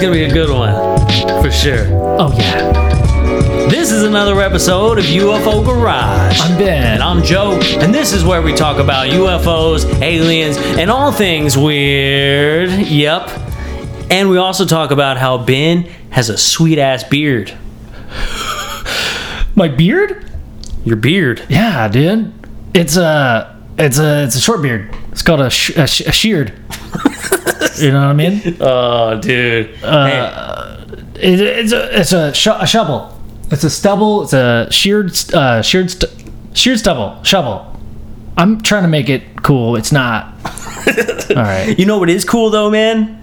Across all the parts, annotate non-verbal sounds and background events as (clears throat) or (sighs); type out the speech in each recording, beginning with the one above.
is gonna be a good one for sure. Oh yeah. This is another episode of UFO Garage. I'm Ben. And I'm Joe, and this is where we talk about UFOs, aliens, and all things weird. Yep. And we also talk about how Ben has a sweet ass beard. My beard? Your beard. Yeah, dude. It's a it's a it's a short beard. It's called a, sh- a, sh- a sheared. (laughs) you know what I mean? (laughs) Oh, dude. Uh, it, it's a it's a, a shovel. It's a stubble. It's a sheared uh, sheared st- sheared stubble shovel. I'm trying to make it cool. It's not. (laughs) All right. you know what is cool though, man?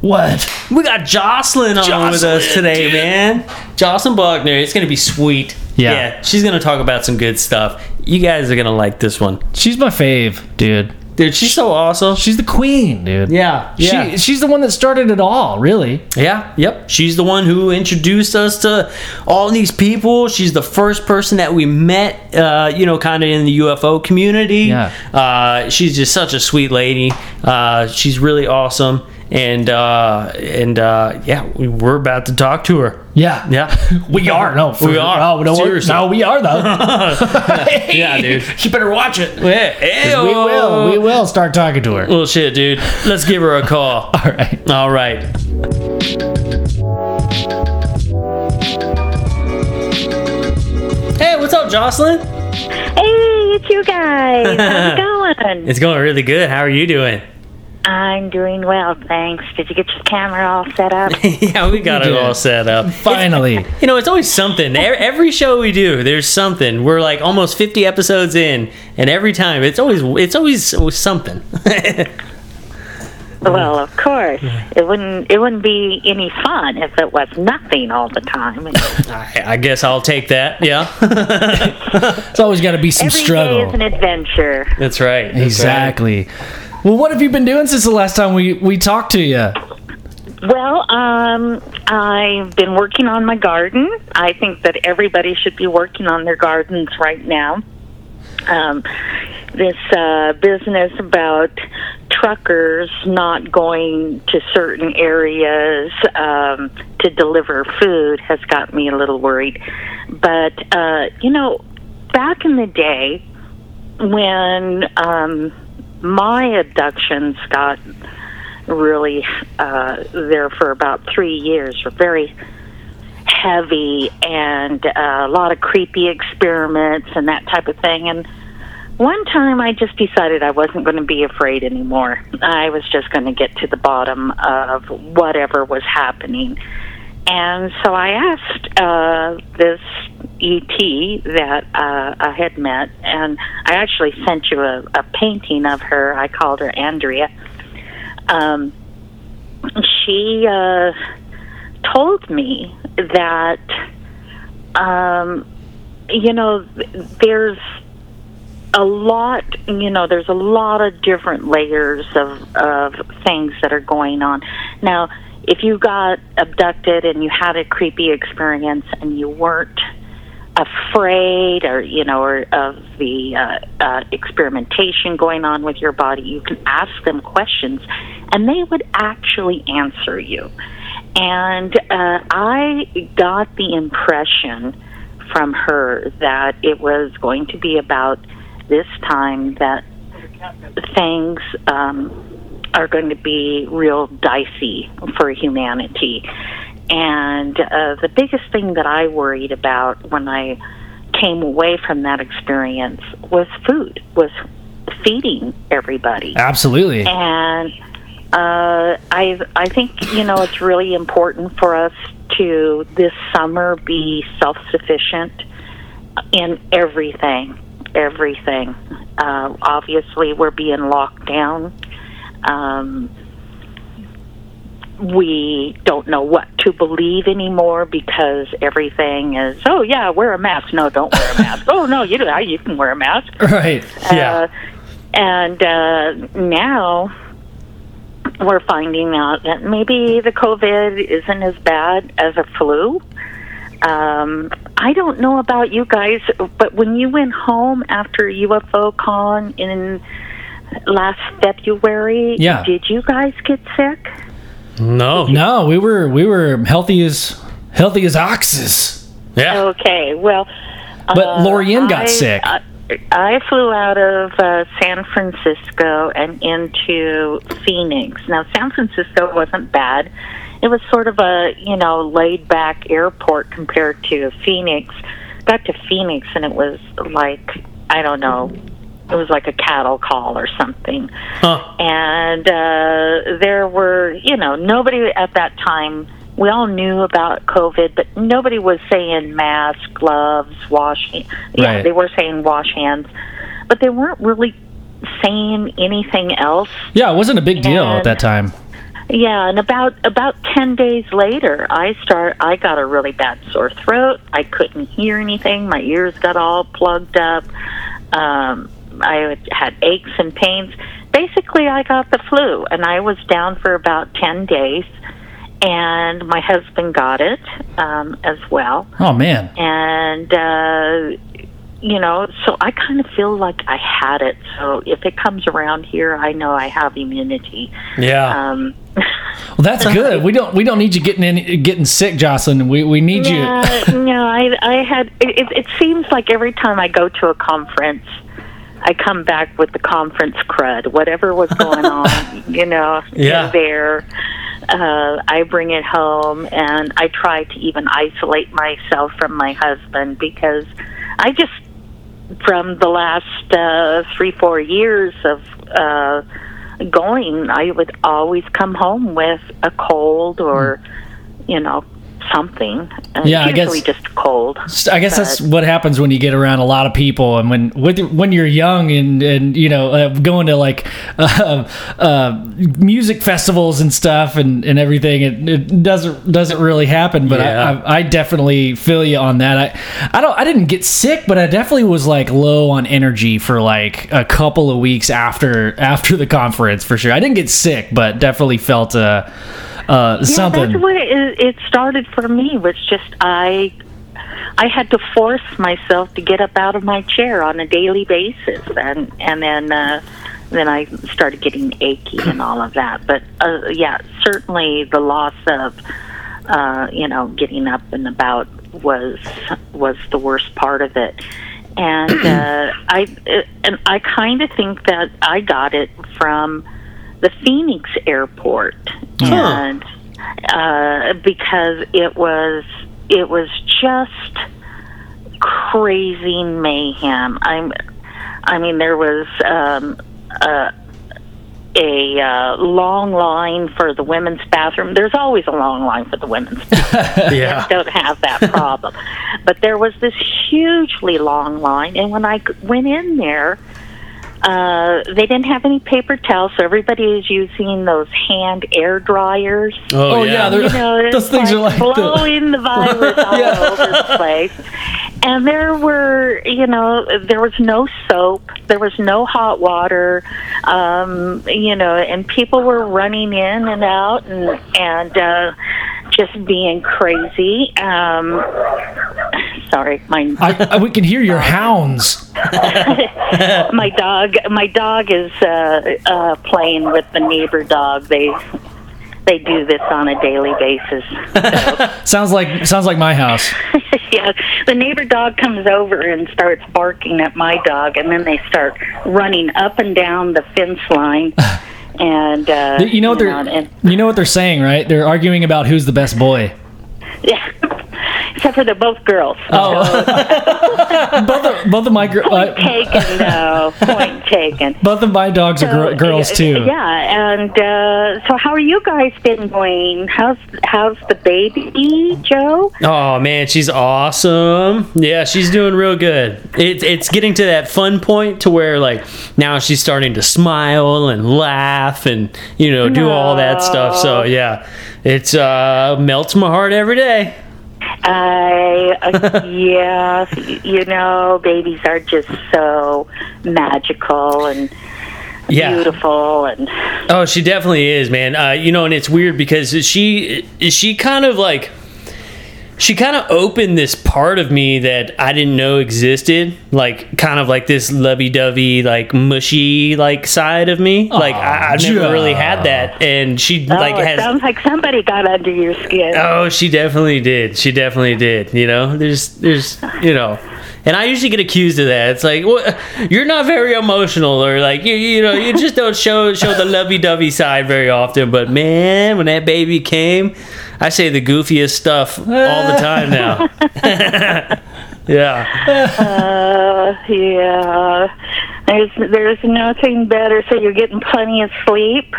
What? We got Jocelyn on with us today, dude. man. Jocelyn Buckner. It's gonna be sweet. Yeah. she's gonna talk about some good stuff. You guys are gonna like this one, She's my fave, dude. Dude. She's so awesome. She's the queen, dude. Yeah, yeah. She, she's the one that started it all, really. Yeah, yep. She's the one who introduced us to all these people. She's the first person that we met, uh, you know, kind of in the UFO community. Yeah. Uh, she's just such a sweet lady. Uh, she's really awesome. And uh, and uh, yeah, we, we're about to talk to her. Yeah. Yeah, (laughs) We are. No, We are. No, no, we're- Seriously. no, we are, though. (laughs) (laughs) Yeah, dude. You better watch it. Yeah, hey, We will. We will start talking to her. Well, shit, dude. Let's give her a call. All right. All right. Hey, what's up, Jocelyn? Hey, it's you guys. How's it going? It's going really good. How are you doing? I'm doing well, thanks. Did you get your camera all set up? (laughs) yeah, we got We it all set up. Finally. (laughs) You know, it's always something. Every show we do, there's something. We're like almost 50 episodes in, and every time it's always it's always, always something. (laughs) well, of course. It wouldn't it wouldn't be any fun if it was nothing all the time. I, I guess I'll take that. Yeah, It's always got to be some Every day struggle. is an adventure. that's right. That's right. Well, what have you been doing since the last time we, we talked to you? Well, um, I've been working on my garden. I think that everybody should be working on their gardens right now. Um, this uh, business about truckers not going to certain areas um, to deliver food has got me a little worried. But, uh, you know, back in the day when um, my abductions got really uh, there for about three years were very heavy and uh, a lot of creepy experiments and that type of thing. And one time I just decided I wasn't going to be afraid anymore. I was just going to get to the bottom of whatever was happening. And so I asked uh, this ET that uh, I had met, and I actually sent you a, a painting of her. I called her Andrea. Um, she uh, told me that, um, you know, there's a lot, you know, there's a lot of different layers of, of things that are going on. Now, if you got abducted and you had a creepy experience and you weren't afraid or you know or of the uh, uh, experimentation going on with your body you can ask them questions and they would actually answer you. And uh, i got the impression from her that it was going to be about this time that things um, are going to be real dicey for humanity. And uh, the biggest thing that I worried about when I came away from that experience was food, was feeding everybody. Absolutely. And uh, I I think you know it's really important for us to this summer be self sufficient in everything, everything. Uh, obviously, we're being locked down. Um, we don't know what to believe anymore because everything is oh yeah wear a mask no don't wear a mask oh no you do you can wear a mask (laughs) Right. Yeah. uh, and uh, now we're finding out that maybe the COVID isn't as bad as a flu. Um, I don't know about you guys, but when you went home after UFO Con in last February, Yeah. did you guys get sick? No. No, we were we were healthy as healthy as oxes. Yeah. Okay, well. But uh, Lorianne got I- sick. I, I flew out of uh, San Francisco and into Phoenix. Now, San Francisco wasn't bad. It was sort of a, you know, laid back airport compared to Phoenix. Got to Phoenix and it was like, I don't know, it was like a cattle call or something Huh. and uh, there were, you know, nobody at that time. We all knew about COVID, but nobody was saying mask, gloves, wash. Yeah, Right. they were saying wash hands, but they weren't really saying anything else. Yeah, it wasn't a big deal at that time. Yeah, and about about ten days later, I start. I got a really bad sore throat. I couldn't hear anything. My ears got all plugged up. Um, I had aches and pains. Basically, I got the flu, and I was down for about ten days. And my husband got it um, as well Oh man. and uh you know so i kind of feel like i had it so if it comes around here i know i have immunity Yeah. um (laughs) Well, that's good. We don't we don't need you getting in, getting sick, Jocelyn. We we need you. yeah, no i i had it, it it seems like every time i go to a conference i come back with the conference crud whatever was going on (laughs) you know Yeah. there uh, I bring it home and I try to even isolate myself from my husband because I just, from the last uh, three, four years of uh, going, I would always come home with a cold or, you know, something. And Yeah, I usually guess- just cold. I guess that's what happens when you get around a lot of people, and when with, when you're young and and you know uh, going to like (laughs) uh, uh, music festivals and stuff and, and everything. It, it doesn't doesn't really happen, but Yeah. I, I, I definitely feel you on that. I I don't I didn't get sick, but I definitely was like low on energy for like a couple of weeks after after the conference for sure. I didn't get sick, but definitely felt uh, uh, Yeah, something. that's what it, it started for me. Was just I, I had to force myself to get up out of my chair on a daily basis, and and then uh, then I started getting achy and all of that. But uh, yeah, certainly the loss of, uh, you know, getting up and about was was the worst part of it. And uh, I and I kind of think that I got it from the Phoenix airport, and uh, because it was it was just crazy mayhem. I'm, I mean, there was um, a a uh, long line for the women's bathroom. There's always a long line for the women's (laughs) bathroom yeah. don't have that problem. but there was this hugely long line, and when I went in there, uh, they didn't have any paper towels, so everybody is using those hand air dryers. Oh, Oh, yeah, they're- You know, (laughs) it's Those things are like the- blowing the, (laughs) virus all over the place. And there were, you know, there was no soap, there was no hot water, um, you know, and people were running in and out and and uh, just being crazy. Um, sorry, my I, I, we can hear your hounds. (laughs) my dog my dog is uh uh playing with the neighbor dog they they do this on a daily basis So. (laughs) Sounds like sounds like my house. (laughs) yeah the neighbor dog comes over and starts barking at my dog and then they start running up and down the fence line and uh You know what they're and, you know what they're saying, right? They're arguing about who's the best boy. (laughs) yeah except for they're both girls Oh, (laughs) both of, both of my girls. point uh, taken though point taken (laughs) both of my dogs are So, gir- girls uh, too. Yeah, and uh, so how are you guys been going? How's how's the baby, Joe? Oh man, she's awesome. Yeah, she's doing real good. It's it's getting to that fun point to where like now she's starting to smile and laugh and you know do all that stuff. So yeah, it's uh melts my heart every day. I (laughs) uh, yeah, you know, babies are just so magical and Yeah. beautiful and Oh, she definitely is, man. Uh, you know, and it's weird because she she kind of like she kind of opened this part of me that I didn't know existed, like kind of like this lovey-dovey, like mushy, like side of me. like I, I've never Joe. really had that, and she Oh, like it has. sounds like somebody got under your skin. Oh, she definitely did. She definitely did. You know, there's, there's, you know, and I usually get accused of that. It's like, what? You're not very emotional, or like, you, you know, you just don't show show the lovey-dovey side very often. But man, when that baby came, I say the goofiest stuff all the time now. (laughs) yeah. Uh, yeah. There's there's nothing better. So you're getting plenty of sleep.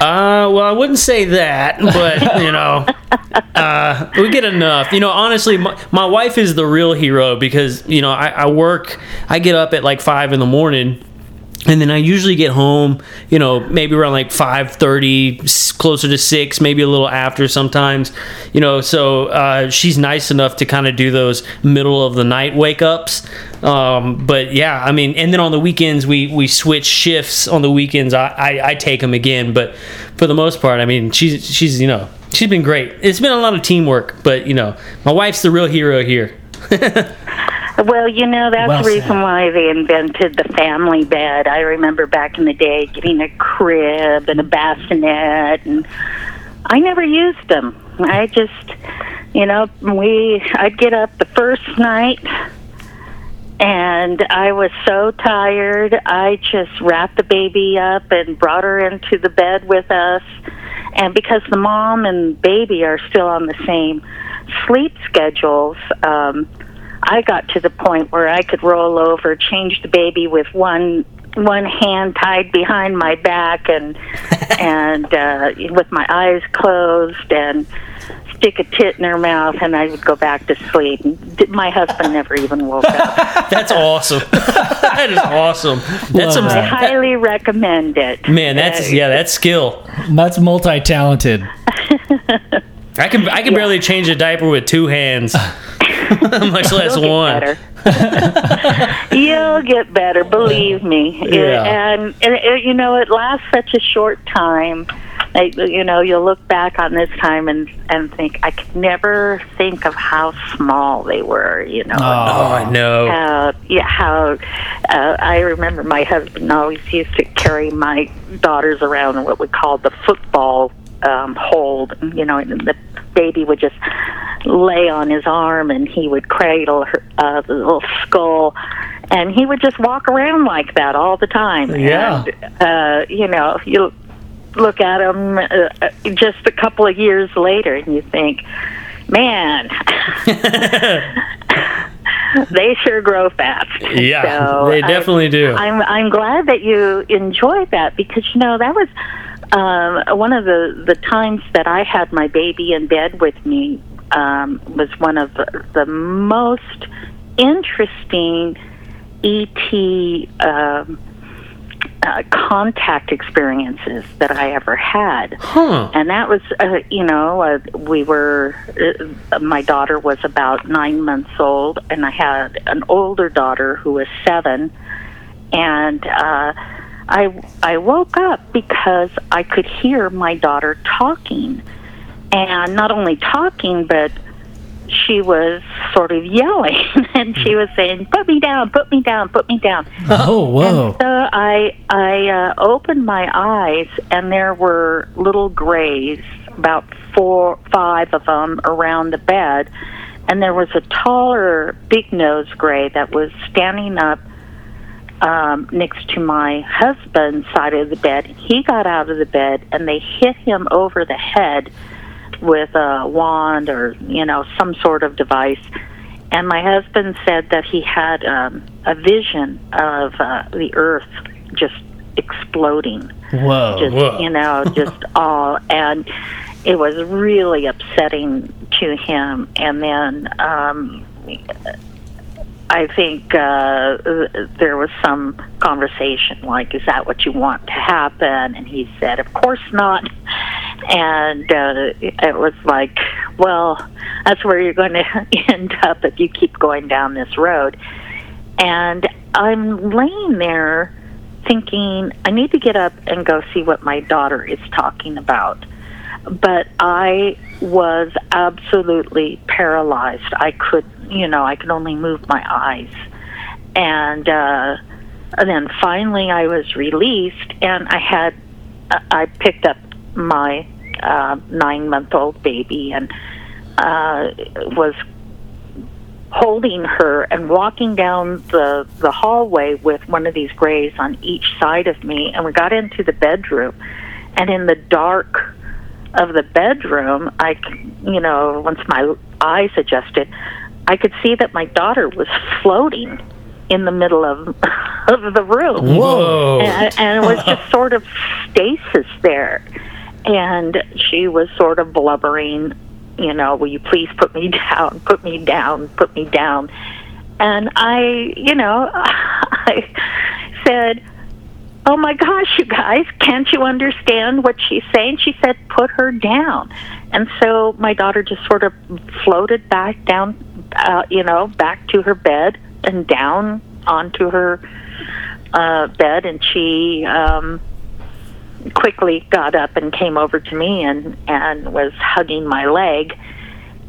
Uh, well, I wouldn't say that, but you know, uh, we get enough. You know, honestly, my, my wife is the real hero because you know I, I work. I get up at like five in the morning, and then I usually get home. You know, maybe around like five thirty, closer to six, maybe a little after sometimes. You know, so uh, she's nice enough to kind of do those middle of the night wake ups. Um, but yeah, I mean, and then on the weekends we we switch shifts. On the weekends, I, I I take them again. But for the most part, I mean, she's she's you know she's been great. It's been a lot of teamwork, but you know, my wife's the real hero here. (laughs) Well, you know, that's Well the reason said. why they invented the family bed. I remember back in the day getting a crib and a bassinet, and I never used them. I just, you know, we, I'd get up the first night, and I was so tired, I just wrapped the baby up and brought her into the bed with us. And because the mom and baby are still on the same sleep schedules, um, I got to the point where I could roll over, change the baby with one one hand tied behind my back and (laughs) and uh, with my eyes closed and stick a tit in her mouth and I would go back to sleep. My husband never even woke up. (laughs) That's awesome. (laughs) that is awesome. That's some, Love I that. highly recommend it. man. That's Uh, yeah. That's skill. That's multi-talented. I can I can barely change a diaper with two hands, (laughs) much less You'll get one. better. (laughs) You'll get better, believe me. Yeah. And, and it, you know, it lasts such a short time. I, you know, you'll look back on this time and and think, I could never think of how small they were. You know, Oh, I know. how yeah how uh, I remember my husband always used to carry my daughters around in what we called the football um, hold. You know, the baby would just lay on his arm, and he would cradle her uh, the little skull. And he would just walk around like that all the time. Yeah. And, uh, you know, you look at him uh, uh, just a couple of years later, and you think, man, (laughs) they sure grow fast. Yeah, So they I- definitely do. I'm I'm glad that you enjoyed that because you know that was um, one of the the times that I had my baby in bed with me um, was one of the, the most interesting ET um, uh, contact experiences that I ever had Huh. and that was uh, you know uh, we were uh, my daughter was about nine months old and i had an older daughter who was seven and uh i i woke up because i could hear my daughter talking. And not only talking but she was sort of yelling. (laughs) And she was saying put me down put me down put me down. Oh, whoa. and so I I uh, opened my eyes, and there were little grays, about four, five of them around the bed, and there was a taller, big nosed gray that was standing up um, next to my husband's side of the bed. He got out of the bed, and they hit him over the head with a wand or you know some sort of device and my husband said that he had um, a vision of uh, the earth just exploding Whoa. just whoa. you know (laughs) just all and it was really upsetting to him and then um I think uh, there was some conversation like, "Is that what you want to happen?" And he said, "Of course not." And uh, it was like, "Well, that's where you're going (laughs) to end up if you keep going down this road." And I'm laying there thinking, I need to get up and go see what my daughter is talking about. But I was absolutely paralyzed. I could, you know, I could only move my eyes. And, uh, and then finally I was released and I had, I picked up my uh, nine month old baby and uh, was holding her and walking down the the hallway with one of these grays on each side of me and we got into the bedroom and in the dark of the bedroom I, you know once my eyes adjusted i could see that my daughter was floating in the middle of (laughs) of the room. Whoa. and, and it was just sort of stasis there. And she was sort of blubbering you know will you please put me (laughs) down put me down put me down? And i you know (laughs) i said oh my gosh you guys can't you understand what she's saying? She said put her down. And so my daughter just sort of floated back down uh, you know back to her bed and down onto her uh bed. And she um quickly got up and came over to me and and was hugging my leg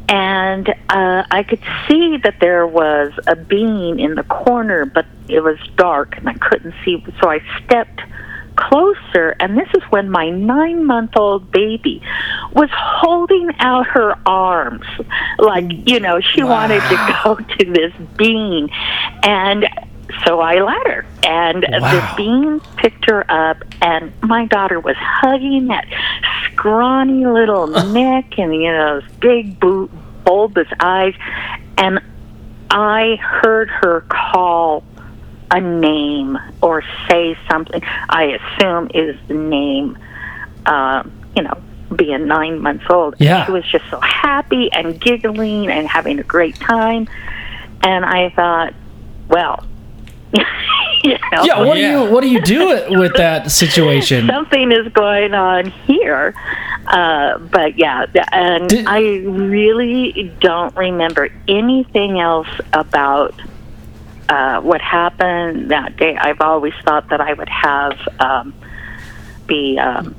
and uh I could see that there was a being in the corner but it was dark and I couldn't see. So I stepped closer and this is when my 9 month old baby was holding out her arms. Like you know she wanted to go to this being and so I let her, and Wow. the bean picked her up, and my daughter was hugging that scrawny little (laughs) neck and you know those big bu- bulbous eyes, and I heard her call a name or say something. I assume is the name, uh, you know, being nine months old. Yeah. she was just so happy and giggling and having a great time, and I thought, well. (laughs) you know, Yeah, what Yeah. do you what do you do it- with that situation? something is going on here. Uh, but yeah, and Did- I really don't remember anything else about uh, what happened that day. I've always thought that I would have um, be. Um,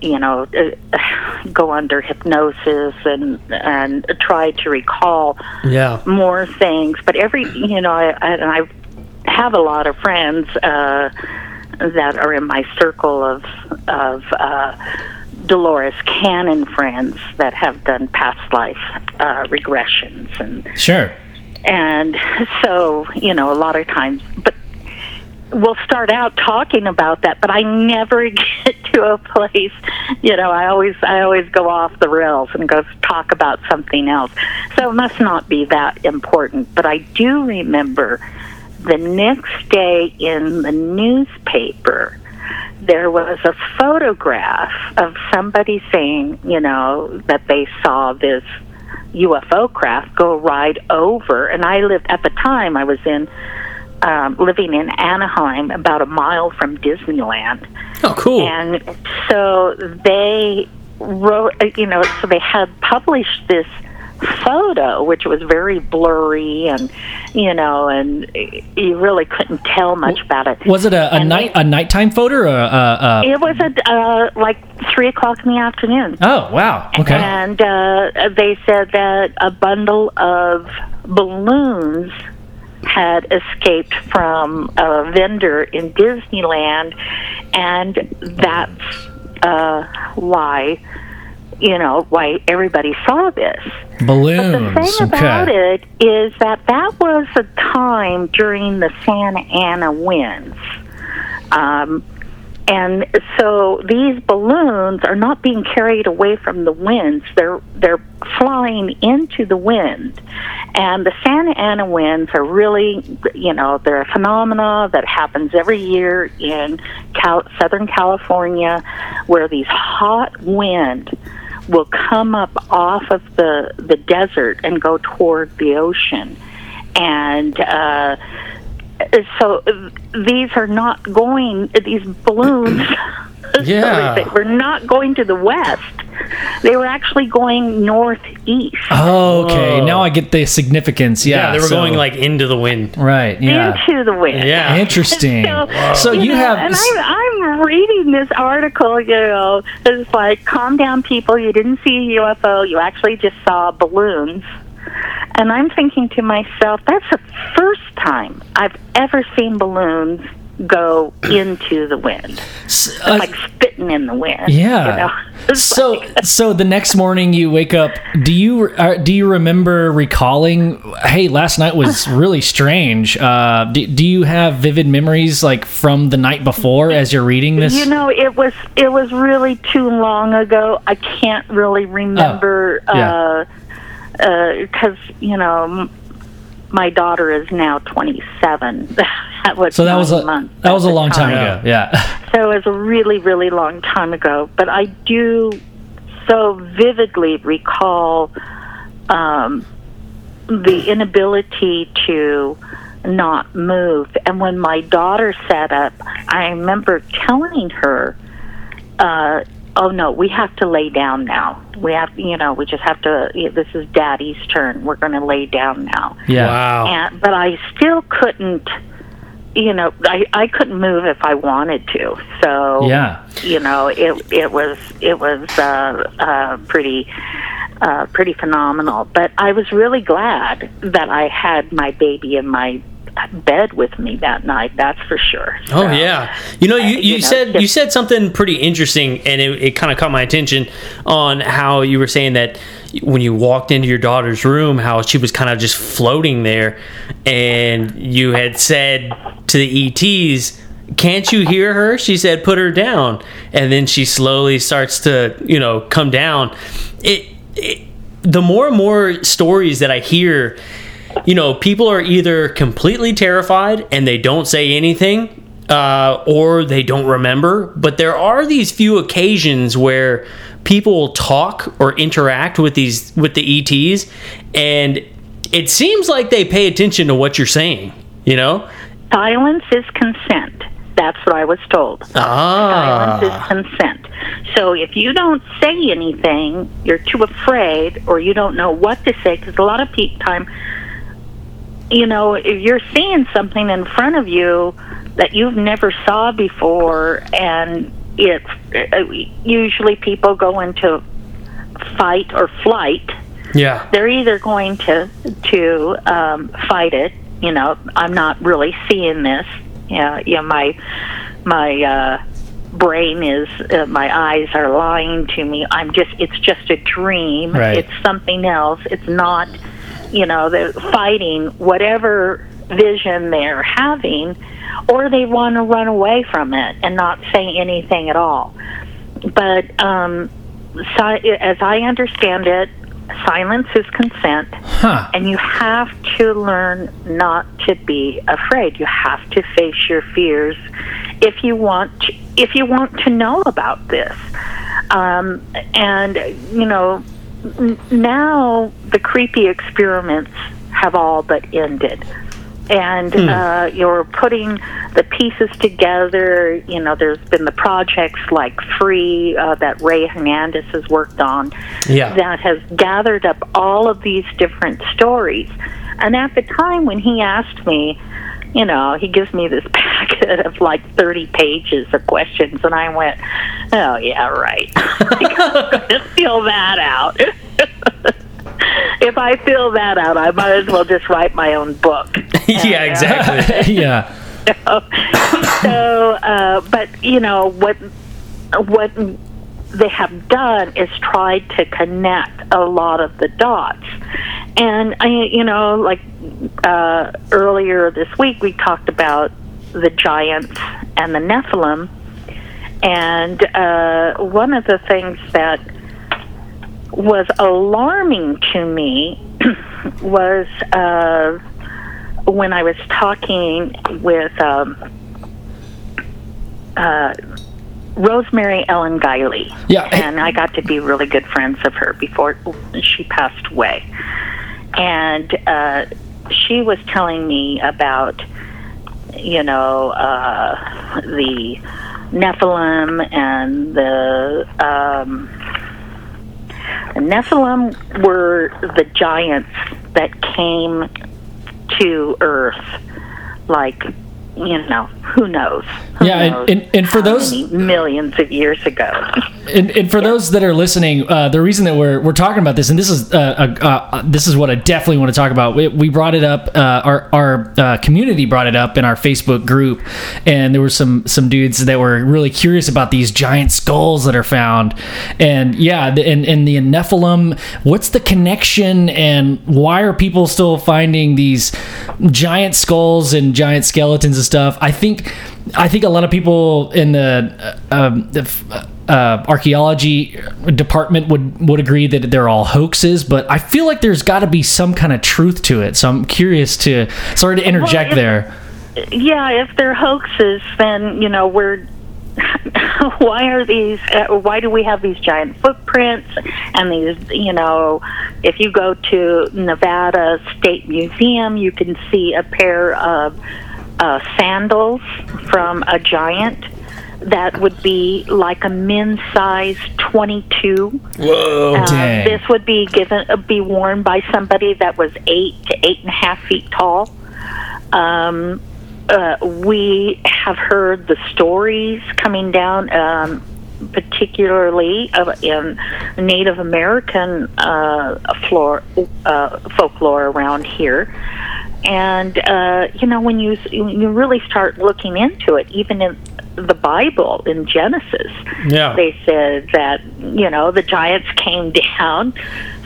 you know, uh, (sighs) go under hypnosis and and try to recall Yeah. more things. But every, you know, I, I, and I have a lot of friends uh, that are in my circle of of uh, Dolores Cannon friends that have done past life uh, regressions and Sure. and so you know a lot of times, but. We'll start out talking about that, but I never (laughs) get to a place. You know, I always I always go off the rails and go talk about something else. So it must not be that important. But I do remember the next day in the newspaper, there was a photograph of somebody saying, you know, that they saw this UFO craft go right over. And I lived at the time. I was in um, living in Anaheim, about a mile from Disneyland. Oh, cool. And so they wrote, you know, so they had published this photo, which was very blurry and, you know, and you really couldn't tell much about it. Was it a, a night they- a nighttime photo or a, a, a It was at uh, like three o'clock in the afternoon. Oh wow. Okay. And uh, they said that a bundle of balloons had escaped from a vendor in Disneyland, and that's uh, why, you know, why everybody saw this. But the thing about okay. it is that that was a time during the Santa Ana winds. Um, and so these balloons are not being carried away from the winds. They're they're flying into the wind. And the Santa Ana winds are really, you know, they're a phenomena that happens every year in Cal- Southern California where these hot wind will come up off of the the desert and go toward the ocean. And uh so these are not going these balloons (laughs) Yeah. they were not going to the west they were actually going northeast Oh, okay. Whoa. Now I get the significance. Yeah. yeah, they were so- going like into the wind. right. Yeah. into the wind Yeah. (laughs) Interesting. So, So you know, have and I'm, I'm reading this article, you know, it's like, calm down, people. You didn't see a UFO. You actually just saw balloons. And I'm thinking to myself, that's the first time I've ever seen balloons go into the wind, S- uh, like spitting in the wind. Yeah. You know? (laughs) So like- (laughs) so the next morning you wake up do you uh, do you remember recalling hey last night was (sighs) really strange uh do, do you have vivid memories like from the night before as you're reading this You know, it was it was really too long ago. I can't really remember Oh, yeah. because you know my daughter is now 27. (laughs) that was so that was a months that was a long time time. ago yeah (laughs) So it was a really really long time ago. But I do so vividly recall um, the inability to not move. And when my daughter sat up, I remember telling her, uh, "Oh no, we have to lay down now. We have, you know, we just have to. This is Daddy's turn. We're going to lay down now." yeah Wow. And but I still couldn't. You know, I I couldn't move if I wanted to. So yeah you know it it was it was uh, uh, pretty uh, pretty phenomenal. But I was really glad that I had my baby in my bed with me that night. That's for sure. Oh yeah, you know you, you, you said just- you said something pretty interesting, and it, it kind of caught my attention on how you were saying that when you walked into your daughter's room, how she was kind of just floating there, and you had said to the ETs, "Can't you hear her?" She said, "Put her down," and then she slowly starts to you know come down. It, it the more and more stories that I hear you know, people are either completely terrified and they don't say anything, uh, or they don't remember. But there are these few occasions where people talk or interact with these with the ETs, and it seems like they pay attention to what you're saying. You know? Silence is consent. That's what I was told. Ah, Silence is consent. So if you don't say anything, you're too afraid, or you don't know what to say, because a lot of pe- time, you know, if you're seeing something in front of you that you've never saw before, and it's uh, usually people go into fight or flight yeah, they're either going to to um, fight it. You know, I'm not really seeing this. Yeah, you know, my my uh, brain is uh, my eyes are lying to me. I'm just it's just a dream. Right. It's something else. It's not. You know, they're fighting whatever vision they're having, or they want to run away from it and not say anything at all. But um, si- as I understand it, silence is consent, huh and you have to learn not to be afraid. You have to face your fears if you want to, if you want to know about this. Um, and you know, now the creepy experiments have all but ended. And uh, you're putting the pieces together. You know, there's been the projects like Free uh, that Rey Hernandez has worked on yeah, that has gathered up all of these different stories. And at the time when he asked me, you know, he gives me this (laughs) packet of like 30 pages of questions, and I went, oh, yeah, right. (laughs) Fill that out. (laughs) if I fill that out, I might as well just write my own book. (laughs) yeah, exactly. yeah so, uh, but you know what? What they have done is tried to connect a lot of the dots, and I, you know, like uh, earlier this week we talked about the giants and the Nephilim, and uh, one of the things that was alarming to me (clears throat) was uh, when I was talking with um, uh, Rosemary Ellen Guiley. Yeah. And I got to be really good friends of her before she passed away. And uh, she was telling me about, you know, uh, the Nephilim and the. Um, the Nephilim were the giants that came to Earth, like, you know, who knows? Who Yeah, and- knows and- and for those- millions of years ago. And, and for those that are listening, uh, the reason that we're, we're talking about this, and this is uh, uh, uh, this is what I definitely want to talk about. We, we brought it up. Uh, our our uh, community brought it up in our Facebook group, and there were some some dudes that were really curious about these giant skulls that are found. And yeah, the, and and the Nephilim. What's the connection, and why are people still finding these giant skulls and giant skeletons and stuff? I think I think a lot of people in the uh, um, the uh, archaeology department would would agree that they're all hoaxes, but I feel like there's got to be some kind of truth to it. So I'm curious to sorry to interject if- there. yeah, if they're hoaxes, then you know we're. (laughs) why are these? Uh, why do we have these giant footprints and these? You know, if you go to Nevada State Museum, you can see a pair of uh, sandals from a giant that would be like a men's size 22 Whoa. uh, Dang. this would be given uh, be worn by somebody that was eight to eight and a half feet tall. Um, uh, we have heard the stories coming down, um, particularly of, in Native American uh, flora, uh, folklore around here. And uh, you know, when you when you really start looking into it, even in the Bible in Genesis, Yeah. they said that you know the giants came down,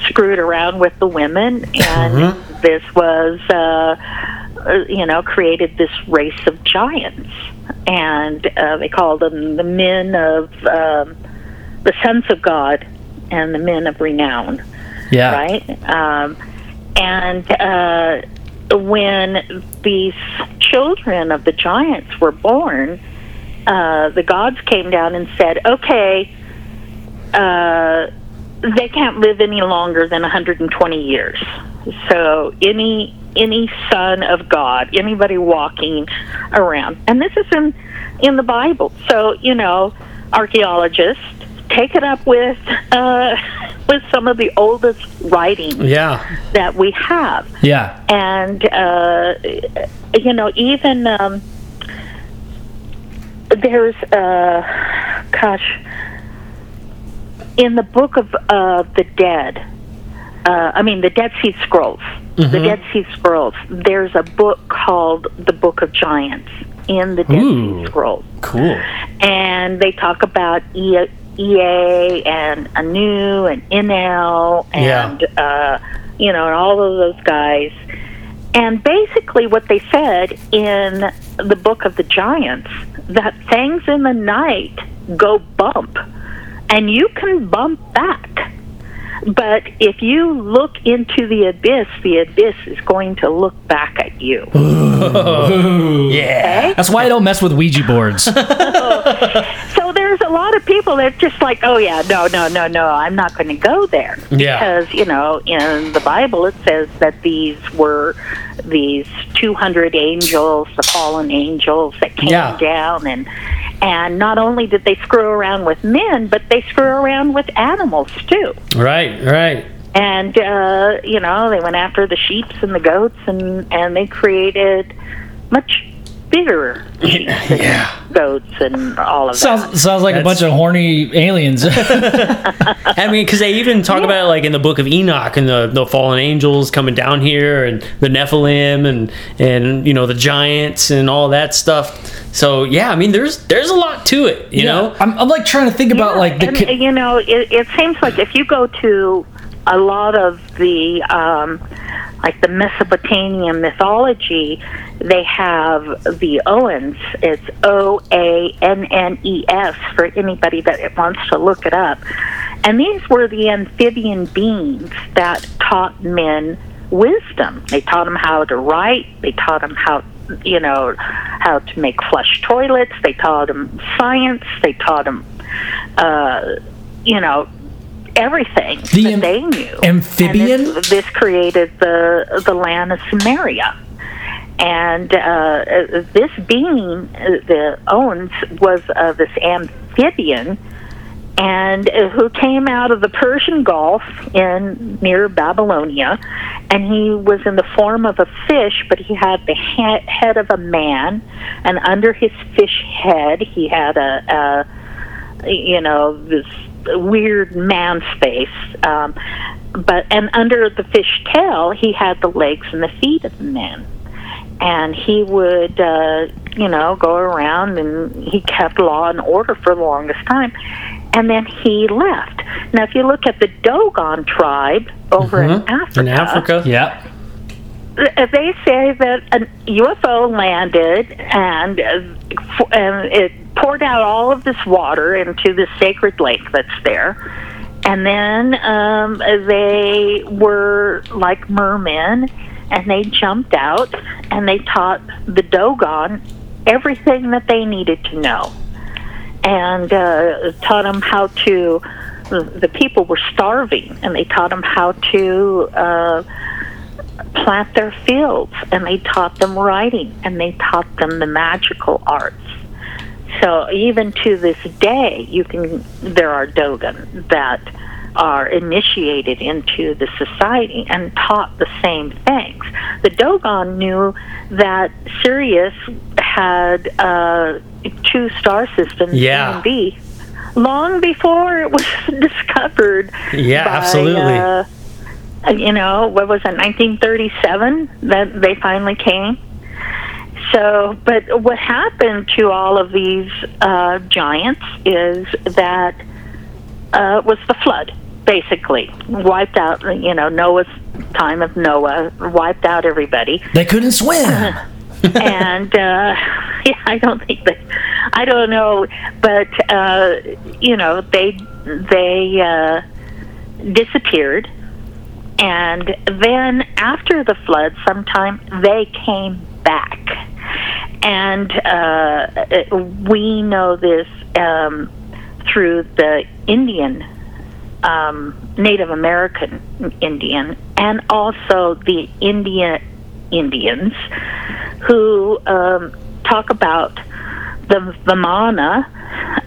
screwed around with the women, and this was uh, uh, you know created this race of giants, and uh, they called them the men of um, the sons of God and the men of renown Yeah, right? Um, and uh, when these children of the giants were born, uh, the gods came down and said, "Okay, uh, they can't live any longer than 120 years. So any any son of God, anybody walking around, and this is in in the Bible. So you know, archaeologists take it up with uh, (laughs) with some of the oldest writing Yeah. that we have yeah, and uh, you know even um, there's uh, gosh in the book of uh, the dead uh, I mean the Dead Sea Scrolls the Dead Sea Scrolls there's a book called the Book of Giants in the Dead Ooh. Sea Scrolls cool. and they talk about E- EA and Anu and Enlil and uh, you know and all of those guys. And basically, what they said in the book of the giants that things in the night go bump, and you can bump back. But if you look into the abyss, the abyss is going to look back at you. Yeah. That's why I don't mess with Ouija boards. (laughs) So there's a lot of people that just like, oh yeah, no, no, no, no, I'm not going to go there Yeah. because you know in the Bible it says that these were these 200 angels, the fallen angels that came Yeah. down and and not only did they screw around with men, but they screw around with animals too. Right. Right. And uh, you know they went after the sheep and the goats, and and they created much bigger (laughs) Yeah. goats and all of that. sounds sounds like a bunch of horny aliens. (laughs) (laughs) I mean, because they even talk about it like in the book of Enoch and the, the fallen angels coming down here and the Nephilim and and you know the giants and all that stuff. So yeah, I mean, there's there's a lot to it, you know. I'm, I'm like trying to think about Yeah, like the. and, co- you know, it, it seems like if you go to a lot of the um, like the Mesopotamian mythology, they have the Oannes. It's O A N N E S for anybody that wants to look it up. And these were the amphibian beings that taught men wisdom. They taught them how to write. They taught them how, you know, how to make flush toilets. They taught them science. They taught them, uh, you know, everything The that am- they knew. amphibian? This, this created the the land of Sumeria. And uh, this being, uh, the Oannes, was uh, this amphibian, and uh, who came out of the Persian Gulf in near Babylonia, and he was in the form of a fish, but he had the ha- head of a man, and under his fish head he had a, a you know this weird man face. Um, but and under the fish tail he had the legs and the feet of the man and he would uh you know go around and he kept law and order for the longest time and then he left now if you look at the dogon tribe over in africa In Africa. Yep. Uh, they say that a UFO landed and uh, and it poured out all of this water into the sacred lake that's there. And then um, they were like mermen, and they jumped out and they taught the Dogon everything that they needed to know, and uh, taught them how to. The people were starving, and they taught them how to. Uh, plant their fields and they taught them writing and they taught them the magical arts so even to this day you can there are dogon that are initiated into the society and taught the same things the dogon knew that sirius had uh, two star systems Yeah. A and B long before it was (laughs) discovered Yeah, by, absolutely. uh, you know, what was it, 1937 that they finally came. So, but what happened to all of these uh, giants is that uh, was the flood, basically wiped out. You know, Noah's time of Noah wiped out everybody They couldn't swim. (laughs) (laughs) and uh yeah i don't think that i don't know but uh you know they they uh disappeared and then after the flood sometime they came back. And uh we know this um through the indian um native american indian and also the indian indians who um, talk about the Vimana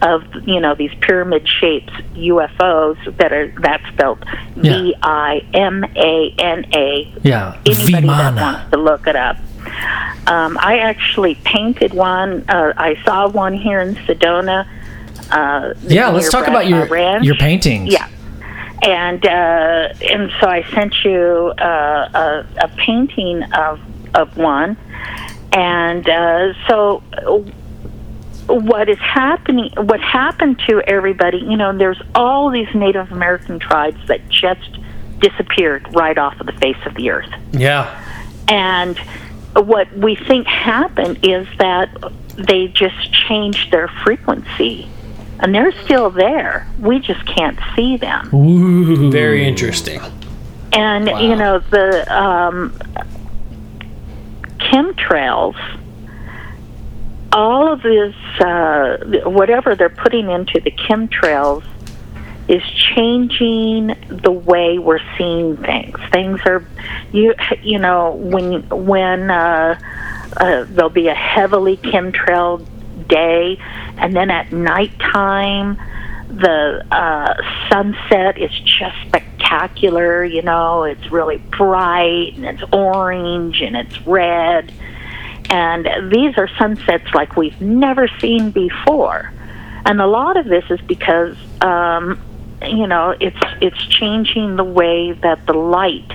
of you know these pyramid shaped UFOs that are that's spelled. V I M A N A. Yeah. Anybody that wants to look it up. Um, I actually painted one. Uh, I saw one here in Sedona. Uh, Yeah, let's talk about your Ranch. your paintings. Yeah. And uh, and so I sent you uh, a, a painting of of one, and uh, so uh, what is happening? What happened to everybody? You know, there's all these Native American tribes that just disappeared right off of the face of the earth. Yeah. And what we think happened is that they just changed their frequency. And they're still there. We just can't see them. Ooh. Very interesting. And you know the um, chemtrails, all of this, uh, whatever they're putting into the chemtrails, is changing the way we're seeing things. Things are, you you know, when when uh, uh, there'll be a heavily chemtrail day, and then at nighttime the uh, sunset is just spectacular. You know, it's really bright and it's orange and it's red. And these are sunsets like we've never seen before. And a lot of this is because, um, you know, it's it's changing the way that the light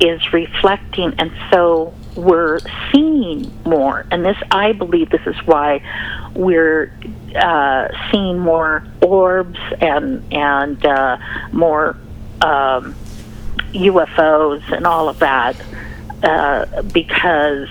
is reflecting, and so we're seeing more. And this, I believe, this is why we're uh, seeing more orbs and and uh, more um, UFOs and all of that uh, because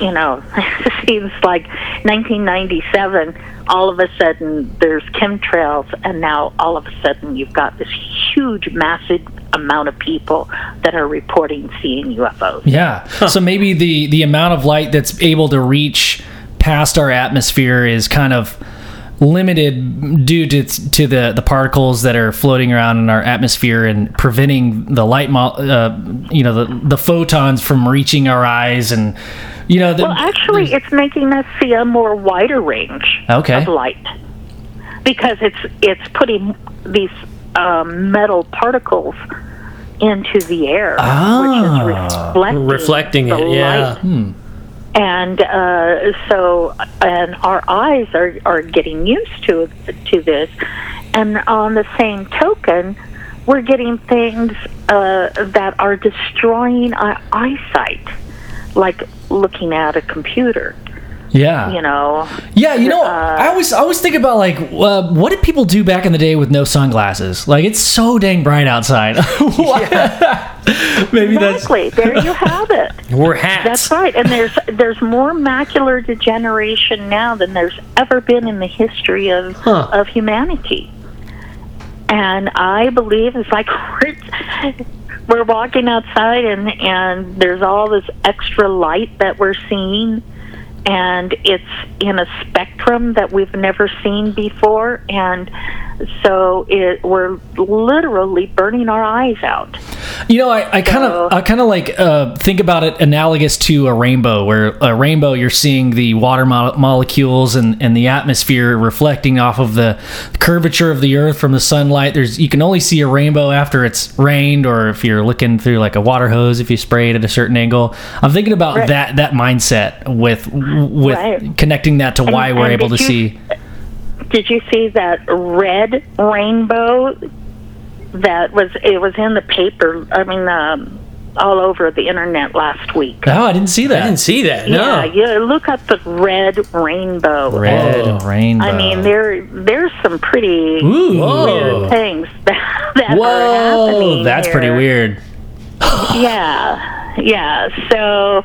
you know (laughs) it seems like 1997 all of a sudden there's chemtrails and now all of a sudden you've got this huge massive amount of people that are reporting seeing UFOs. Yeah. So maybe the the amount of light that's able to reach past our atmosphere is kind of limited due to to the the particles that are floating around in our atmosphere and preventing the light mo- uh, you know the the photons from reaching our eyes and you know the, Well, actually, it's making us see a more wider range Okay. of light because it's it's putting these um, metal particles into the air, which is reflecting, Reflecting the it, yeah. light. And uh, so, and our eyes are, are getting used to to this, and on the same token, we're getting things uh, that are destroying our eyesight, like looking at a computer. Yeah. You know, Yeah, you know, Uh, I always I always think about like, uh, what did people do back in the day with no sunglasses? Like, it's so dang bright outside. (laughs) (laughs) Maybe that's exactly. there you have it. (laughs) We're hats. That's right, and there's there's more macular degeneration now than there's ever been in the history of Huh. of humanity. And I believe it's like we're, we're walking outside and and there's all this extra light that we're seeing and it's in a spectrum that we've never seen before and so it, we're literally burning our eyes out. You know, I kind of, I kind of like uh, think about it analogous to a rainbow, where a rainbow you're seeing the water mo- molecules and, and the atmosphere reflecting off of the curvature of the Earth from the sunlight. There's you can only see a rainbow after it's rained, or if you're looking through like a water hose if you spray it at a certain angle. I'm thinking about Right. that that mindset with with Right. connecting that to why we're and able to you- see. Did you see that red rainbow that was it was in the paper? I mean, um, all over the internet last week. Oh, I didn't see that. I didn't see that. No. Yeah, you look up the red rainbow. Red Oh. rainbow. I mean, there there's some pretty Ooh. Whoa. things (laughs) that, that are Whoa, happening. that's pretty weird. Yeah, yeah. So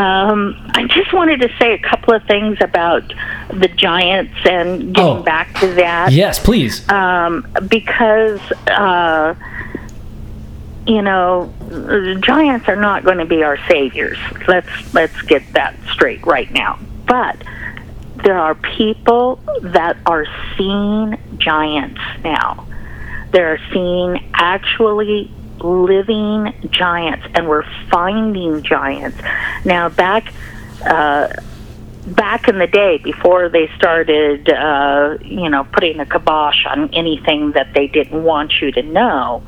um, I just wanted to say a couple of things about the Giants and getting Oh. back to that. Yes, please. um, because uh, you know the Giants are not going to be our saviors. Let's let's get that straight right now. But there are people that are seeing giants now. They're seeing actually living giants, and we're finding giants now. Back. Uh, back in the day before they started uh you know putting a kibosh on anything that they didn't want you to know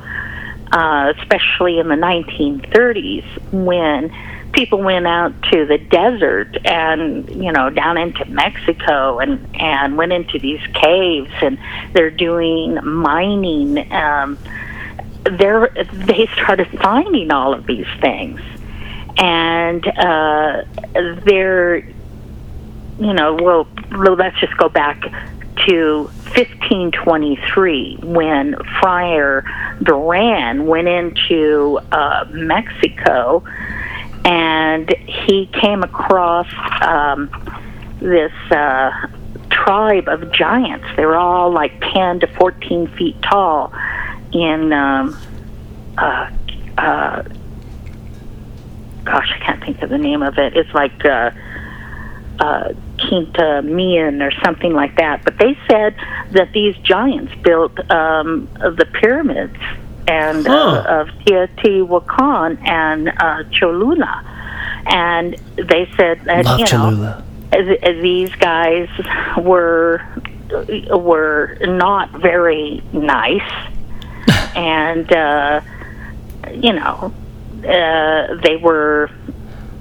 uh especially in the 1930s when people went out to the desert and you know down into Mexico and and went into these caves and they're doing mining um they're they started finding all of these things and uh they're you know, well, let's just go back to 1523 when Friar Duran went into uh, Mexico and he came across um, this uh, tribe of giants. They were all like 10 to 14 feet tall in, um, uh, uh, gosh, I can't think of the name of it. It's like, uh, uh, Quinta Mian or something like that. But they said that these giants built um, the pyramids and Huh. uh, of Teotihuacan and uh, Cholula, and they said that Love you know Cholula. th- these guys were were not very nice, and uh, you know uh, they were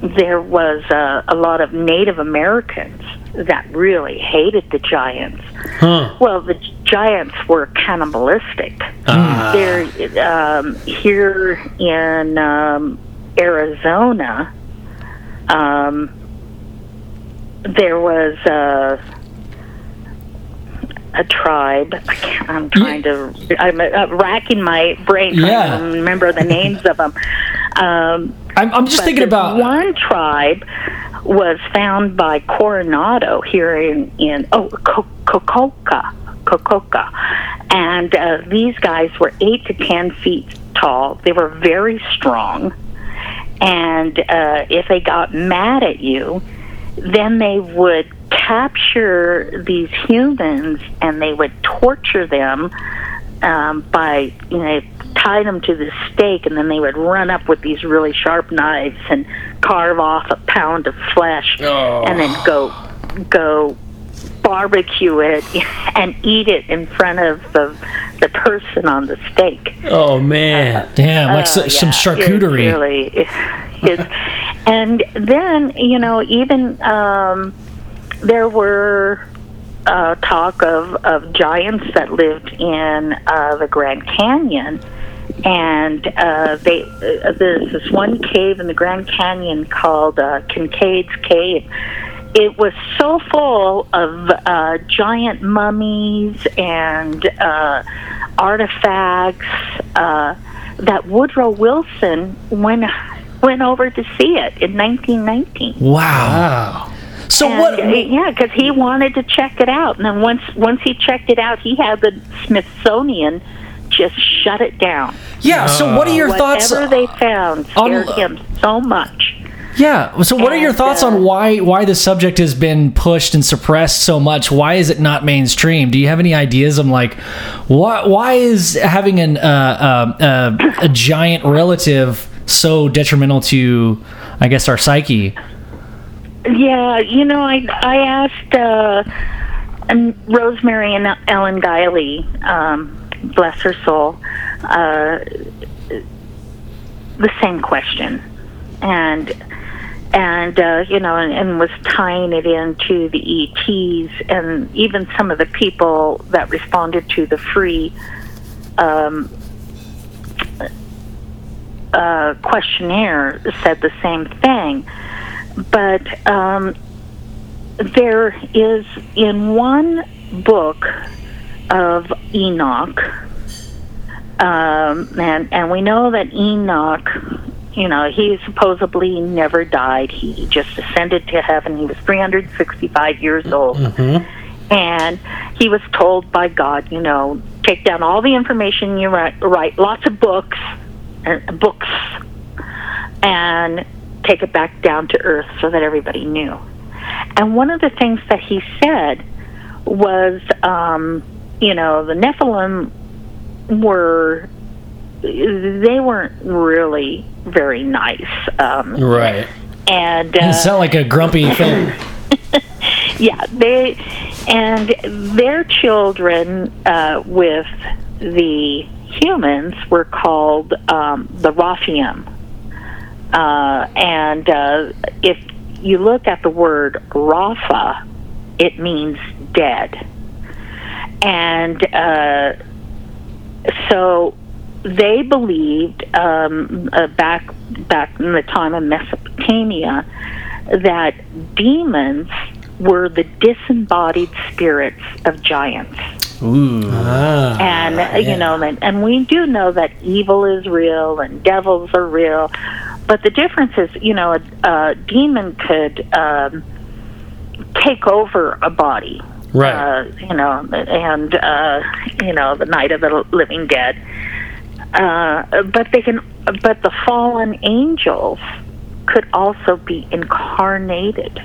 there was uh, a lot of Native Americans that really hated the giants. Huh. Well, the giants were cannibalistic. Ah. They're um, here in um, Arizona. Um, there was a, a tribe. I can't, I'm trying to. I'm uh, racking my brain trying Yeah. to remember the names of them. Um, I'm, I'm just thinking about. one tribe was found by Coronado here in in oh Co- Cococa, Cococa, and uh, these guys were eight to ten feet tall. They were very strong, and uh, if they got mad at you, then they would capture these humans and they would torture them um, by you know tie them to the stake and then they would run up with these really sharp knives and carve off a pound of flesh Oh. and then go go barbecue it (laughs) and eat it in front of the the person on the stake. Oh man. Damn, like Oh, so, some charcuterie. It really (laughs) is. and then you know, even um, there were uh, talk of of giants that lived in uh, the Grand Canyon. And uh, they uh, there's this one cave in the Grand Canyon called uh, Kinkaid's Cave. It was so full of uh, giant mummies and uh, artifacts uh, that Woodrow Wilson went went over to see it in 1919. Wow. Wow. So And, what? yeah, because he wanted to check it out, and then once once he checked it out, he had the Smithsonian just shut it down. Yeah. So what are your thoughts? Whatever they found on- scared him so much. Yeah. So what are your thoughts uh, on why why the subject has been pushed and suppressed so much? Why is it not mainstream? Do you have any ideas I'm like why why is having an uh, uh, uh, a giant relative so detrimental to I guess our psyche? Yeah, you know, I I asked uh, um, Rosemary and Ellen Guiley, um, bless her soul, uh, the same question, and and uh, you know, and, and was tying it into the ETs and even some of the people that responded to the free. Um, uh, questionnaire said the same thing but um, there is in one book of Enoch, um, and and we know that Enoch, you know, he supposedly never died. He just ascended to heaven. He was 365 years old, and he was told by God, you know, take down all the information you write, write lots of books, uh, books, and take it back down to earth so that everybody knew. And one of the things that he said was, um, you know, the Nephilim were they weren't really very nice, um, Right. and You uh, sound like a grumpy (laughs) thing. yeah, they and their children uh, with the humans were called um, the Raphaim. Uh, and uh, if you look at the word Rapha, it means dead. And uh, so they believed um, uh, back back in the time of Mesopotamia that demons were the disembodied spirits of giants. Ah, and uh, you know and, and we do know that evil is real and devils are real but the difference is you know a, a demon could um, take over a body Right. uh, you know and uh, you know the night of the living dead uh, but they can but the fallen angels could also be incarnated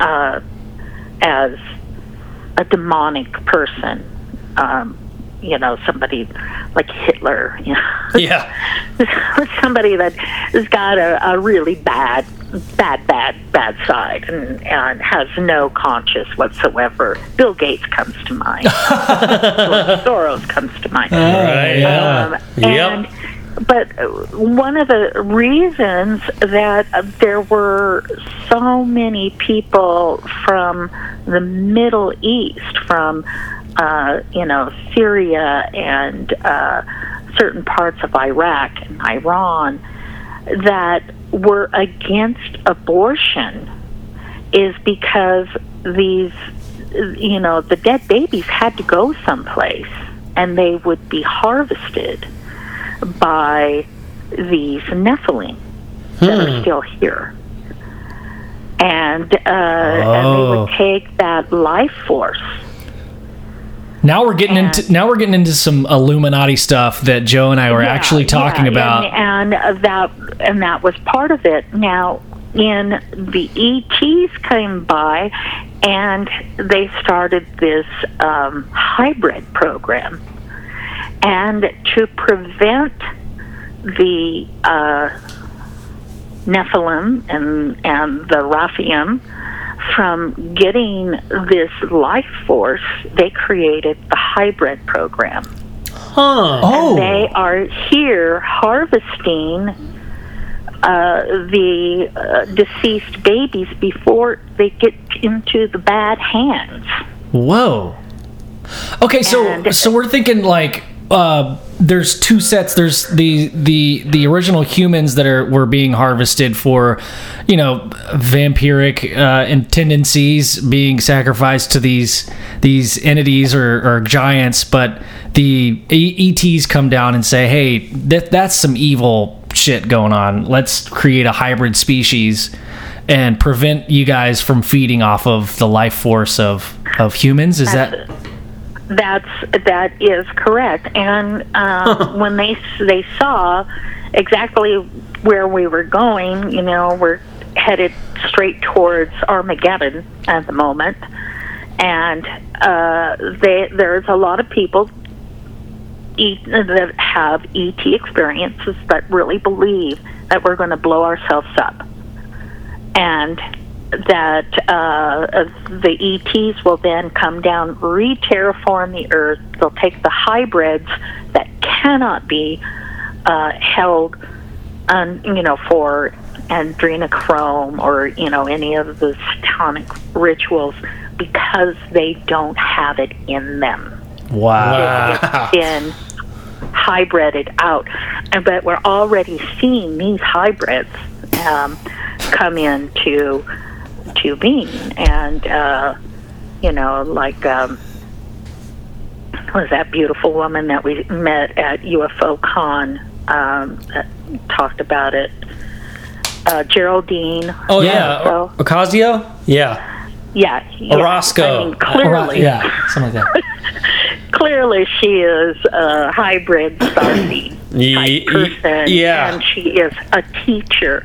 uh, as a demonic person um, you know somebody like Hitler you know (laughs) yeah. (laughs) somebody that has got a, a really bad, bad, bad, bad side and, and has no conscience whatsoever. Bill Gates comes to mind. (laughs) Soros comes to mind. Right. yeah. Um, Yep. and but one of the reasons that uh, there were so many people from the Middle East, from uh, you know Syria and uh, certain parts of Iraq and Iran, that were against abortion, is because these you know the dead babies had to go someplace, and they would be harvested by these Nephilim that are still here. And, uh, and they would Oh. take that life force. Now we're getting And- into now we're getting into some Illuminati stuff that Joe and I were Yeah, actually talking yeah, about. and, and uh, that and that was part of it. Now, in the ETs came by, and they started this um, hybrid program, and to prevent the uh, Nephilim and and the Raphaim from getting this life force, they created the hybrid program. Huh. Oh, They are here harvesting uh, the uh, deceased babies before they get into the bad hands. whoa. Okay, so And- so we're thinking like uh, there's two sets. There's the the the original humans that are were being harvested for, you know, vampiric uh, tendencies being sacrificed to these these entities or, or giants. But the ETs come down and say, "Hey, that that's some evil shit going on. Let's create a hybrid species." And prevent you guys from feeding off of the life force of, of humans. Is that That's that is correct. And um, when they they saw exactly where we were going, you know, we're headed straight towards Armageddon at the moment, and uh, they, there's a lot of people e- that have ET experiences that really believe that we're going to blow ourselves up, and that uh, the ETs will then come down, re-terraform the Earth. They'll take the hybrids that cannot be uh, held, on, you know, for adrenochrome or you know any of the satanic rituals because they don't have it in them wow? Wow. been hybrided out. And but we're already seeing these hybrids um, come into to being, and uh, you know, like um, was that beautiful woman that we met at UFO Con um, that talked about it. Uh, Geraldine. Oh Yeah. So- Ocasio. Yeah, Yeah, yeah. Orozco. I mean, clearly, yeah, something like that. (laughs) clearly she is a hybrid starseed type person yeah. and she is a teacher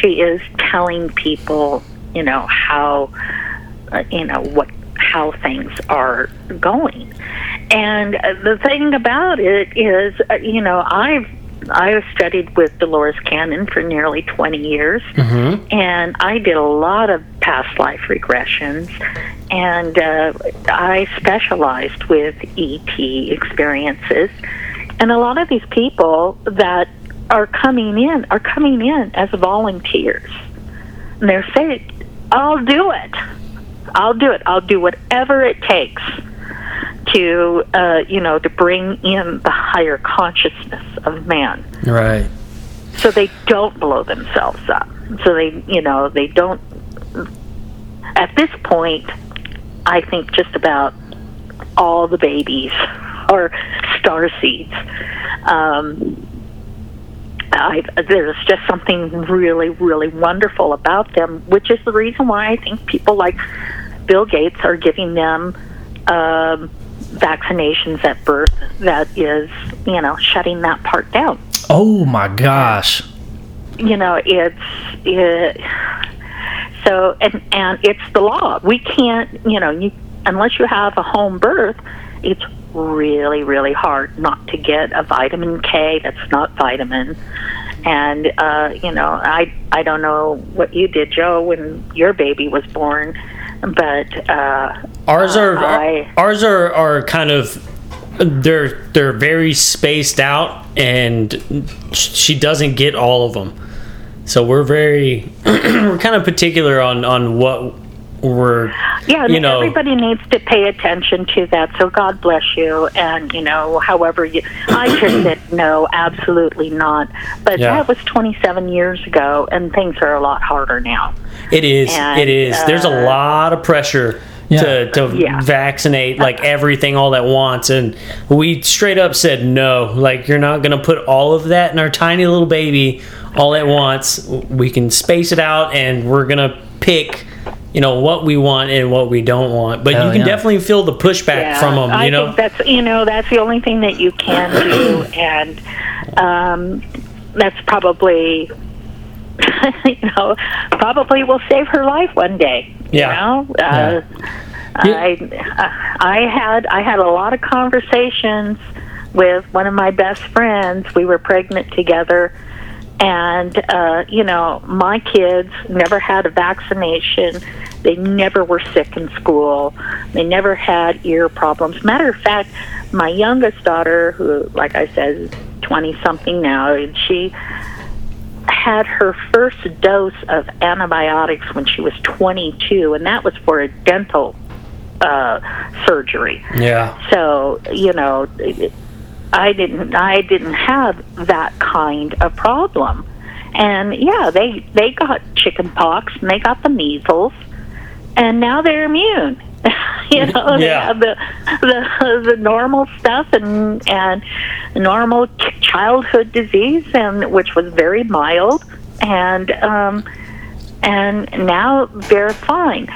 she is telling people you know how uh, you know what how things are going and uh, the thing about it is uh, you know i've I studied with Dolores Cannon for nearly 20 years, and I did a lot of past life regressions, and uh, I specialized with ET experiences. And a lot of these people that are coming in are coming in as volunteers. They're saying, I'll do it. I'll do it. I'll do whatever it takes to, uh, you know, to bring in the higher consciousness of man right. so they don't blow themselves up. So they, you know, they don't. At this point, I think just about all the babies are star seeds. Um, I, there's just something really, really wonderful about them, which is the reason why I think people like Bill Gates are giving them um, vaccinations at birth that is, you know, shutting that part down Oh my gosh. you know it's it, so and and it's the law we can't you know you unless you have a home birth it's really really hard not to get a vitamin k that's not vitamin and uh you know i i don't know what you did joe when your baby was born but uh Ours are I- ours are are kind of they're they're very spaced out, and she doesn't get all of them. So we're very (clears throat) we're kind of particular on on what we're Yeah, you know everybody needs to pay attention to that. So God bless you, and you know, however you, I just (coughs) said no, absolutely not. But Yeah. that was 27 years ago, and things are a lot harder now. It is. And, it is. There's a uh, lot of pressure Yeah. to, to Yeah. vaccinate like everything all at once, and we straight up said no. Like you're not going to put all of that in our tiny little baby all at once. We can space it out, and we're going to pick. You know what we want and what we don't want, but Hell you can yeah. definitely feel the pushback from them. I You know, think that's you know that's the only thing that you can do, (clears throat) and um, that's probably (laughs) you know probably will save her life one day. Yeah. You know? Uh, I I had I had a lot of conversations with one of my best friends. We were pregnant together, And, uh, you know, my kids never had a vaccination. They never were sick in school. They never had ear problems. Matter of fact, my youngest daughter, who, like I said, is 20 something now, and she had her first dose of antibiotics when she was 22, and that was for a dental uh, surgery. Yeah. So you know, I didn't I didn't have that kind of problem, and yeah, they they got chicken pox and they got the measles, and now they're immune. (laughs) you know, they Yeah. have the the the normal stuff and and normal ch- childhood disease, and which was very mild, and um, and now they're fine.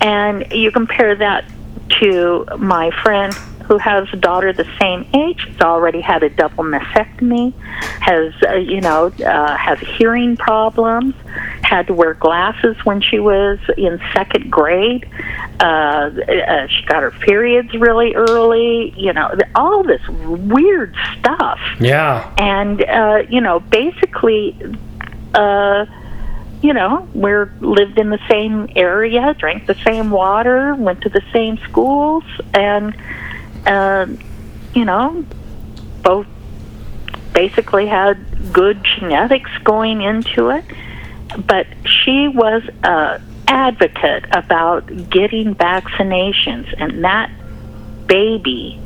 And you compare that to my friend who has a daughter the same age, has already had a double mastectomy, has uh, you know uh, has hearing problems, had to wear glasses when she was in second grade. Uh, uh, she got her periods really early. You know, all this weird stuff Yeah. and uh, you know, basically, uh, you know, we're lived in the same area, drank the same water, went to the same schools, and uh, you know, both basically had good genetics going into it. But she was a advocate about getting vaccinations, and that baby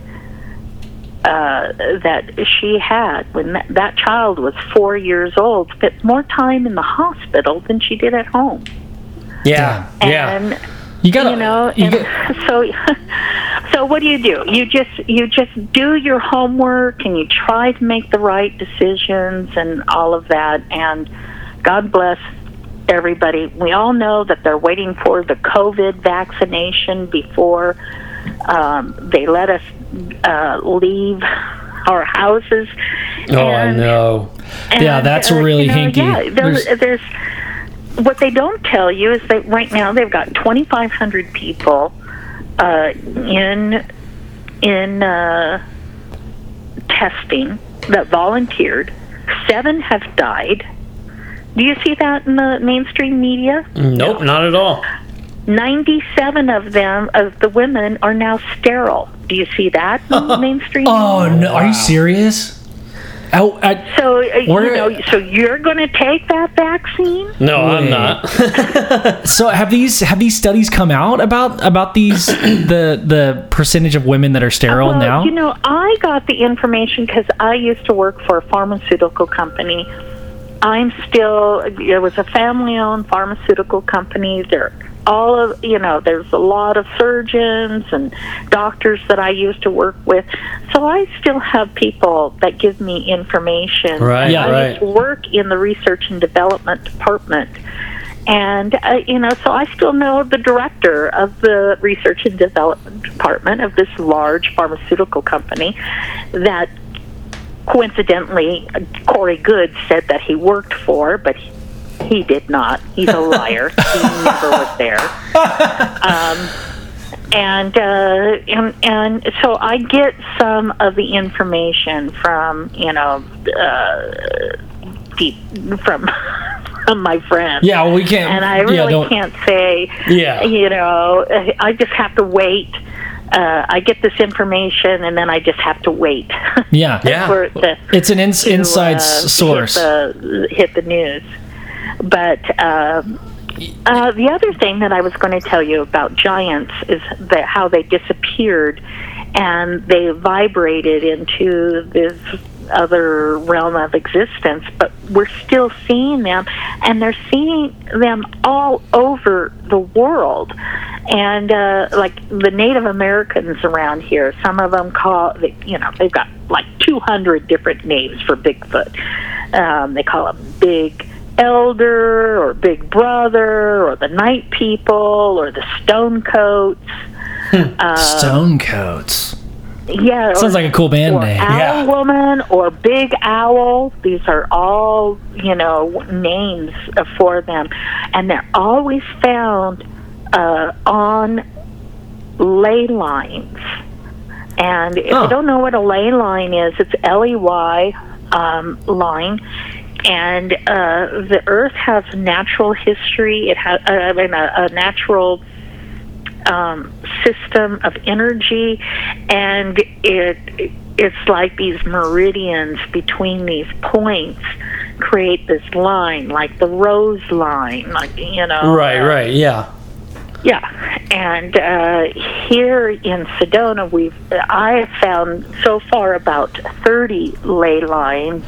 uh, that she had when that, that child was four years old spent more time in the hospital than she did at home. Yeah. Yeah. And You gotta, you know, you and got- (laughs) so so what do you do? You just you just do your homework and you try to make the right decisions and all of that. And God bless everybody. We all know that they're waiting for the COVID vaccination before um, they let us uh, leave our houses. Oh, I And- know. Yeah, that's uh, really you know, hinky. Yeah, there's, There's- there's what they don't tell you is that right now they've got 2,500 people uh, in in uh, testing that volunteered. Seven have died. Do you see that in the mainstream media? Nope, not at all. 97 of them, of the women, are now sterile. Do you see that in the (laughs) mainstream oh media? no, are you serious? Oh, I, So, uh, Where- you know, so you're going to take that vaccine? No, I'm not. (laughs) so have these have these studies come out about about these (clears throat) the the percentage of women that are sterile well, now? You know, I got the information because I used to work for a pharmaceutical company. I'm still. It was a family-owned pharmaceutical company. There, all of you know. There's a lot of surgeons and doctors that I used to work with. So I still have people that give me information. Right, Yeah. I right. work in the research and development department. And, uh, you know, so I still know the director of the research and development department of this large pharmaceutical company that coincidentally Corey Goode said that he worked for, but he, he did not. He's a (laughs) liar. he never was there. Um, and, uh, and and so I get some of the information from you know uh, deep from (laughs) from my friends. yeah, well, we can't. And I really don't- can't say, Yeah. you know, I just have to wait. Uh, I get this information and then I just have to wait. Yeah. (laughs) Yeah. for it It's an ins- to, inside uh, source. Hit the, hit the news. But um, uh, the other thing that I was going to tell you about giants is that how they disappeared and they vibrated into this other realm of existence, but we're still seeing them, and they're seeing them all over the world. And uh, like the Native Americans around here, some of them call, you know, they've got like 200 different names for Bigfoot. Um, they call him Big Elder or Big Brother or the Night People or the Stone Coats. Uh, Stone coats. Yeah, Sounds or- like a cool band name. Owl Yeah. Woman or Big Owl. These are all you know names for them, and they're always found uh, on ley lines. And if Oh. you don't know what a ley line is, it's L E Y um, line. And uh, the Earth has natural history. It has, uh, I mean, a, a natural um, system of energy, and it it's like these meridians between these points create this line, like the rose line, like you know. Right, right, yeah. Yeah, and uh, here in Sedona, we've I have found so far about thirty ley lines.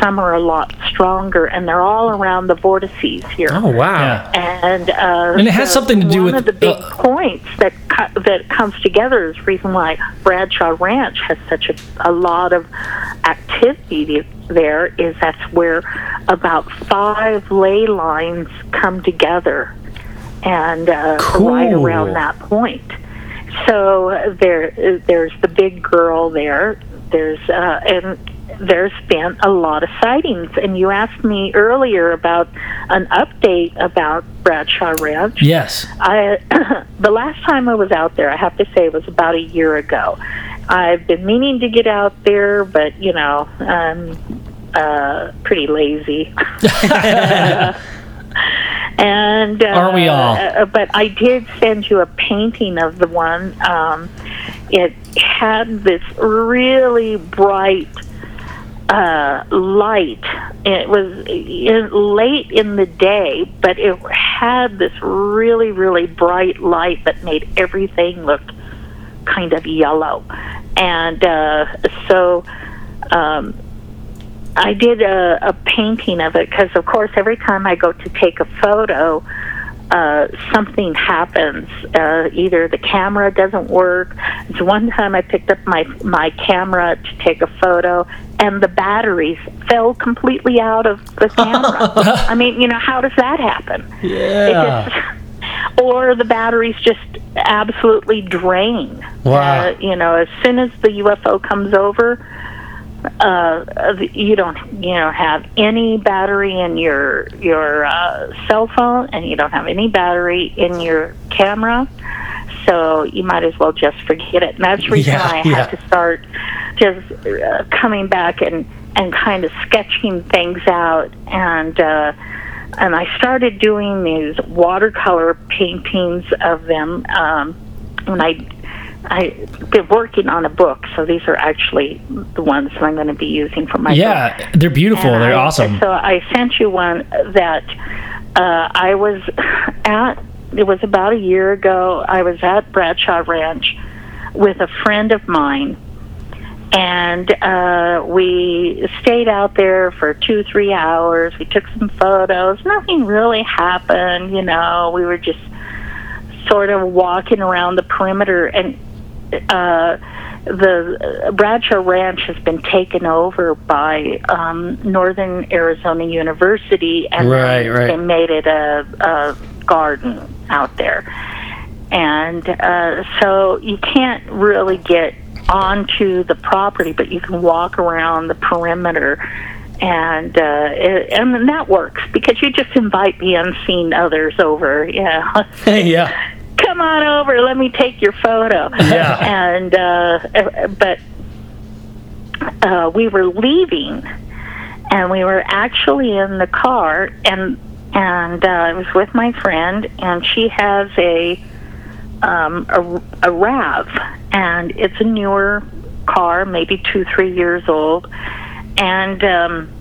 Some are a lot stronger, and they're all around the vortices here. Oh wow. Yeah. And uh, And it has the- something to do one with, of the big uh, points that co- that comes together is the reason why Bradshaw Ranch has such a, a lot of activity there. Is that's where about five ley lines come together, and uh, right around that point. So there, there's the big girl there. There's uh, and there's been a lot of sightings. And you asked me earlier about an update about Bradshaw Ranch. Yes. I (clears throat) the last time I was out there, I have to say, it was about a year ago. I've been meaning to get out there, but you know, I'm uh, pretty lazy. (laughs) and uh, Aren't we all? uh, but I did send you a painting of the one. Um, it had this really bright uh, light. It was in, late in the day, but it had this really, really bright light that made everything look kind of yellow. And uh, so um, I did a, a painting of it because, of course, every time I go to take a photo, uh, something happens. Uh, either the camera doesn't work. It's one time I picked up my my camera to take a photo, and the batteries fell completely out of the camera. (laughs) I mean, you know, how does that happen? Yeah. Just, (laughs) or the batteries just absolutely drain. Wow. Uh, you know, as soon as the UFO comes over, uh, you don't you know have any battery in your your uh, cell phone, and you don't have any battery in your camera. So you might as well just forget it. And that's the reason Yeah, why I yeah. had to start just uh, coming back and and kind of sketching things out and. Uh, and I started doing these watercolor paintings of them. Um, when I I've been working on a book, so these are actually the ones that I'm going to be using for my book. Yeah, they're beautiful. And they're I- awesome. So I sent you one that uh, I was (laughs) at. It was about a year ago. I was at Bradshaw Ranch with a friend of mine, and uh, we stayed out there for two, three hours. We took some photos. Nothing really happened, you know. We were just sort of walking around the perimeter, and uh, the Bradshaw Ranch has been taken over by um, Northern Arizona University, and Right, right. they made it a, a garden out there. And uh, so you can't really get onto the property, but you can walk around the perimeter. And uh, it, and that works because you just invite the unseen others over. Yeah, (laughs) yeah. Come on over let me take your photo Yeah. and uh but uh we were leaving and we were actually in the car and and uh I was with my friend and she has a um a, a rav and it's a newer car maybe two three years old and um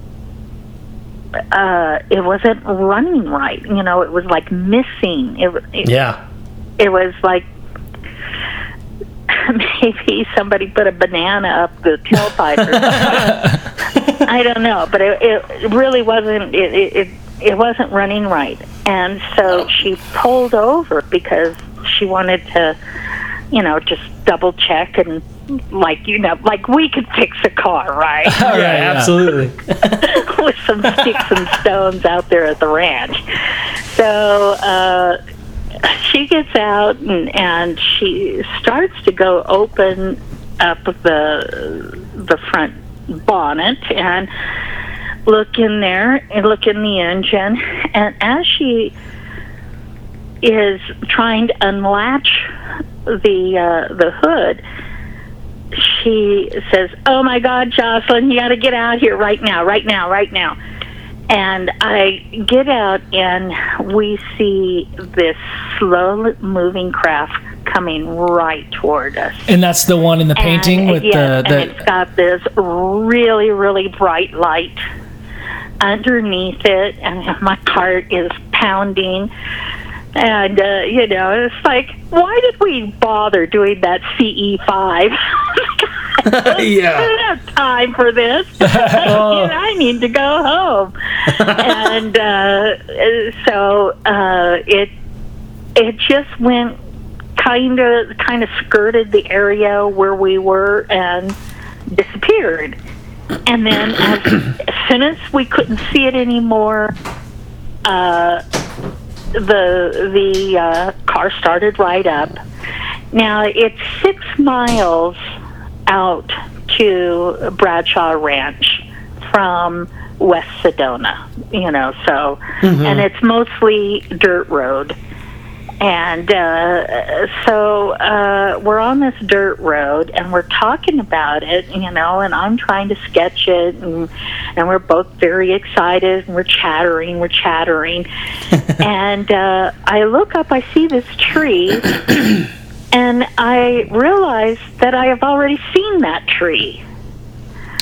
uh it wasn't running right you know it was like missing it, it Yeah. It was like (laughs) maybe somebody put a banana up the tailpipe. Or something. I don't know, but it, it really wasn't. It, it it wasn't running right, and so she pulled over because she wanted to, you know, just double check and like you know, like we could fix a car, right? (laughs) yeah, yeah. absolutely. (laughs) with some sticks and stones out there at the ranch. So uh, (laughs) she gets out and, and she starts to go open up the the front bonnet and look in there and look in the engine. And as she is trying to unlatch the uh, the hood, she says, "Oh my God, Jocelyn, you got to get out here right now, right now, right now." And I get out, and we see this slow moving craft coming right toward us. And that's the one in the painting and, with the, the. And it's got this really, really bright light underneath it, and my heart is pounding. And, uh, you know, it's like, why did we bother doing that CE5? (laughs) (laughs) yeah. I don't have time for this. (laughs) (laughs) oh. I need to go home. and uh, so uh, it it just went kind of kind of skirted the area where we were and disappeared. And then as, (clears throat) as soon as we couldn't see it anymore, uh, the the uh, car started right up. Now it's six miles out to Bradshaw Ranch from West Sedona, you know, so, and it's mostly dirt road. And uh, so uh, we're on this dirt road and we're talking about it, you know, and I'm trying to sketch it, and, and we're both very excited and we're chattering, we're chattering. (laughs) and uh, I look up, I see this tree, (clears throat) and I realized that I have already seen that tree.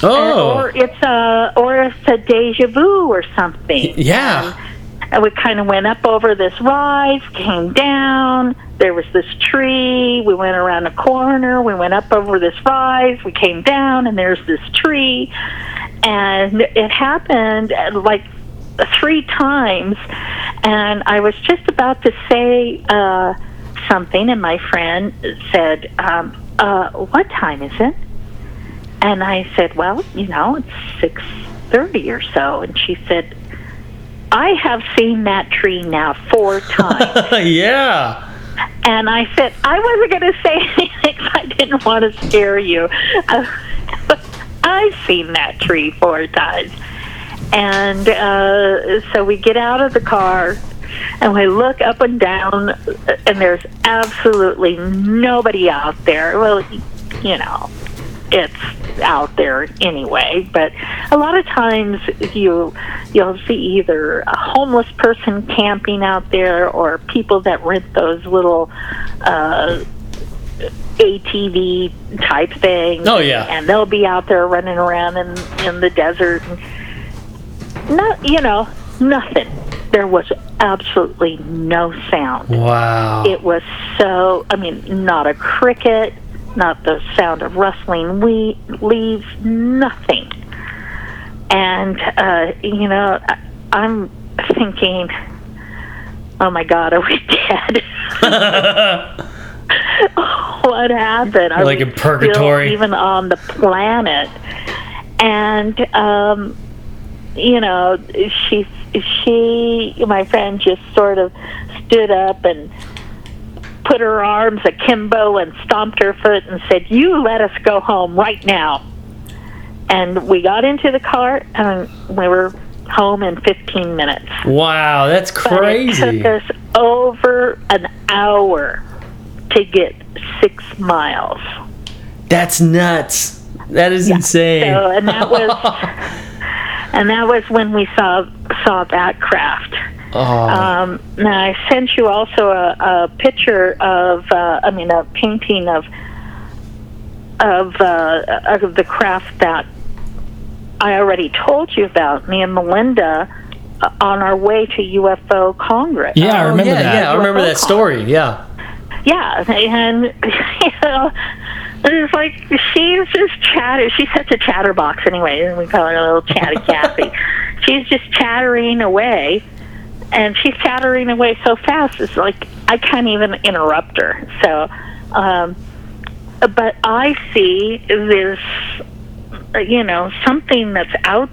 Oh. Or it's a or it's a deja vu or something. Yeah. And we kind of went up over this rise, came down. There was this tree. We went around a corner. We went up over this rise. We came down, and there's this tree. And it happened uh, like three times. And I was just about to say uh, something, and my friend said, um, uh, "What time is it?" And I said, "Well, you know, it's six thirty or so." And she said, "I have seen that tree now four (laughs) times." yeah. and I said, "I wasn't going to say (laughs) anything I didn't want to scare you." Uh, (laughs) I've seen that tree four times, and uh, so we get out of the car. And we look up and down, and there's absolutely nobody out there. Well, you know, it's out there anyway but a lot of times you you'll see either a homeless person camping out there or people that rent those little uh ATV type things Oh, yeah. and they'll be out there running around in in the desert and not you know nothing there was absolutely no sound. Wow. it was so i mean not a cricket not the sound of rustling we- leaves nothing. And uh you know I, i'm thinking oh my god are we (laughs) dead? (laughs) What happened? Are Like in purgatory. even on the planet? And um you know she she my friend just sort of stood up and put her arms akimbo and stomped her foot and said, "You let us go home right now." And we got into the car and we were home in 15 minutes. wow, that's But crazy. it took us over an hour to get six miles. That's nuts. That is insane. So, and that (laughs) was and that was when we saw saw that craft. oh, Um, now I sent you also a, a picture of, uh, I mean, a painting of of uh, of the craft that I already told you about. Me and Melinda uh, on our way to UFO Congress. Yeah, I Oh, remember yeah, that. Yeah, I remember that story. Yeah. Yeah, and (laughs) you know, it's like she's just chatter. She's such a chatterbox anyway. and We call her a little chatty Cathy. (laughs) she's just chattering away, and she's chattering away so fast. It's like I can't even interrupt her. So, um, but I see this, you know, something that's out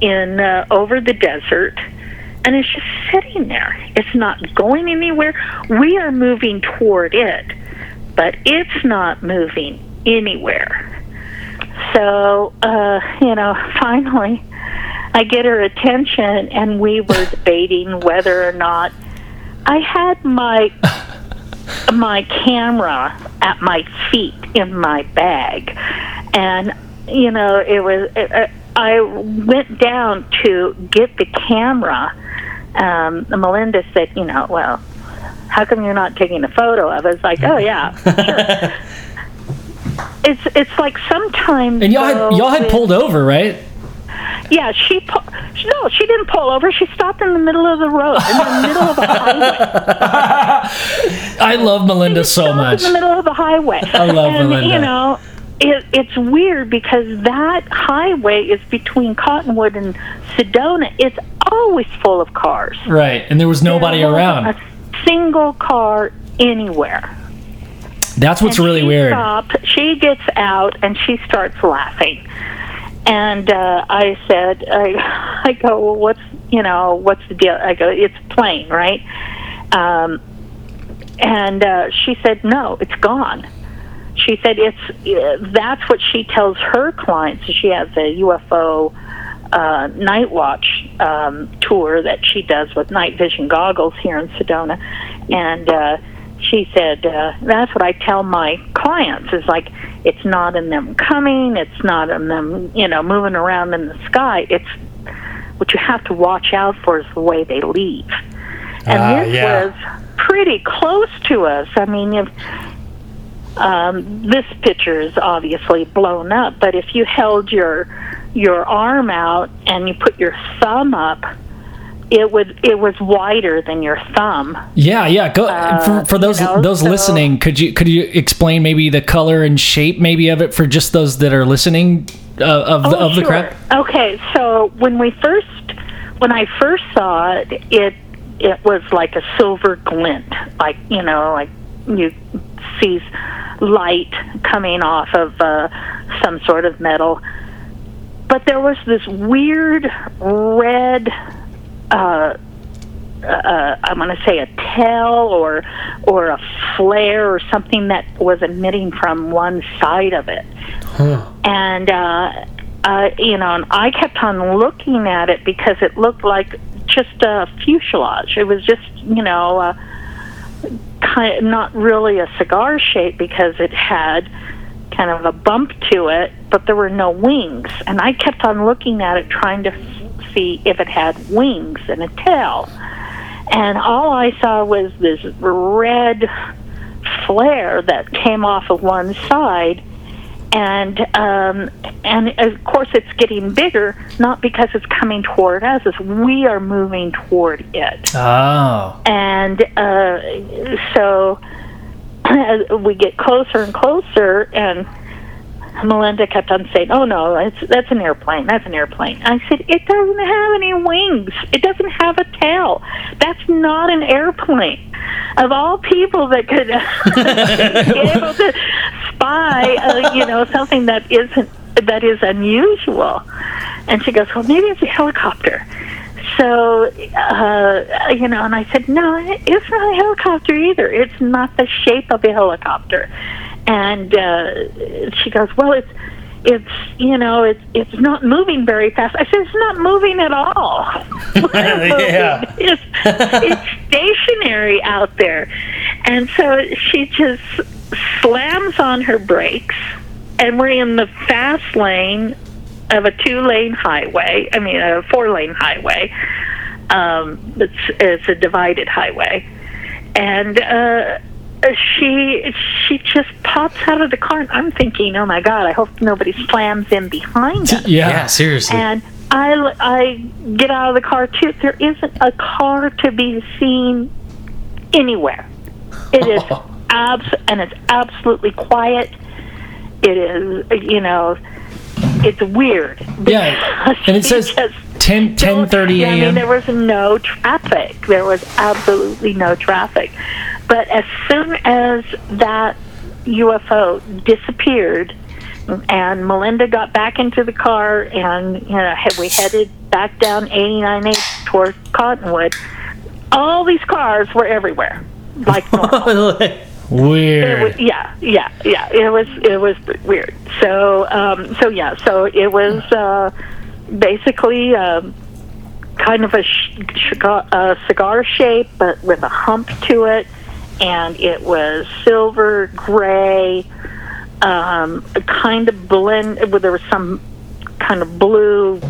in uh, over the desert and it's just sitting there. It's not going anywhere. We are moving toward it, but it's not moving anywhere. So, uh, you know, (laughs) finally, I get her attention, and we were (laughs) debating whether or not I had my (laughs) my camera at my feet in my bag, and you know, it was. It, uh, I went down to get the camera, um, Melinda said, you know, well, how come you're not taking a photo of it? It's like, oh yeah, sure. (laughs) it's it's like sometimes. And y'all had y'all had pulled over, right? Yeah, she pu- no, she didn't pull over. She stopped in the middle of the road, in the middle of a highway. (laughs) I love Melinda so much. in the middle of the highway. I love and, Melinda. You know, it, it's weird because that highway is between Cottonwood and Sedona. It's always full of cars. Right, and there was nobody There wasn't around. A single car anywhere. That's what's And really she weird. Stopped, she gets out and she starts laughing. And uh, I said, I, (laughs) I go, well, what's you know, what's the deal? I go, it's plain, right? Um, and uh, she said, no, it's gone. She said it's uh, that's what she tells her clients. She has a UFO uh, night watch um, tour that she does with night vision goggles here in Sedona, and uh, she said uh, that's what I tell my clients is like it's not in them coming, it's not in them you know moving around in the sky. It's what you have to watch out for is the way they leave, and Ah, this yeah. was pretty close to us. I mean, if um, this picture is obviously blown up, but if you held your your arm out and you put your thumb up, it would it was wider than your thumb. Yeah, yeah. Go for, for those Uh, you know, those so- listening. Could you could you explain maybe the color and shape maybe of it for just those that are listening uh, of the, Oh, of the sure. crap? Okay, so when we first when I first saw it, it it was like a silver glint, like you know, like you see light coming off of uh, some sort of metal. But there was this weird red. Uh, uh, I'm going to say a tail or or a flare or something that was emitting from one side of it and uh, uh, you know, and I kept on looking at it because it looked like just a fuselage. It was just, you know, uh, kind of not really a cigar shape because it had kind of a bump to it, but there were no wings. And I kept on looking at it, trying to f- see if it had wings and a tail. And all I saw was this red flare that came off of one side and um, and of course it's getting bigger, not because it's coming toward us, as we are moving toward it. Oh, And uh, so as (clears throat) we get closer and closer, and Melinda kept on saying, "Oh no, that's that's an airplane. That's an airplane." I said, "It doesn't have any wings. It doesn't have a tail. That's not an airplane." Of all people that could (laughs) be able to spy, uh, you know, something that isn't that is unusual, and she goes, "Well, maybe it's a helicopter." So, uh, you know, and I said, no, it's not a helicopter either. It's not the shape of a helicopter. And uh, she goes, well, it's, it's, you know, it's, it's not moving very fast. I said, it's not moving at all. (laughs) (laughs) Yeah. It's, it's stationary out there. And so she just slams on her brakes, and we're in the fast lane of a two lane highway. I mean, a four lane highway. Um, it's it's a divided highway, and uh, she she just pops out of the car, and I'm thinking, oh my god, I hope nobody slams in behind us. yeah. Yeah, seriously. And I, I get out of the car too. There isn't a car to be seen anywhere. It is (laughs) abs and it's absolutely quiet. It is, you know, it's weird. Yeah, (laughs) and it says just 10 don't- 10:30 I mean, a.m. there was no traffic. There was absolutely no traffic. But as soon as that UFO disappeared, and Melinda got back into the car, and you know, had- we headed back down 89A toward Cottonwood. All these cars were everywhere, like (laughs) (laughs) Weird. was, yeah, yeah, yeah. It was it was weird. So um, so yeah. So it was uh, basically um, kind of a sh- a cigar shape, but with a hump to it, and it was silver gray, um, kind of blend. Well, there was some kind of blue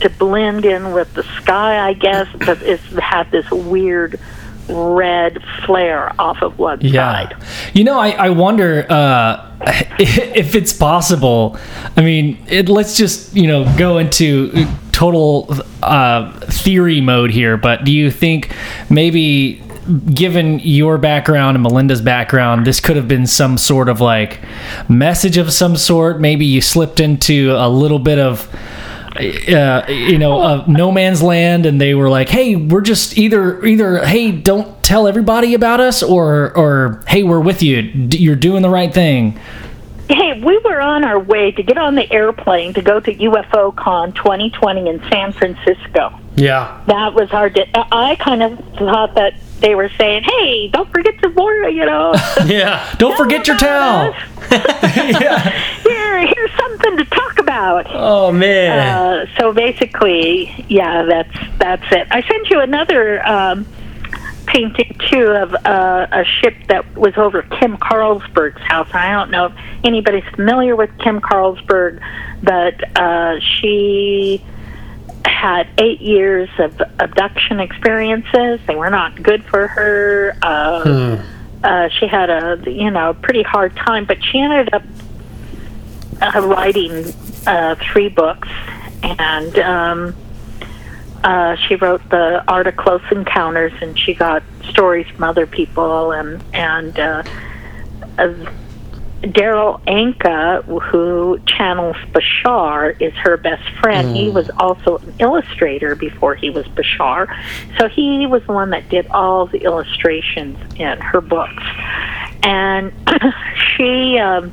to blend in with the sky, I guess, but it's had this weird red flare off of one Yeah. side. You know, I, I wonder uh, (laughs) if it's possible. I mean, it, let's just, you know, go into total uh, theory mode here, but do you think maybe given your background and Melinda's background, this could have been some sort of like message of some sort? Maybe you slipped into a little bit of uh, you know, uh, no man's land, and they were like, "Hey, we're just either either hey, don't tell everybody about us, or or hey, we're with you. D- You're doing the right thing." Hey, we were on our way to get on the airplane to go to UFO Con 2020 in San Francisco. Yeah. That was our. Di- I kind of thought that they were saying, "Hey, don't forget to board," you know. (laughs) Yeah. Don't forget your towel. yeah. (laughs) (laughs) Here, here's something to talk about. Oh man. Uh, so basically, yeah, that's that's it. I sent you another um, painting too of uh, a ship that was over Kim Carlsberg's house. I don't know if anybody's familiar with Kim Carlsberg, but uh, she had eight years of abduction experiences. They were not good for her. Uh, uh, she had a you know pretty hard time, but she ended up uh, writing uh, three books, and um, uh, she wrote the Art of Close Encounters, and she got stories from other people, and and uh, uh, Darryl Anka, who channels Bashar, is her best friend. He was also an illustrator before he was Bashar, so he was the one that did all the illustrations in her books, and (clears throat) she. Um,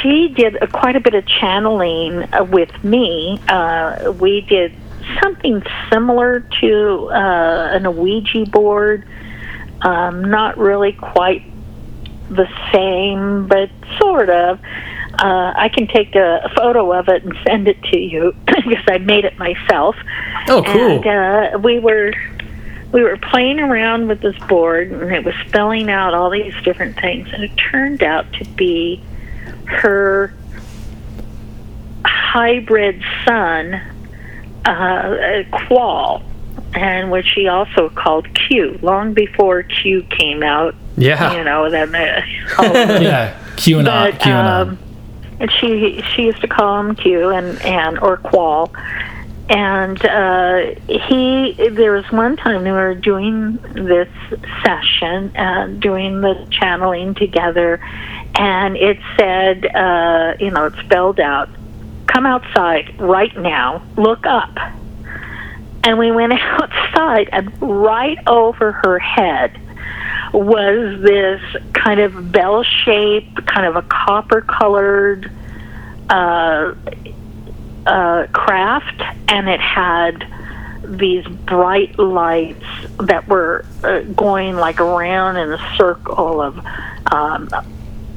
she did uh, quite a bit of channeling uh, with me. Uh, we did something similar to uh, an Ouija board. Um, not really quite the same, but sort of. Uh, I can take a, a photo of it and send it to you (clears throat) because I made it myself. Oh, cool. And uh, we were we were playing around with this board, and it was spelling out all these different things, and it turned out to be her hybrid son, uh, Qual, and which she also called Q. Long before Q came out, yeah. you know, then all the- Yeah. QAnon. but QAnon. um, and she she used to call him Q and and or Qual, and uh, he there was one time we were doing this session, uh, doing the channeling together, and it said, uh, you know, it spelled out, "Come outside right now, look up." And we went (laughs) outside, and right over her head was this kind of bell shaped, kind of a copper colored uh, uh, craft, and it had these bright lights that were uh, going like around in a circle of um,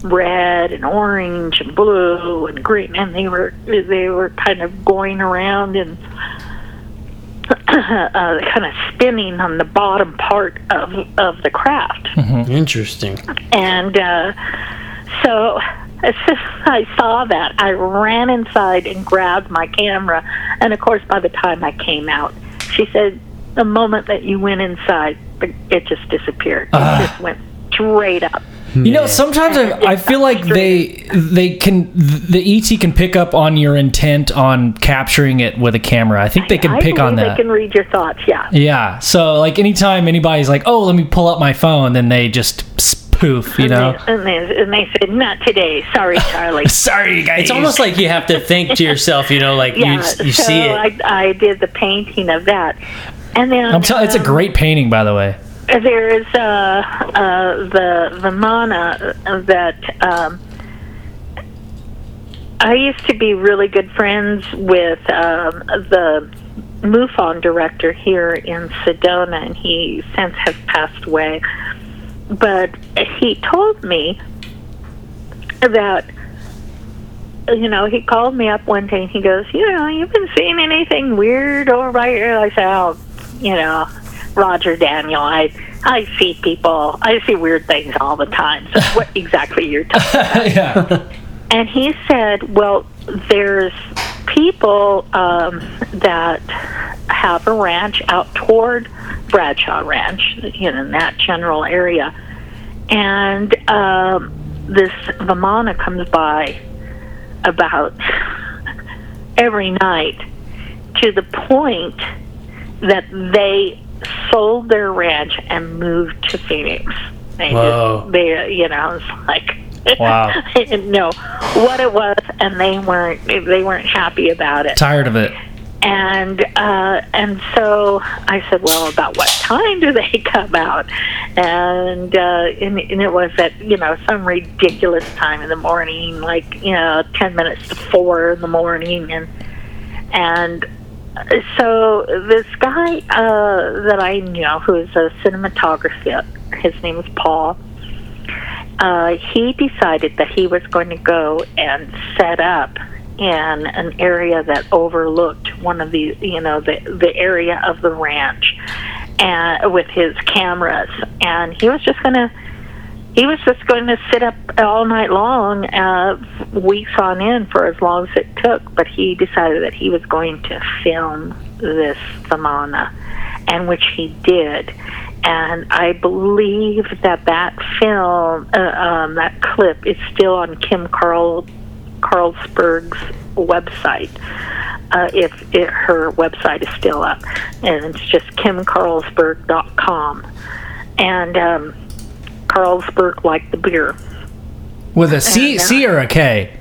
red and orange and blue and green, and they were they were kind of going around and (coughs) uh, kind of spinning on the bottom part of of the craft. Interesting. And uh, so as soon as I saw that, I ran inside and grabbed my camera. And of course, by the time I came out, she said, the moment that you went inside, it just disappeared. Ah. It just went straight up. You know, sometimes I, I feel like they they can the ET can pick up on your intent on capturing it with a camera. I think they can I pick on that. They can read your thoughts, yeah. Yeah. So like anytime anybody's like, "Oh, let me pull up my phone," then they just spoof, you And know. they, and, they, and they said, not today. Sorry, Charlie. (laughs) Sorry, guys. It's almost like you have to think to yourself, you know, like yeah, you you so see it. I, I did the painting of that. And then I'm telling. It's a um, great painting, by the way. There is uh, uh, the the mana that um, I used to be really good friends with um, the MUFON director here in Sedona, and he since has passed away. But he told me that you know he called me up one day and he goes, you know, you've been seeing anything weird over here? I said, oh, you know, Roger Daniel, I I see people, I see weird things all the time. So (laughs) what exactly you're talking? About? (laughs) yeah. and he said, "Well, there's people um, that have a ranch out toward Bradshaw Ranch, you know, in that general area, and um, this Vimana comes by about every night to the point that they sold their ranch and moved to Phoenix. They Whoa. just, they, you know, it's like, (laughs) Wow. know what it was, and they weren't, they weren't happy about it. Tired of it. And uh, and so I said, well, about what time do they (laughs) come out? And uh, and, and it was at you know some ridiculous time in the morning, like you know ten minutes to four in the morning, and and so this guy uh, that I know, who is a cinematographer, his name is Paul. Uh, he decided that he was going to go and set up in an area that overlooked one of the, you know, the the area of the ranch, and with his cameras, and he was just going to he was just going to sit up all night long, uh, weeks on end for as long as it took. But he decided that he was going to film this Vimana, and which he did. And I believe that that film, uh, um, that clip, is still on Kim Carl Carlsberg's website. Uh, if it, her website is still up, and it's just kimcarlsberg.com. And um, Carlsberg like the beer. With a C, uh, C or a K?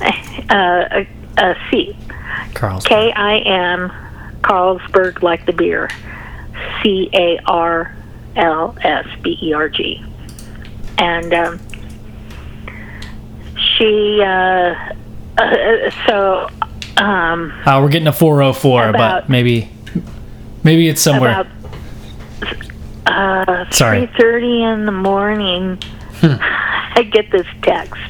(laughs) Uh, a, a C. Carl's. K I M Carlsberg like the beer. C A R L S B E R G. And um, she, uh, uh, so, um, Oh, we're getting a 404, About- but maybe maybe it's somewhere. about uh, Sorry. 3.30 in the morning, Hmm. (sighs) I get this text.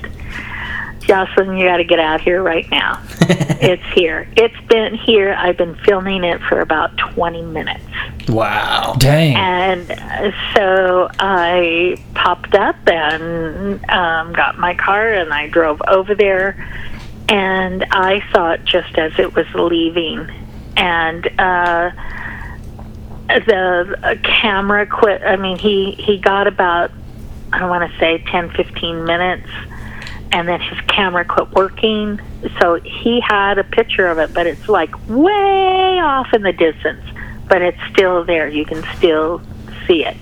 Jocelyn, you got to get out here right now. (laughs) it's here. It's been here. I've been filming it for about 20 minutes. Wow. Dang. And uh, so I popped up and um, got my car and I drove over there. And I saw it just as it was leaving. And uh, the uh, camera quit. I mean, he, he got about, I don't want to say 10, 15 minutes. And then his camera quit working. So he had a picture of it, but it's like way off in the distance. But it's still there. You can still see it.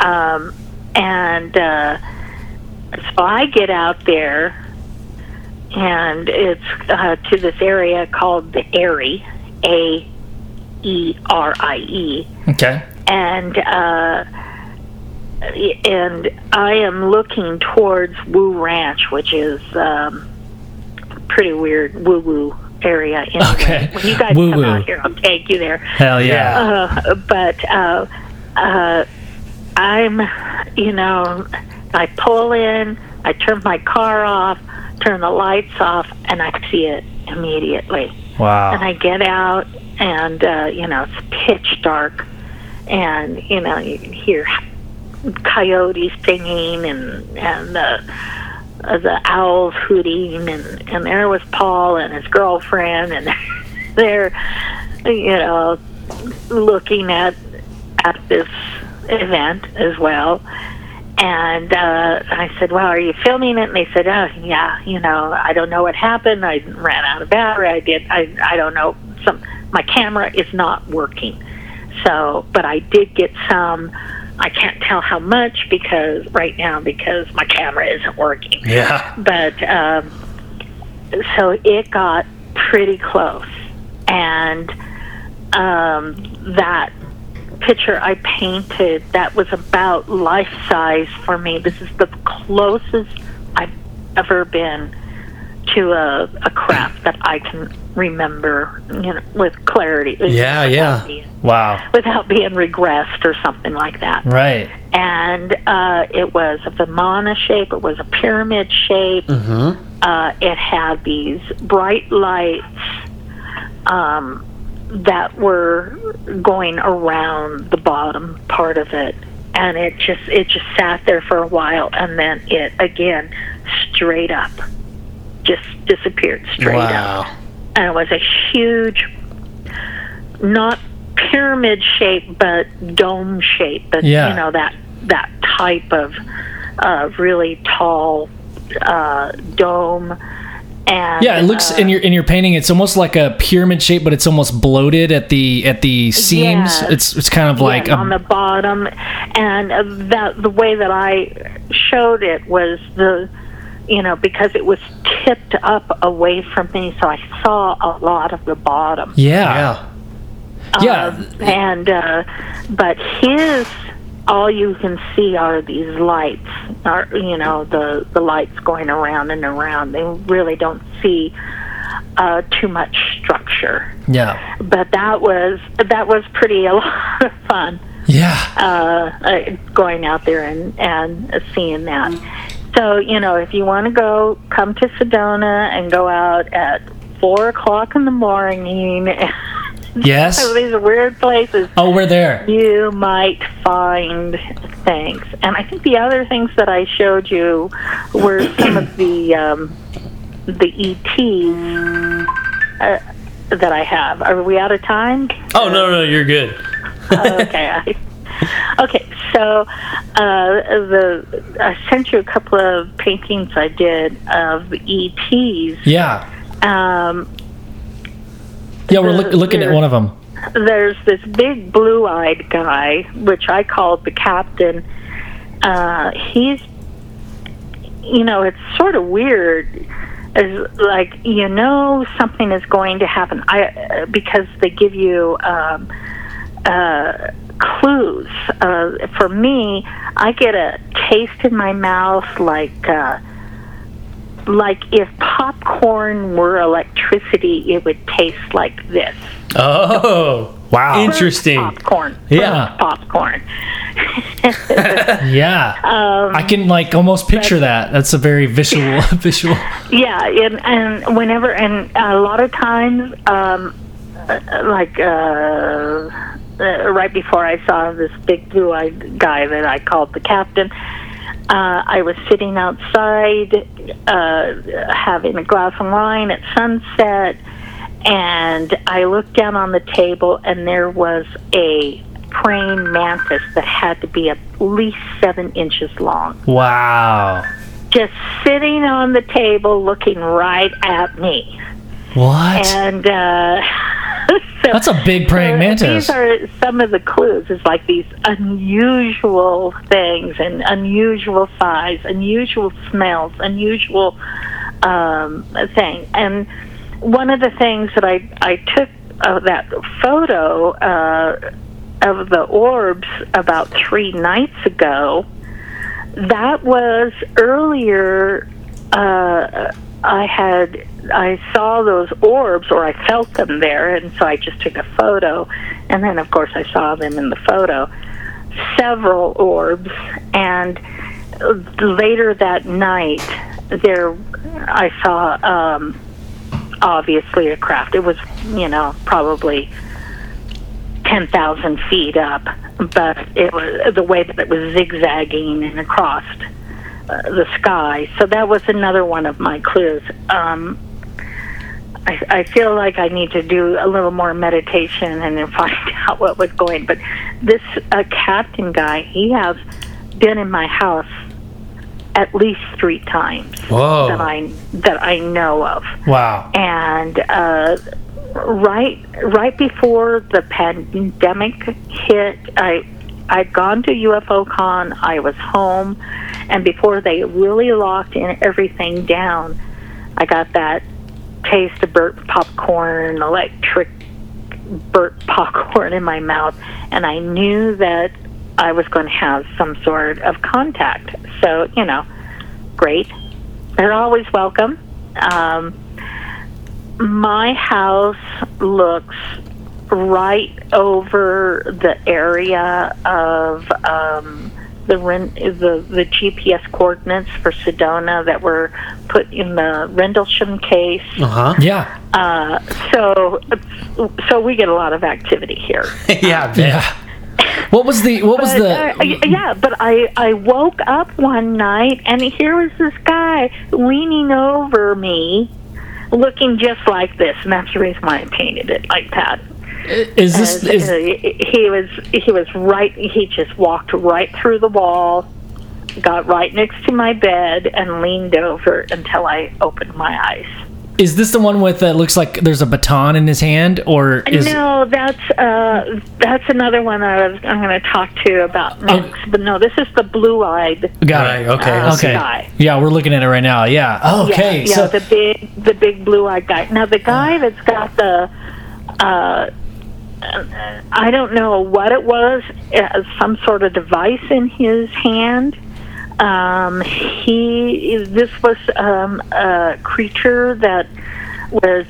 Um, and uh, so I get out there, and it's uh, to this area called the Aerie, A E R I E Okay. and uh, and I am looking towards Woo Ranch, which is um, pretty weird woo woo area. Anyway. Okay. When you guys Woo-woo. come out here, I'll take you there. Hell yeah. Uh, but uh, uh, I'm, you know, I pull in, I turn my car off, turn the lights off, and I see it immediately Wow! and I get out, and uh, you know it's pitch dark, and you know you can hear coyotes singing and and the uh, the owls hooting, and and there was Paul and his girlfriend, and (laughs) they're you know looking at at this event as well. And uh, I said, "Well, are you filming it?" And they said, "Oh, yeah. You know, I don't know what happened. I ran out of battery. I did. I I don't know. Some my camera is not working. So, but I did get some. I can't tell how much because right now because my camera isn't working. Yeah. But um, so it got pretty close, and um, that picture I painted that was about life size for me. This is the closest I've ever been to a, a craft that I can remember, you know, with clarity. Yeah, without yeah. being- Wow. Without being regressed or something like that Right. and uh, it was a Vimana shape. It was a pyramid shape. Mm-hmm. Uh, it had these bright lights um, that were going around the bottom part of it, and it just it just sat there for a while, and then it again straight up, just disappeared straight up and it was a huge, not pyramid shape, but dome shape. But Yeah. you know that that type of uh, really tall uh, dome. And Yeah, it looks uh, in your in your painting. It's almost like a pyramid shape, but it's almost bloated at the at the seams. It's it's kind of like yeah, a, on the bottom, and uh, that the way that I showed it was the, you know, because it was tipped up away from me, so I saw a lot of the bottom. yeah. Yeah. Um, and uh, but his all you can see are these lights are you know the the lights going around and around they really don't see uh too much structure Yeah. but that was that was pretty a (laughs) lot of fun Yeah. uh, uh going out there and and seeing that so you know if you want to go come to sedona and go out at four o'clock in the morning (laughs) Yes. so these are weird places Oh, we're there. you might find things. And I think the other things that I showed you were (clears throat) some of the um, the ETs uh, that I have. Are we out of time? Oh no, no, you're good. okay. (laughs) I, okay. So uh, the I sent you a couple of paintings I did of ETs. Yeah. Um, Yeah, we're look, looking at one of them. there's this big blue-eyed guy, which I called the captain. Uh, he's, you know, it's sort of weird. Is like you know something is going to happen. I uh, because they give you um, uh, clues. Uh, for me, I get a taste in my mouth like. Uh, like if popcorn were electricity, it would taste like this. Oh, Wow. interesting. Popcorn. Yeah. Popcorn. (laughs) Yeah. Um, I can like almost picture that. That's a very visual (laughs) (laughs) visual. yeah, and, and whenever, and a lot of times, um, uh, like uh, uh, right before I saw this big blue-eyed guy that I called the captain, uh, I was sitting outside uh, having a glass of wine at sunset, and I looked down on the table, and there was a praying mantis that had to be at least seven inches long, Wow. just sitting on the table looking right at me. What? And uh, (laughs) so, That's a big praying so mantis. These are some of the clues. It's like these unusual things and unusual size, unusual smells, unusual um, thing. And one of the things that I I took of that photo uh, of the orbs about three nights ago. That was earlier. Uh, I had I saw those orbs, or I felt them there, and so I just took a photo. And then, of course, I saw them in the photo. Several orbs, and later that night, there I saw um, obviously a craft. It was, you know, probably ten thousand feet up, but it was the way that it was zigzagging and across uh, the sky. So that was another one of my clues. Um, I, I feel like I need to do a little more meditation and then find (laughs) out what was going. But this uh, captain guy, he has been in my house at least three times Whoa. that I that I know of wow. and uh, right right before the pandemic hit, I I'd gone to UFO Con. I was home, and before they really locked in everything down, I got that taste of burnt popcorn, electric burnt (laughs) popcorn in my mouth, and I knew that I was going to have some sort of contact. So you know, great. They're always welcome. Um, my house looks right over the area of um, the, Ren- the the GPS coordinates for Sedona that were put in the Rendlesham case. Uh huh. Yeah. Uh, so so we get a lot of activity here. (laughs) yeah. Yeah. What was the what was But, the uh, yeah, but I I woke up one night and here was this guy guy leaning over me, looking just like this, and that's the reason why I painted it like that. (laughs) Is this Uh, is he was he was right. He just walked right through the wall, got right next to my bed, and leaned over until I opened my eyes. is this the one with uh, looks like there's a baton in his hand, or is no, that's uh, that's another one I was I'm going to talk to you about next. But no, this is the blue-eyed. Guy. Okay, Uh, Okay. guy. Yeah, we're looking at it right now. Yeah. Okay. Yeah, so the big the big blue-eyed guy. Now the guy that's got the uh, I don't know what it was, uh, some sort of device in his hand. Um, he this was um, a creature that was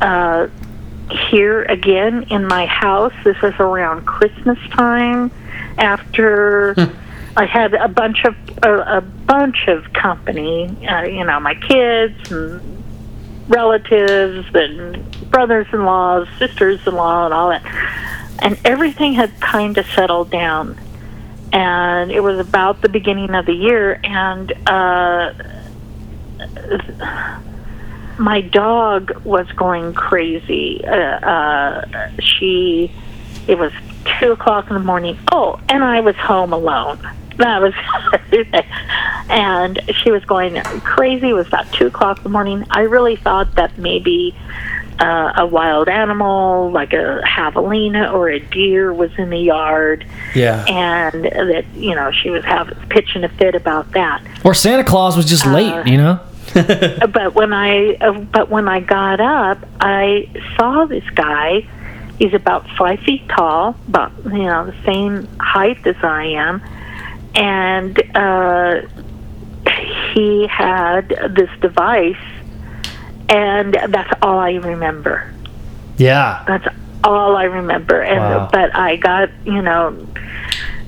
uh, here again in my house. This was around Christmas time after I had a bunch of a, a bunch of company. Uh, you know, my kids and relatives and brothers-in-laws, sisters-in-law, and all that. And everything had kind of settled down. And it was about the beginning of the year, and uh, my dog was going crazy. Uh, uh, she, it was two o'clock in the morning. Oh, and I was home alone. (laughs) That was, and she was going crazy. It was about two o'clock in the morning. I really thought that maybe uh, a wild animal, like a javelina or a deer, was in the yard, Yeah. and that you know she was having pitching a fit about that. or Santa Claus was just Uh, late, you know? (laughs) (laughs) but when I uh, but when I got up, I saw this guy. He's about five feet tall, about you know the same height as I am, and uh, he had this device, and that's all I remember. Yeah. That's all I remember. And Wow. but I got you know,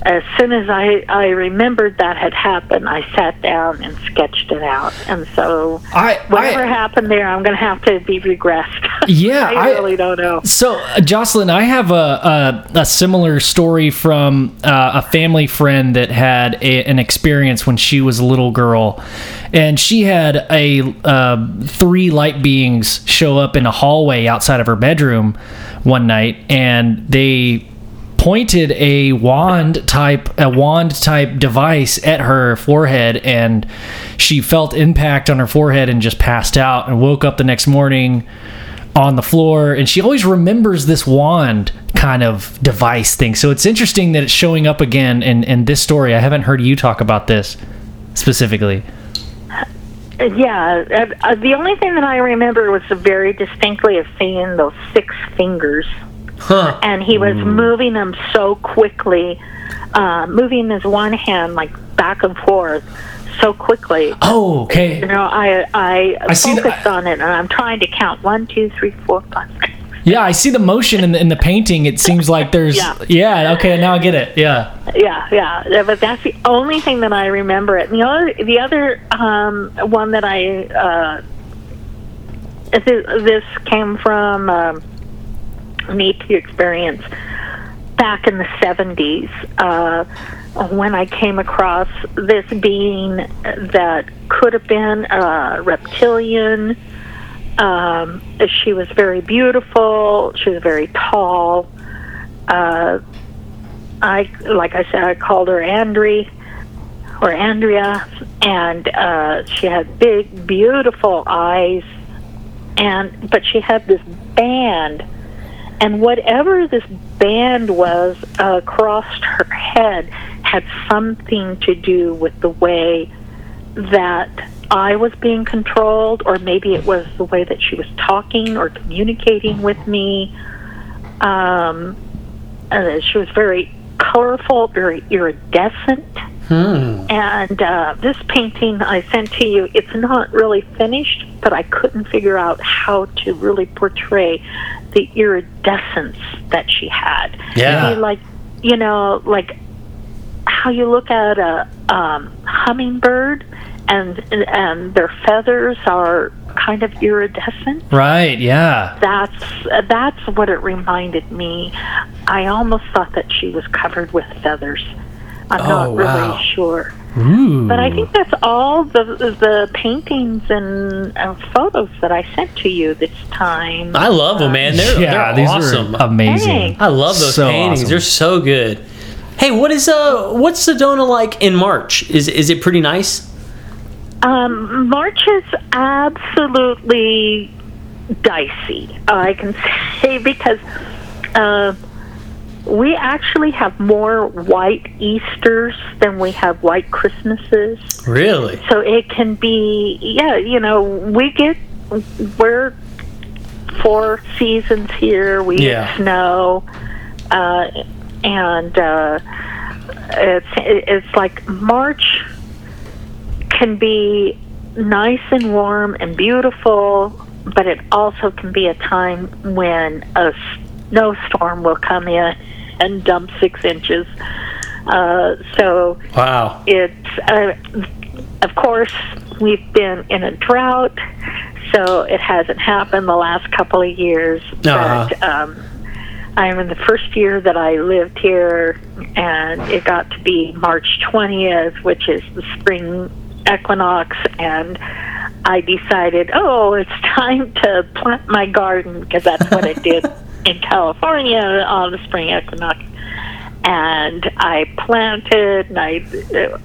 as soon as I I remembered that had happened, I sat down and sketched it out. And so I, whatever I happened there, I'm going to have to be regressed. Yeah, I, I- really don't know. So, uh, Jocelyn, I have a, a, a similar story from uh, a family friend that had a, an experience when she was a little girl. And she had a uh, three light beings show up in a hallway outside of her bedroom one night, and they pointed a wand type a wand type device at her forehead and she felt impact on her forehead and just passed out and woke up the next morning on the floor and she always remembers this wand kind of device thing. So it's interesting that it's showing up again in, in this story. I haven't heard you talk about this specifically. Yeah, uh, uh, the only thing that I remember was very distinctly of seeing those six fingers, Huh. and he was moving them so quickly, uh, moving his one hand like back and forth so quickly. oh okay. You know, I I, I the- focused on it, and I'm trying to count one, two, three, four, five. yeah i see the motion in the, in the painting it seems like (laughs) there's Yeah. yeah okay now i get it yeah Yeah, yeah, but that's the only thing that I remember. It. The other, the other um, one that I uh, this, this came from um, me to experience back in the seventies uh, when I came across this being that could have been a reptilian. Um, she was very beautiful. She was very tall. Uh, I, like I said, I called her Andri or Andrea, and uh, she had big, beautiful eyes, and but she had this band, and whatever this band was uh, across her head had something to do with the way that I was being controlled, or maybe it was the way that she was talking or communicating with me. Um, uh, she was very colorful, very iridescent. Hmm. And uh, this painting I sent to you, it's not really finished, but I couldn't figure out how to really portray the iridescence that she had. Yeah. Like, you know, like how you look at a um, hummingbird and and their feathers are kind of iridescent right yeah that's that's what it reminded me. I almost thought that she was covered with feathers. I'm Oh, not really wow. sure. Ooh. But I think that's all the the paintings and uh, photos that I sent to you this time. I love them, man. They're, yeah, they're these awesome. are amazing. Hey. I love those So paintings. awesome. They're so good. Hey, what is uh what's Sedona like in March? Is is it pretty nice? Um, March is absolutely dicey. I can (laughs) say because uh, we actually have more white Easters than we have white Christmases. Really? So it can be, yeah, you know, we get, we're four seasons here. We Yeah. get snow, uh, and uh, it's it's like March can be nice and warm and beautiful, but it also can be a time when a snowstorm will come in and dump six inches. Uh, so Wow. it's uh, of course we've been in a drought so it hasn't happened the last couple of years Uh-huh. but um, i'm in the first year that i lived here and it got to be march 20th which is the spring equinox and i decided oh it's (laughs) time to plant my garden because that's what I did (laughs) in california on the spring equinox and I planted and I uh,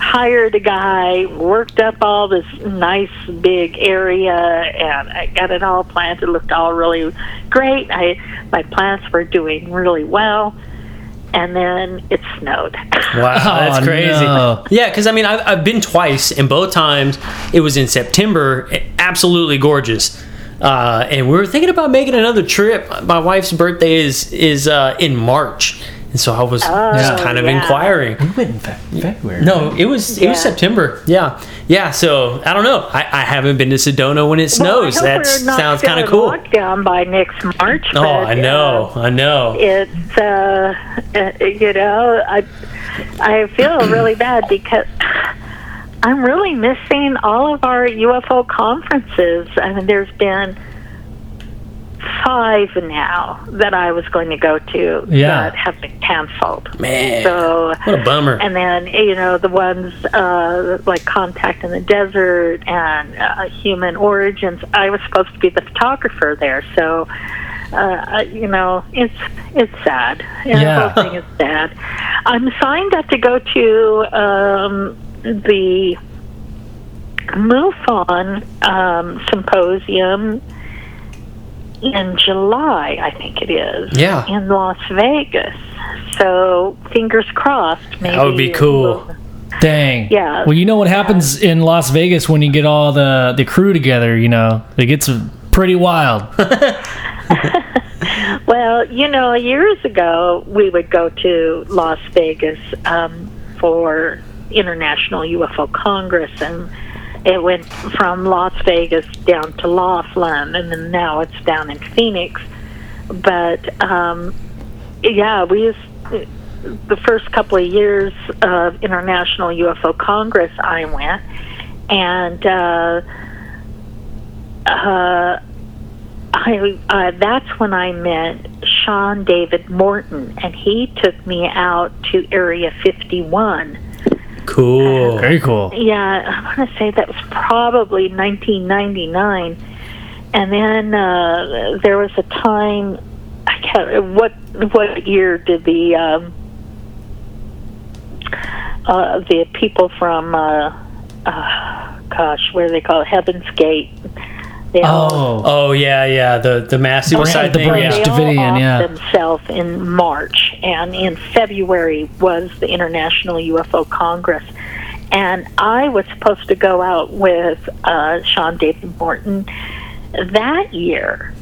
hired a guy, worked up all this nice big area, and I got it all planted. Looked all really great. I my plants were doing really well, and then it snowed. Wow, (laughs) that's Oh, crazy. no. Yeah, because I mean, I've, I've been twice, and both times it was in September. Absolutely gorgeous. Uh, and we were thinking about making another trip. My wife's birthday is is uh, in March, and so I was just Oh, kind of yeah. inquiring. we went in Fe- February. No, it was it was September. Yeah, yeah. So I don't know. I, I haven't been to Sedona when it snows. Well, that sounds kind of in cool. Lockdown by next March. Oh, but, I know, uh, I know. it's uh, uh, you know I I feel really bad because I'm really missing all of our UFO conferences. I mean, there's been five now that I was going to go to Yeah. that have been canceled. Man, So what a bummer. and then you know the ones uh, like Contact in the Desert and uh, Human Origins. I was supposed to be the photographer there, so uh, you know it's it's sad. And Yeah. The whole thing is sad. I'm signed up to go to um, the MUFON um, symposium in July, I think it is. Yeah. In Las Vegas. So fingers crossed. Maybe That would be cool. Dang. Yeah. Well, you know what happens in Las Vegas when you get all the the crew together. You know, it gets pretty wild. (laughs) Well, you know, years ago we would go to Las Vegas um, for International UFO Congress, and it went from Las Vegas down to Laughlin, and then now it's down in Phoenix. But um, yeah, we used the first couple of years of International UFO Congress. I went, and uh, uh, I uh, that's when I met Sean David Morton, and he took me out to Area 51. Cool. Very cool. Yeah, I want to say that was probably 1999. And then uh, there was a time. I can't. What what year did the um, uh, the people from uh, uh, gosh, what do they call it? Heaven's Gate? They all- Oh, Oh yeah, yeah. The the mass suicide the thing. Branch Yeah. they all Davidian, off yeah. themselves in March, and in February was the International UFO Congress. And I was supposed to go out with uh, Sean David Morton that year,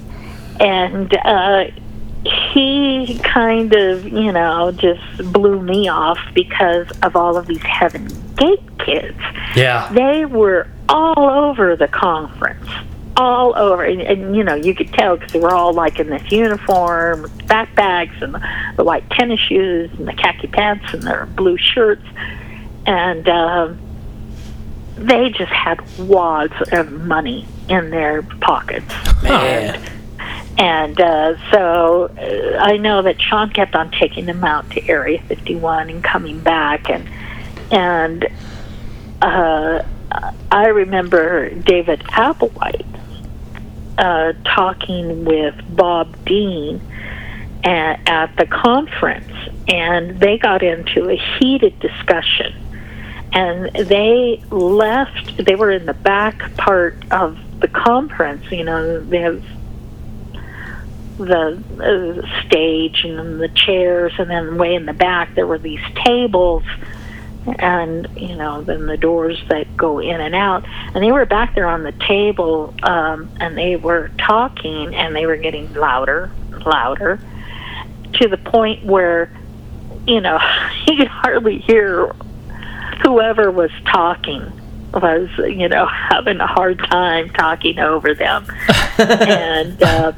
and uh, he kind of, you know, just blew me off because of all of these Heaven Gate kids Yeah. they were all over the conference all over. And, and you know you could tell because they were all like in this uniform backpacks and the, the white tennis shoes and the khaki pants and their blue shirts. And um, they just had wads of money in their pockets. (laughs) Man. and uh, so uh, I know that Sean kept on taking them out to Area 51 and coming back, and and uh, I remember David Applewhite uh, talking with Bob Dean at, at the conference, and they got into a heated discussion. And they left, they were in the back part of the conference, you know, they have the uh, stage and the chairs, and then way in the back there were these tables and you know then the doors that go in and out. And they were back there on the table um, and they were talking and they were getting louder louder to the point where you know (laughs) you could hardly hear whoever was talking was you know (laughs) having a hard time talking over them. (laughs) And uh,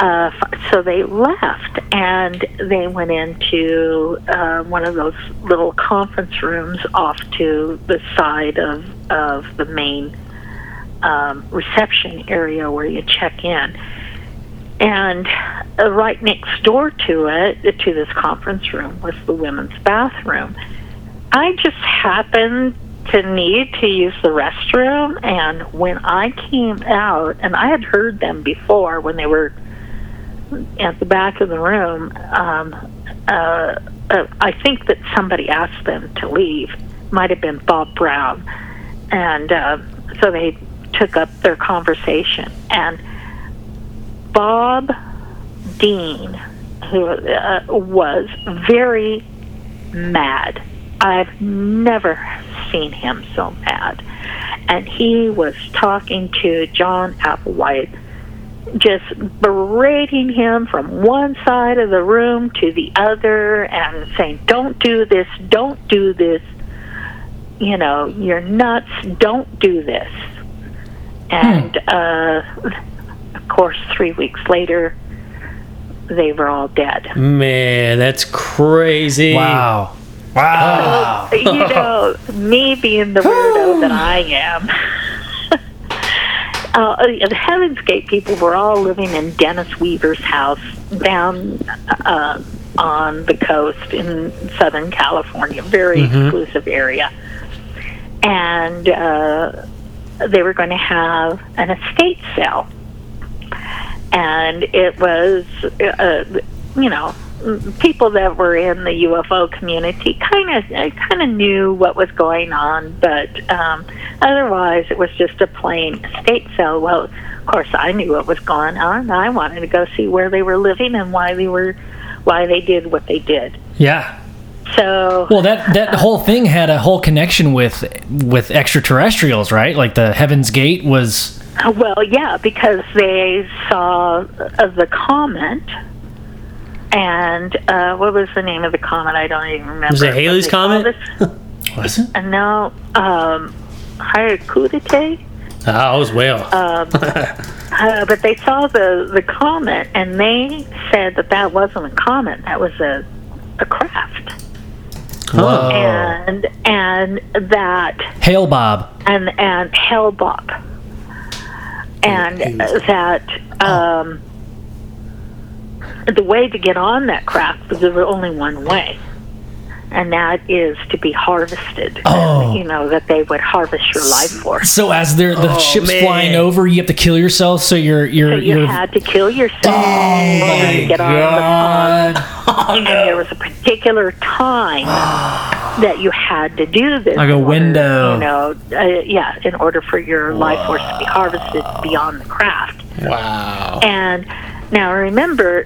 uh, so they left and they went into uh, one of those little conference rooms off to the side of, of the main um, reception area where you check in. And uh, right next door to it, to this conference room, was the women's bathroom. I just happened to need to use the restroom, and when I came out, and I had heard them before when they were at the back of the room, um, uh, uh, I think that somebody asked them to leave. Might have been Bob Brown, and uh, so they took up their conversation. And Bob Dean, who uh, was very mad, I've never seen him so mad, and he was talking to John Applewhite just berating him from one side of the room to the other and saying, Don't do this, don't do this. You know, you're nuts, don't do this. And uh, of course, three weeks later, they were all dead. Man, that's crazy. Wow. Wow. you know, (laughs) me being the weirdo that I am. (laughs) uh, the Heaven's Gate people were all living in Dennis Weaver's house down uh, on the coast in Southern California, very exclusive area. And uh, they were going to have an estate sale. And it was, uh, you know, people that were in the UFO community kind of I kind of knew what was going on, but um, otherwise it was just a plain estate sale. Well, of course, I knew what was going on. I wanted to go see where they were living and why they were why they did what they did. Yeah. So Well, that that whole thing had a whole connection with with extraterrestrials, right? Like the Heaven's Gate was. Uh, Well, yeah, because they saw uh, the comet. And uh, what was the name of the comet? I don't even remember. Was it Halley's Comet? (laughs) Was it? And now, um, Hyakutake. Ah, I was whale. (laughs) Uh, but they saw the the comet, and they said that that wasn't a comet. That was a a craft, Whoa. and and that Hale-Bopp. and and bob. and that um, the way to get on that craft was there was only one way, and that is to be harvested. Oh. You know that they would harvest your life force. So as they're, the Oh, ship's man. flying over, you have to kill yourself. So you're you're So you you're. had to kill yourself in order to get on the on (laughs) and there was a particular time (sighs) that you had to do this. Like a order, window. You know, uh, yeah, in order for your life force to be harvested beyond the craft. wow. And now remember,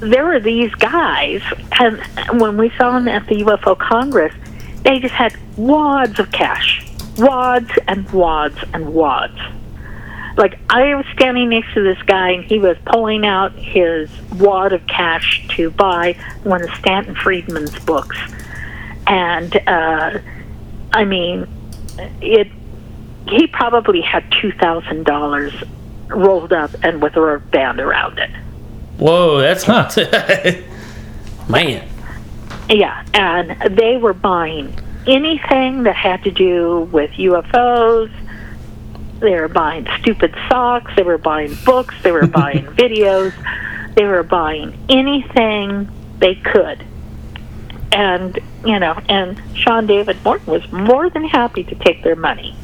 there were these guys, and when we saw them at the UFO Congress, they just had wads of cash, wads and wads and wads. Like I was standing next to this guy, and he was pulling out his wad of cash to buy one of Stanton Friedman's books, and uh, I mean, it. He probably had two thousand dollars rolled up and with a rubber band around it. Whoa, that's not. (laughs) man. Yeah, and they were buying anything that had to do with UFOs. They were buying stupid socks. They were buying books. They were (laughs) buying videos. They were buying anything they could. and you know, and Sean David Morton was more than happy to take their money.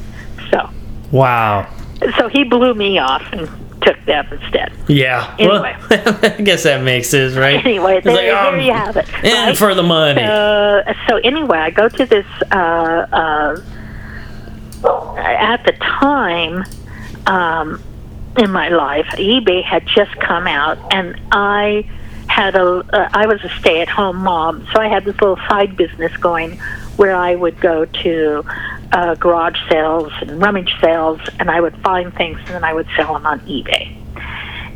So, Wow. So he blew me off and took them instead. Yeah. Anyway. Well, (laughs) I guess that makes sense, right? Anyway, there, like, there um, you have it. And right? for the money. Uh, so anyway, I go to this. Uh, uh, at the time um, in my life, eBay had just come out, and I had a. Uh, I was a stay-at-home mom, so I had this little side business going, where I would go to uh, garage sales and rummage sales, and I would find things, and then I would sell them on eBay.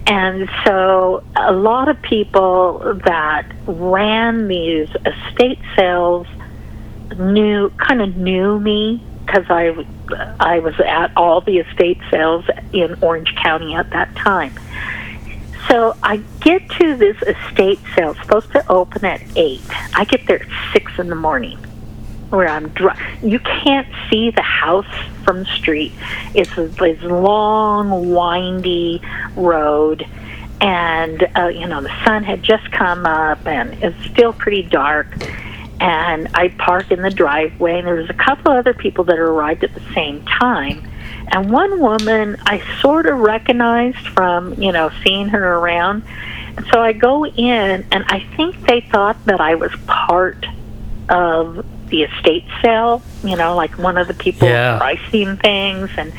And so a lot of people that ran these estate sales knew kind of knew me because I I was at all the estate sales in Orange County at that time. So I get to this estate sale, supposed to open at eight. I get there at six in the morning, where I'm dri You can't see the house from the street. It's this long, windy road, and uh, you know the sun had just come up, and it's still pretty dark and I park in the driveway, and there was a couple other people that arrived at the same time. And one woman I sort of recognized from, you know, seeing her around. And so I go in, and I think they thought that I was part of the estate sale, you know, like one of the people Yeah. pricing things. And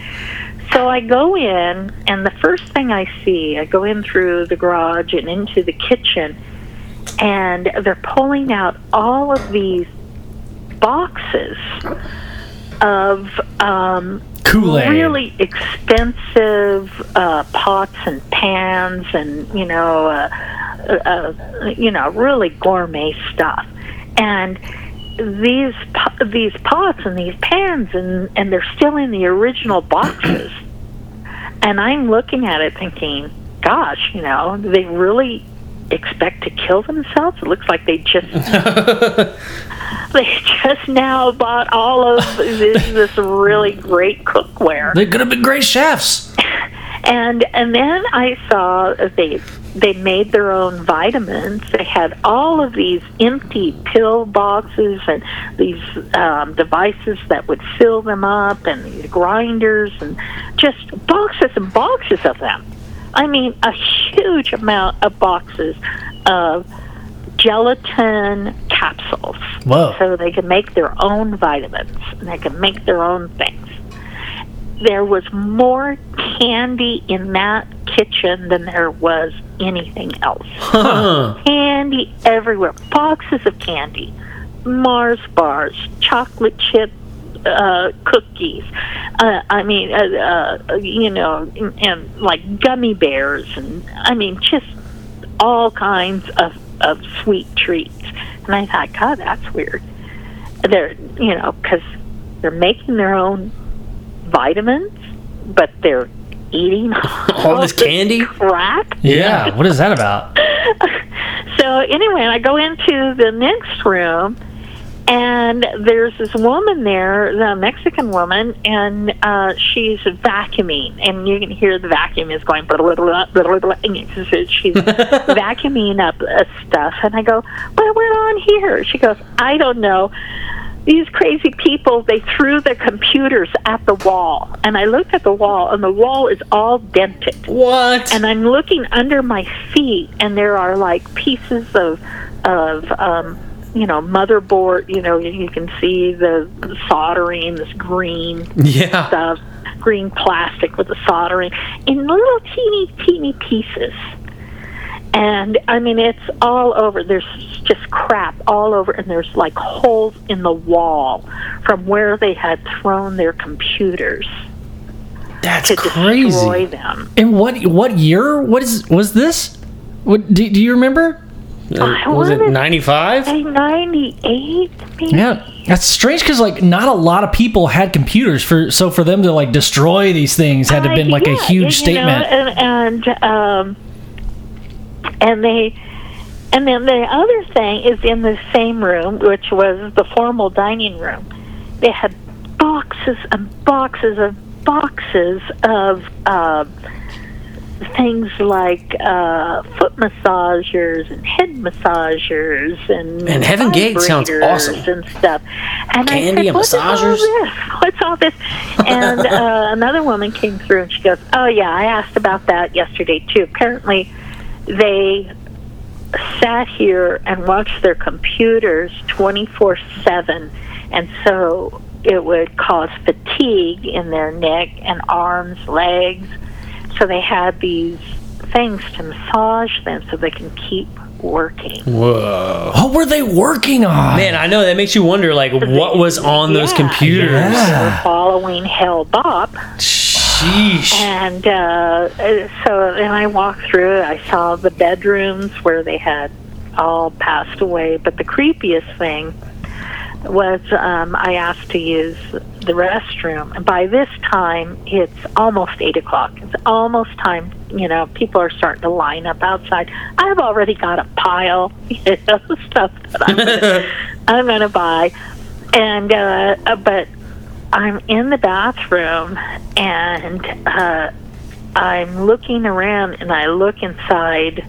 so I go in, and the first thing I see, I go in through the garage and into the kitchen and they're pulling out all of these boxes of um, Kool-Aid. really expensive uh, pots and pans, and you know, uh, uh, you know, really gourmet stuff. And these po- these pots and these pans, and and they're still in the original boxes. (clears throat) And I'm looking at it thinking, gosh, you know, do they really expect to kill themselves? It looks like they just (laughs) they just now bought all of this, this really great cookware. they could have been great chefs. (laughs) And and then I saw that they they made their own vitamins. They had all of these empty pill boxes and these um, devices that would fill them up, and these grinders, and just boxes and boxes of them. I mean, a huge amount of boxes of gelatin capsules Whoa. so they can make their own vitamins and they can make their own things. There was more candy in that kitchen than there was anything else. Huh. Candy everywhere, boxes of candy, Mars bars, chocolate chip uh, cookies. Uh, I mean, uh, uh, you know, and, and like gummy bears, and I mean, just all kinds of of sweet treats. And I thought, God, that's weird. They're, you know, because they're making their own vitamins, but they're eating (laughs) All this candy? crap. Yeah. What is that about? (laughs) So anyway, I go into the next room, and there's this woman there, the Mexican woman, and uh, she's vacuuming, and you can hear the vacuum is going blah blah blah blah blah, blah and she's (laughs) vacuuming up uh, stuff, and I go, "What went on here?" She goes, "I don't know." These crazy people, they threw their computers at the wall. And I looked at the wall, and the wall is all dented What? and I'm looking under my feet, and there are like pieces of of um, you know motherboard. You know, you, can see the, the soldering, this green yeah. stuff, green plastic with the soldering in little teeny teeny pieces. And I mean, it's all over. There's just crap all over, and there's like holes in the wall from where they had thrown their computers That's to crazy. destroy them. And what what year? What is was this? What do, do you remember? I was it 95? Say 98, maybe? Yeah, that's strange because like not a lot of people had computers for so for them to like destroy these things had to have been like Uh, a yeah, huge you know, statement. and and, um, and they and then the other thing is in the same room, which was the formal dining room. They had boxes and boxes of boxes of uh, things like uh, foot massagers and head massagers and Man, Heaven Gate sounds awesome. and stuff. And Candy I and said, What's all this? (laughs) What's all this? And (laughs) uh, another woman came through and she goes, "Oh yeah, I asked about that yesterday too. Apparently, they sat here and watched their computers 24 7 and so it would cause fatigue in their neck and arms legs so they had these things to massage them so they can keep working Whoa. What were they working on? Man, I know that makes you wonder, like, what was on those computers? yeah, they were Yeah. following Hale-Bopp Sheesh. And uh, so then I walked through. I saw the bedrooms where they had all passed away. But the creepiest thing was um, I asked to use the restroom. And by this time, it's almost 8 o'clock. It's almost time, you know, people are starting to line up outside. I've already got a pile, (laughs) you know, stuff that I'm going (laughs) to buy. And, uh, uh, but I'm in the bathroom and uh, I'm looking around and I look inside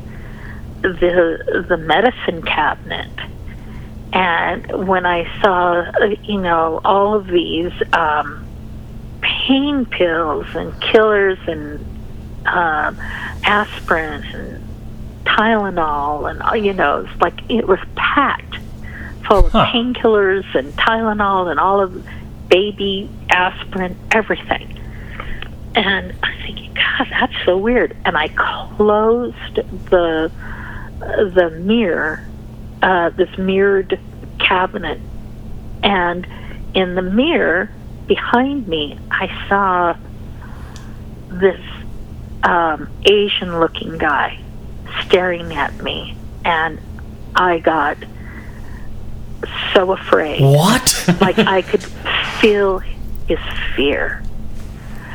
the the medicine cabinet. And when I saw, uh, you know, all of these um, pain pills and killers and um, aspirin and Tylenol and uh, you know, it's like it was packed full of Huh. painkillers and Tylenol and all of baby aspirin, everything. And I'm thinking, God, that's so weird. And I closed the the mirror, uh, this mirrored cabinet, and in the mirror behind me, I saw this um, Asian-looking guy staring at me, and I got so afraid What? (laughs) like I could feel his fear.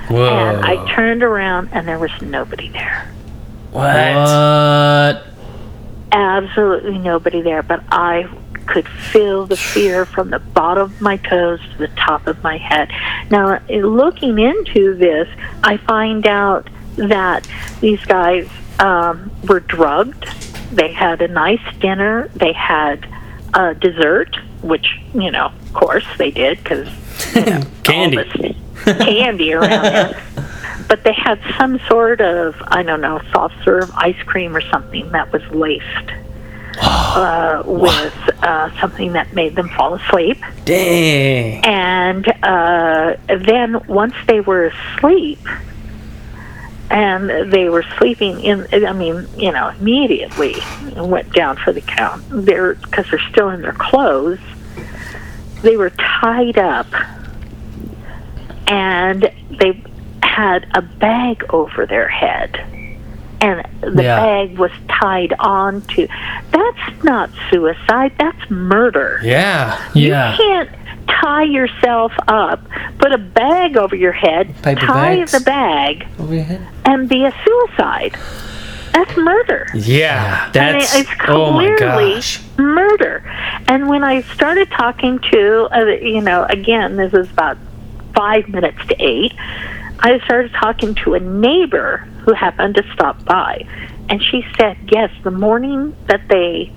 Whoa. And I turned around and there was nobody there. what? What? Absolutely nobody there, but I could feel the fear from the bottom of my toes to the top of my head. Now, in looking into this, I find out that these guys um, were drugged. They had a nice dinner. They had uh, dessert, which, you know, of course they did because (laughs) Candy. all this candy around there. But they had some sort of, I don't know, soft serve ice cream or something that was laced (gasps) uh, with uh, something that made them fall asleep. Dang. And uh, then once they were asleep, and they were sleeping in, I mean, you know, immediately went down for the count. They're, because they're still in their clothes, they were tied up. And they had a bag over their head and the Yeah. bag was tied on to that's not suicide that's murder Yeah. Yeah. you can't tie yourself up put a bag over your head Paper tie bags. the bag Over your head. and be a suicide that's murder Yeah. I mean, That's. it's oh my clearly gosh. murder. And when I started talking to, uh, you know, again, this is about five minutes to eight, I started talking to a neighbor who happened to stop by. And she said, yes, the morning that they,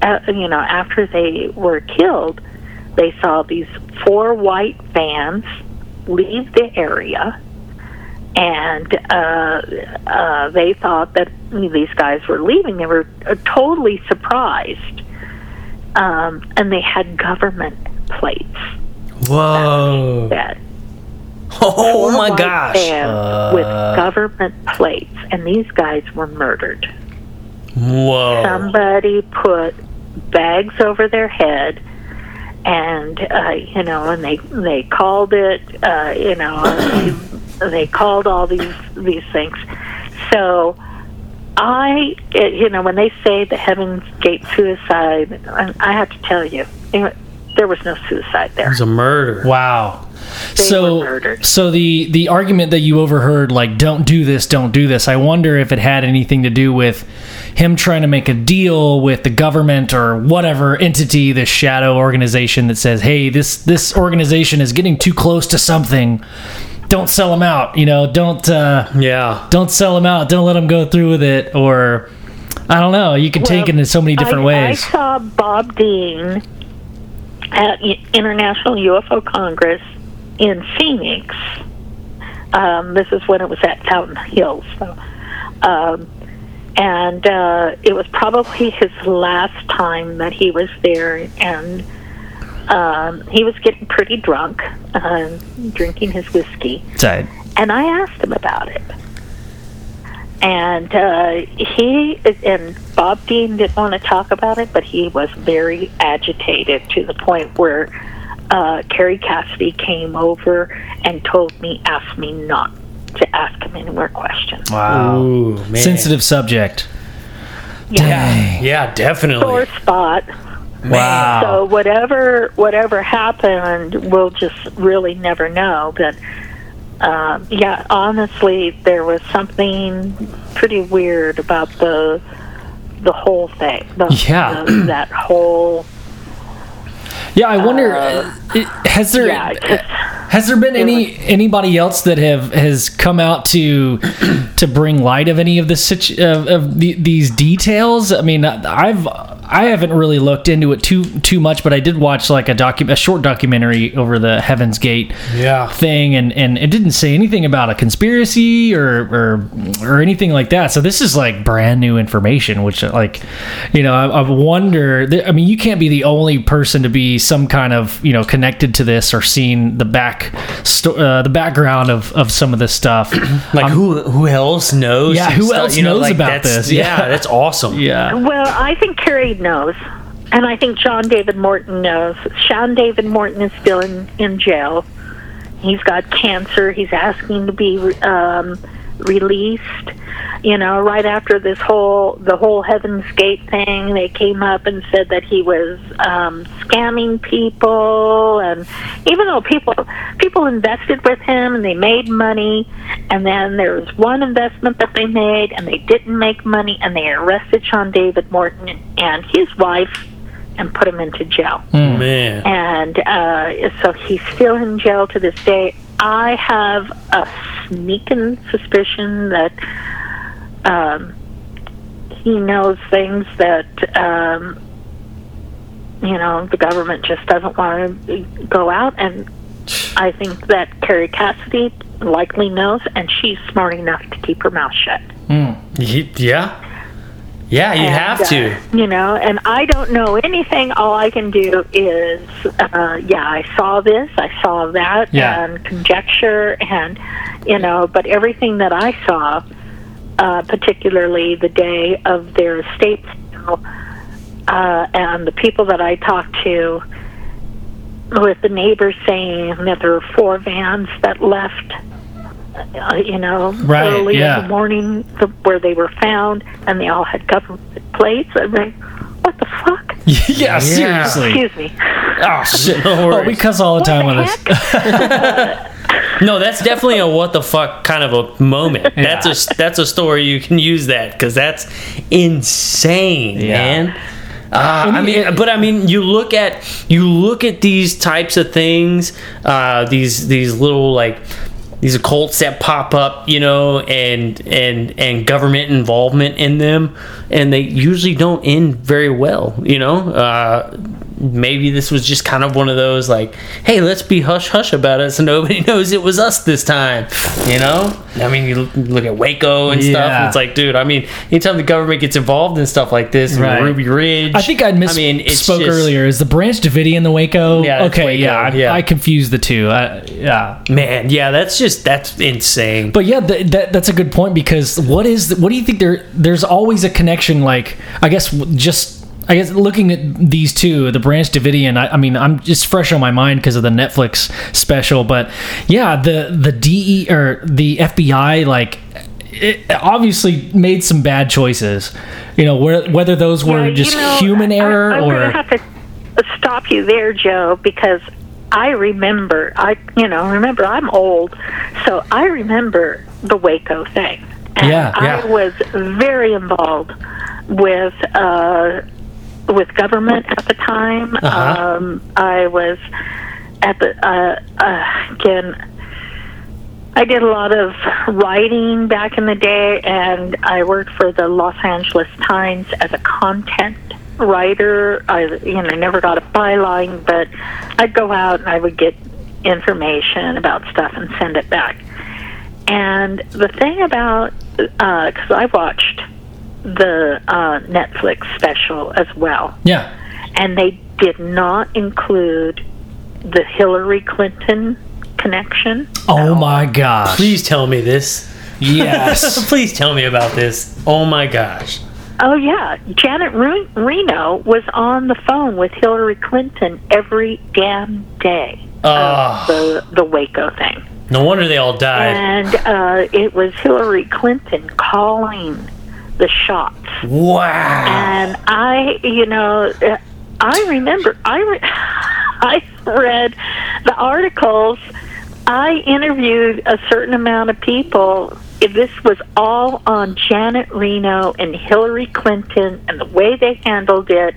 uh, you know, after they were killed, they saw these four white vans leave the area and uh, uh, they thought that these guys were leaving. They were uh, totally surprised, um, and they had government plates. Whoa. That Oh my gosh. vans with government plates, and these guys were murdered. Whoa. Somebody put bags over their head. And uh, you know, and they they called it, uh, you know, (coughs) they called all these these things. So I, you know, when they say the Heaven's Gate suicide, I I have to tell you, there was no suicide there. It was a murder. Wow. They so, were murdered. so the the argument that you overheard, like "don't do this, don't do this," I wonder if it had anything to do with him trying to make a deal with the government or whatever entity, this shadow organization that says, "Hey, this this organization is getting too close to something." don't sell them out. You know, don't uh, Yeah. don't sell them out. Don't let them go through with it. Or I don't know. You can take it in so many different I, ways. I saw Bob Dean at International UFO Congress in Phoenix. Um, this is when it was at Fountain Hills. So, um, and uh, it was probably his last time that he was there, and um, he was getting pretty drunk, uh, drinking his whiskey. Tight. And I asked him about it. And uh, he is and Bob Dean didn't want to talk about it, but he was very agitated to the point where uh, Kerry Cassidy came over and told me, asked me not to ask him any more questions. Wow. Ooh, man. Sensitive subject. Yeah. Dang. Yeah, definitely. Sore spot. Wow. So whatever whatever happened, we'll just really never know. But um, yeah, honestly, there was something pretty weird about the the whole thing. The, Yeah. the- (clears throat) that whole Yeah, I wonder. uh, has there yeah. Just, has there been any anybody else that have has come out to to bring light of any of this situ- of, of the, these details? I mean, I've I haven't really looked into it too too much, but I did watch like a docu- a short documentary over the Heaven's Gate Yeah. thing, and and it didn't say anything about a conspiracy or or or anything like that. So this is like brand new information, which like you know I, I wonder. th- I mean, you can't be the only person to be some kind of you know connected to this or seen the back sto- uh, the background of of some of this stuff. (clears throat) Like who who else knows? Yeah, who else knows about this? Yeah, (laughs) Yeah. that's awesome. yeah. well, I think Kerry knows, and I think John David Morton knows. Sean David Morton is still in in jail. He's got cancer. He's asking to be um, released. You know, right after this whole the whole Heaven's Gate thing, they came up and said that he was um, scamming people, and even though people people invested with him and they made money, and then there was one investment that they made and they didn't make money, and they arrested Sean David Morton and his wife and put him into jail Man. and uh, so he's still in jail to this day. I have a sneaking suspicion that um, he knows things that um, you know the government just doesn't want to go out, and I think that Kerry Cassidy likely knows, and she's smart enough to keep her mouth shut. Y- Yeah. Yeah, you And, have uh, to. you know, and I don't know anything. All I can do is, uh, yeah, I saw this, I saw that, Yeah. and conjecture, and you know, but everything that I saw, uh, particularly the day of their estate sale, uh, and the people that I talked to, with the neighbors saying that there were four vans that left. Uh, you know, Right, early yeah. in the morning, the, where they were found, and they all had government plates. I'm like, what the fuck? (laughs) yeah, seriously. Excuse me. Oh shit! No oh, we cuss all the time What on the this. heck? (laughs) No, that's definitely a what the fuck kind of a moment. That's a that's a story you can use that because that's insane, Yeah. man. Uh, I mean, but I mean, you look at you look at these types of things, uh, these these little like these occults that pop up, you know, and and and government involvement in them, and they usually don't end very well, you know. Uh, maybe this was just kind of one of those like, hey, let's be hush hush about it so nobody (laughs) knows it was us this time, you know. I mean, you look at Waco and stuff. And it's like, dude, I mean, anytime the government gets involved in stuff like this, Right. Ruby Ridge. I think I misspoke mean, it's spoke just- earlier. Is the Branch Davidian the Waco? Yeah, okay, Waco, yeah, I, yeah. I confused the two. I, yeah, Man, yeah, that's just that's insane. but yeah, th- that that's a good point because what is what do you think there? There's always a connection. Like I guess just. I guess looking at these two, the Branch Davidian, I, I mean, I'm just fresh on my mind because of the Netflix special. But yeah, the the DE or the FBI, like, it obviously made some bad choices. You know, where, whether those were Yeah, you just know, human error I, I'm or have to stop you there, Joe, because I remember. I, you know, remember I'm old, so I remember the Waco thing. And Yeah, I was very involved with uh, with government at the time. Uh-huh. Um, I was at the uh, uh, again. I did a lot of writing back in the day, and I worked for the Los Angeles Times as a content writer. I, you know, never got a byline, but I'd go out and I would get information about stuff and send it back. And the thing about, because I watched the uh, Netflix special as well, Yeah. and they did not include the Hillary Clinton connection. Oh my gosh. Please tell me this. Yes. (laughs) Please tell me about this. Oh my gosh. Oh yeah, Janet Re- Reno was on the phone with Hillary Clinton every damn day. Oh. of the the Waco thing, No wonder they all died. and uh, it was Hillary Clinton calling the shots. Wow. And I, you know, I remember I re- (sighs) I read the articles. I interviewed a certain amount of people. This was all on Janet Reno and Hillary Clinton and the way they handled it.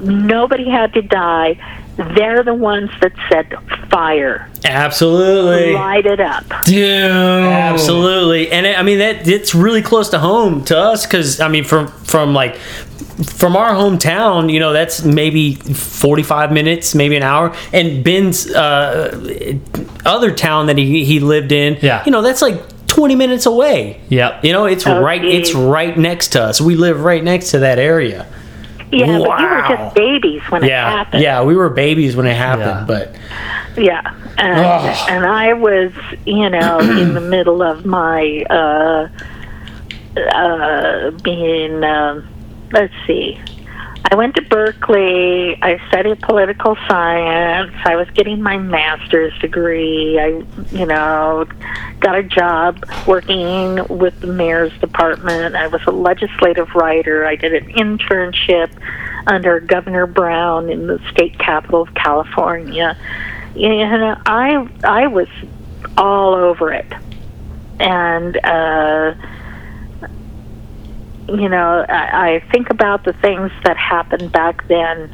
Nobody had to die. They're the ones that said fire, Absolutely. light it up. Dude. Absolutely, and it, I mean that it's really close to home to us because I mean from from like from our hometown, you know that's maybe forty five minutes, maybe an hour, and Ben's uh, other town that he he lived in, Yeah. you know that's like twenty minutes away. Yep. You know it's Oh, right it's right next to us. We live right next to that area. Yeah, but you were just babies when it happened. yeah, we were babies when it happened, Yeah. but Yeah, and, Ugh. and I was, you know, (clears throat) in the middle of my uh, uh, being. Um, let's see. I went to Berkeley. I studied political science. I was getting my master's degree. I, you know, got a job working with the mayor's department. I was a legislative writer. I did an internship under Governor Brown in the state capital of California. Know, I I was all over it, and uh, you know, I, I think about the things that happened back then,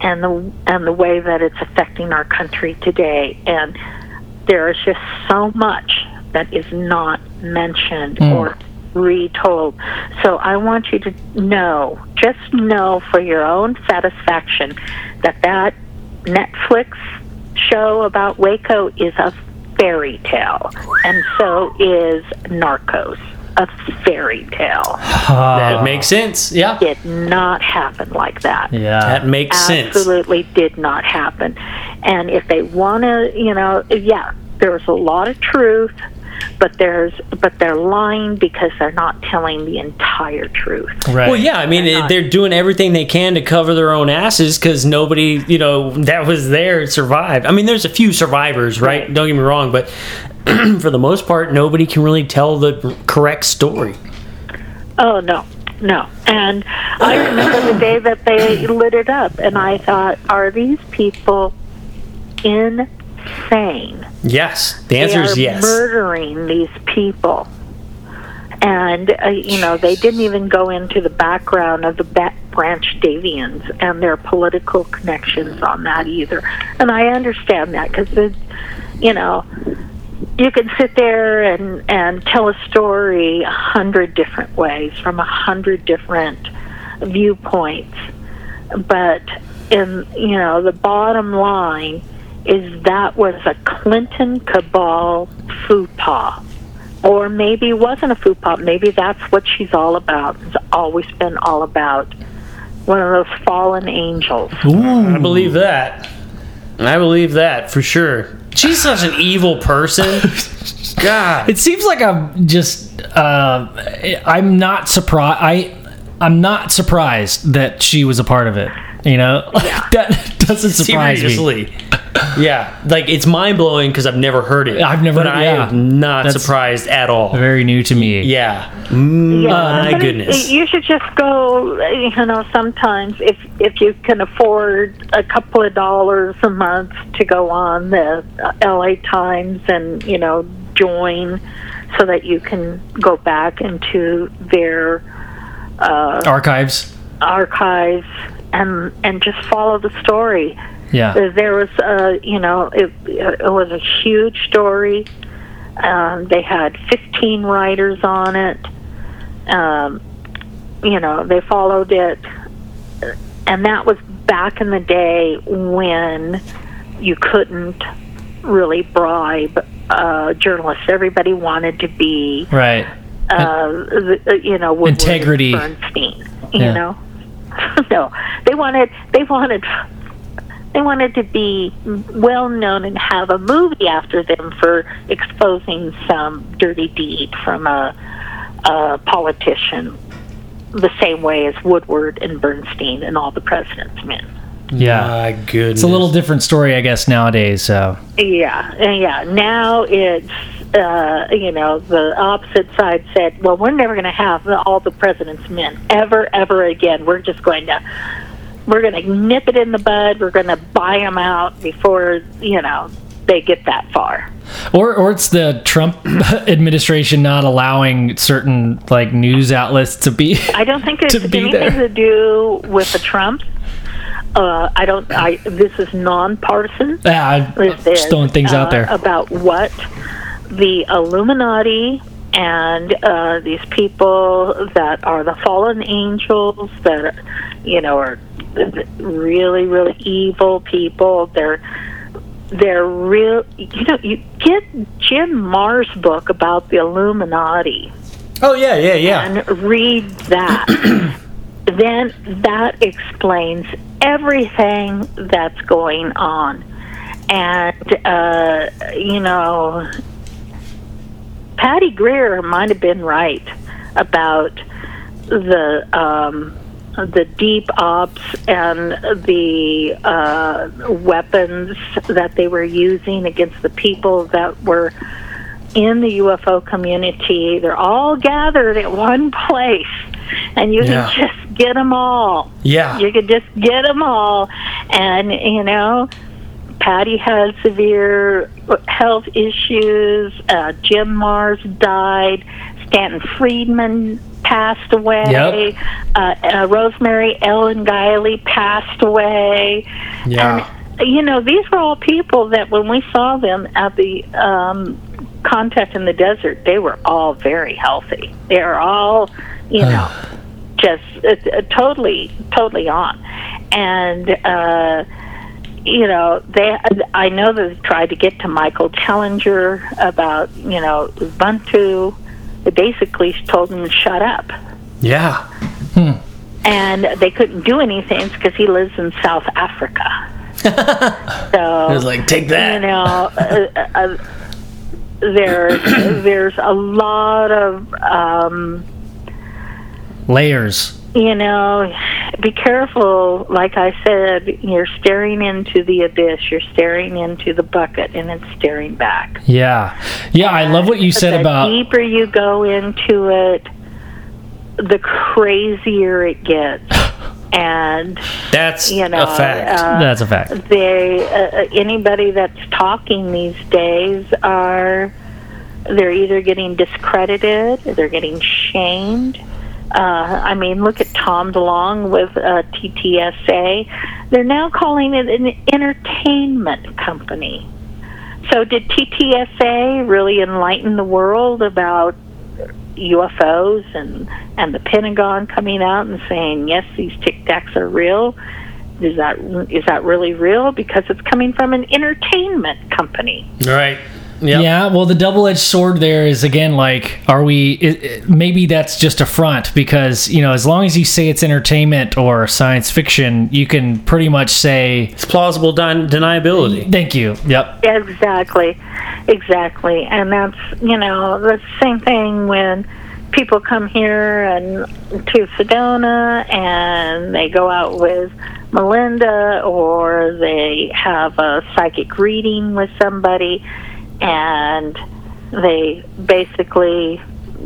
and the and the way that it's affecting our country today, and there is just so much that is not mentioned Mm. or retold. So I want you to know, just know for your own satisfaction, that that Netflix show about Waco is a fairy tale, and so is Narcos a fairy tale. Ah. that makes sense. Yeah, Did not happen like that. Yeah. that makes sense. Absolutely did not happen. And if they want to, you know, yeah, there's a lot of truth, but there's but they're lying because they're not telling the entire truth. Right. Well, yeah, I mean, They're they're doing everything they can to cover their own asses because nobody, you know, that was there survived. I mean, there's a few survivors, right? Right. Don't get me wrong, but (clears throat) for the most part, nobody can really tell the correct story. Oh no, no. And I remember the day that they lit it up, and I thought, are these people insane? Yes, the answer is yes. murdering these people. And, uh, you know, they didn't even go into the background of the Branch Davians and their political connections on that either. And I understand that because, you know, you can sit there and, and tell a story a hundred different ways from a hundred different viewpoints. But, in, you know, the bottom line is that was a Clinton cabal fupa. Or maybe it wasn't a fupa. Maybe that's what she's all about. It's always been all about one of those fallen angels. I believe that. I believe that for sure. She's such an evil person. (laughs) God. It seems like I'm just uh, I'm not surprised. I I'm not surprised that she was a part of it. You know, (laughs) that doesn't surprise me. Seriously. (laughs) Yeah, like it's mind blowing because I've never heard it. I've never- but I yeah. am not That's- surprised at all. Very new to me. Yeah, Mm, my but it- goodness. you should just go. You know, sometimes if if you can afford a couple of dollars a month to go on the L.A. Times and you know join, so that you can go back into their uh, Archives. archives and and just follow the story. Yeah. Uh, There was, uh, you know, it, it was a huge story. Um, they had 15 writers on it. Um, you know, they followed it. And that was back in the day when you couldn't really bribe uh, journalists. Everybody wanted to be, Right. uh, the, you know, Woodward Integrity. Bernstein. You Yeah. know, (laughs) no, they wanted they wanted they wanted to be well known and have a movie after them for exposing some dirty deed from a, a politician, the same way as Woodward and Bernstein and all the president's men. Yeah. My goodness. It's a little different story, I guess, nowadays. So Yeah, yeah. Now it's uh, you know the opposite side said, well, we're never going to have all the president's men ever, ever again. We're just going to we're going to nip it in the bud. We're going to buy them out before you know they get that far. or or it's the Trump (laughs) administration not allowing certain like news outlets to be (laughs) I don't think (laughs) it's anything there. to do with the Trump. Uh, I don't. I this is nonpartisan. Ah, I'm just throwing things out uh, there. about what the Illuminati and uh, these people that are the fallen angels that you know are really really evil people. They're they're real. You know, you get Jim Marrs' book about the Illuminati Oh yeah, yeah, yeah. and read that. (clears throat) then that explains everything that's going on. And, uh, you know, Patty Greer might have been right about the um, the deep ops and the uh, weapons that they were using against the people that were in the UFO community. They're all gathered at one place, and you Yeah. can just get them all. Yeah. You could just get them all, and you know. Patty had severe health issues. Uh, Jim Marrs died. Stanton Friedman passed away. Yep. Uh, uh, Rosemary Ellen Guiley passed away. Yeah. And, you know, these were all people that when we saw them at the um, contact in the desert, they were all very healthy. They are all, you know, just uh, totally, totally on. And, uh, you know, they. I know they tried to get to Michael Tellinger about, you know, Ubuntu. They basically told him to shut up Yeah. and they couldn't do anything because he lives in South Africa. (laughs) so It was like, take that. you know, uh, uh, uh, there there's a lot of um, Layers. You know. Be careful. Like I said, you're staring into the abyss. You're staring into the bucket, and it's staring back. Yeah. Yeah, I love what you said about the about deeper you go into it, the crazier it gets. (laughs) And That's you know, a fact. uh, that's a fact. they uh, anybody that's talking these days are they're either getting discredited, they're getting shamed. Uh, I mean, look at Tom DeLonge with uh, TTSA. They're now calling it an entertainment company. So, did TTSA really enlighten the world about UFOs and and the Pentagon coming out and saying yes, these Tic Tacs are real? Is that is that really real? Because it's coming from an entertainment company. right. Yep. Yeah, well, the double-edged sword there is again like, are we? It, it- maybe that's just a front because you know, as long as you say it's entertainment or science fiction, you can pretty much say, It's plausible den- deniability. "Thank you." Yep. Exactly, exactly, and that's you know the same thing when people come here and to Sedona and they go out with Melinda or they have a psychic reading with somebody and they basically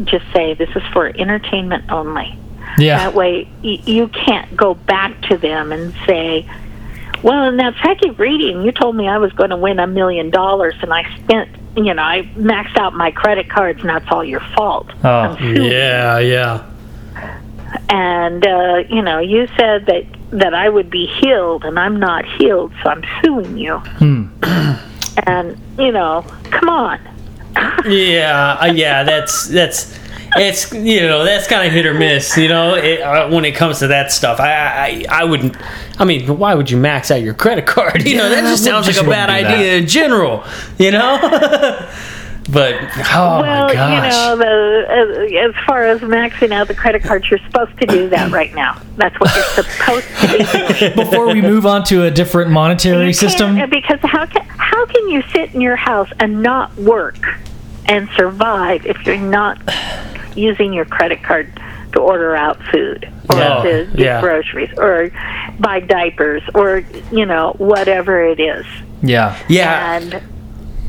just say this is for entertainment only. Yeah. That way, y- you can't go back to them and say, "Well, in that psychic reading, you told me I was going to win a million dollars, and I spent, you know, I maxed out my credit cards, and that's all your fault." Oh. Yeah, yeah. and uh, you know you said that that I would be healed and I'm not healed so I'm suing you Hmm. And you know come on Yeah, uh, yeah, that's that's it's you know that's kind of hit or miss. You know, it, uh, when it comes to that stuff, I, I I wouldn't. I mean, why would you max out your credit card? (laughs) You know, that just sounds like a bad wouldn't idea in general. You know, (laughs) but oh well, my gosh, you know, the, as, as far as maxing out the credit cards, you're supposed to do that right now. That's what you're supposed to be doing. (laughs) Before we move on to a different monetary You system, can't- Because how can how can you sit in your house and not work and survive if you're not using your credit card to order out food or Yeah, to oh, get yeah. groceries or buy diapers or you know whatever it is yeah, yeah, and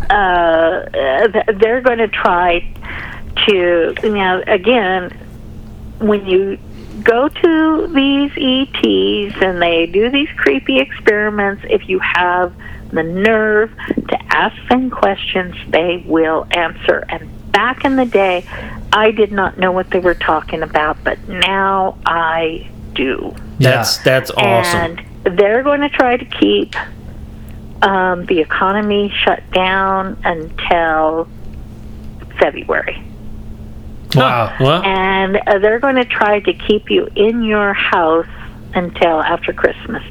uh, they're going to try to you know again when you go to these ETs and they do these creepy experiments if you have the nerve to ask them questions they will answer and back in the day I did not know what they were talking about but now I do that's that's awesome. and they're going to try to keep um, the economy shut down until February. wow. And uh, they're going to try to keep you in your house until after Christmas.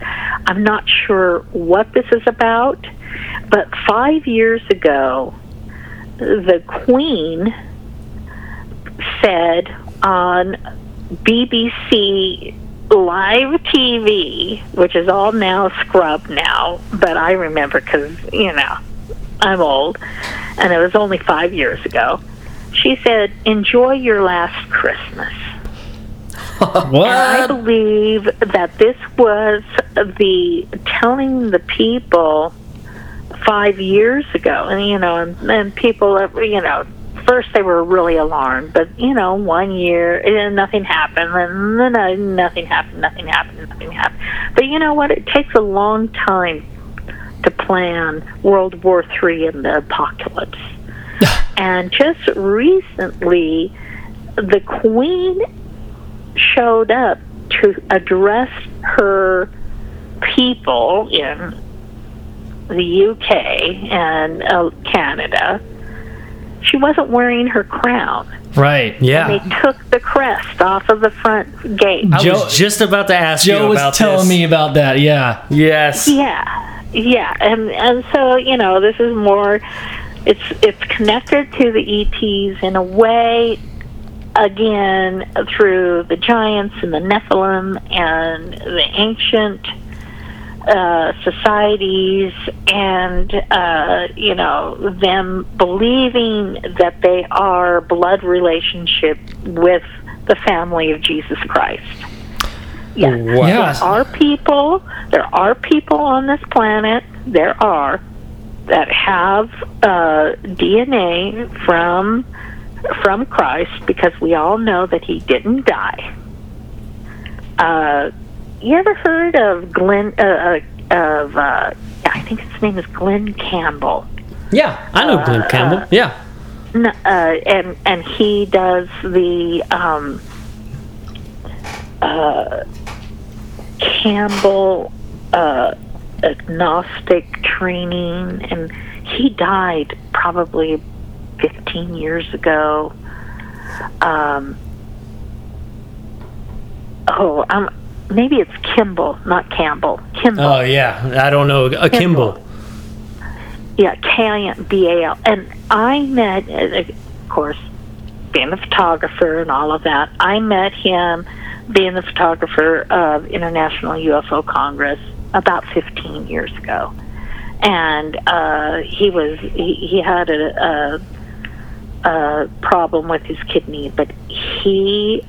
I'm not sure what this is about, but five years ago, the Queen said on BBC live TV, which is all now scrubbed now, but I remember because, you know, I'm old, and it was only five years ago. She said, Enjoy your last Christmas. (laughs) What? I believe that this was the telling the people five years ago, and you know, and, and people, you know, first they were really alarmed, but you know, one year and nothing happened, and then uh, nothing happened, nothing happened, nothing happened. But you know what? It takes a long time to plan World War Three and the apocalypse. (laughs) and just recently, the Queen showed up to address her people in the UK and uh, Canada. She wasn't wearing her crown. Right. Yeah. They took the crest off of the front gate. I Joe- was just about to ask Joe you was about telling this. me about that. Yeah. Yes. Yeah, yeah, and and so you know this is more. It's it's connected to the ETs in a way. Again, through the giants and the Nephilim and the ancient uh, societies, and uh, you know them believing that they are blood relationship with the family of Jesus Christ. Yeah Wow. Yeah. are people there are people on this planet there are that have uh, DNA from from Christ because we all know that he didn't die. Uh, you ever heard of Glenn uh, uh, of uh, I think his name is Glenn Campbell. Yeah, I know Glenn Campbell. Yeah. N- uh, and and he does the um, uh, Campbell uh, agnostic training, and he died probably 15 years ago. Um, oh, um, maybe it's Kimball, not Campbell. Kimball. Oh yeah. I don't know. A Kimball. Yeah, K B A L. And I met, uh, of course, being a photographer and all of that. I met him being the photographer of International UFO Congress about 15 years ago, and uh, he was he, he had a, a, a problem with his kidney, but he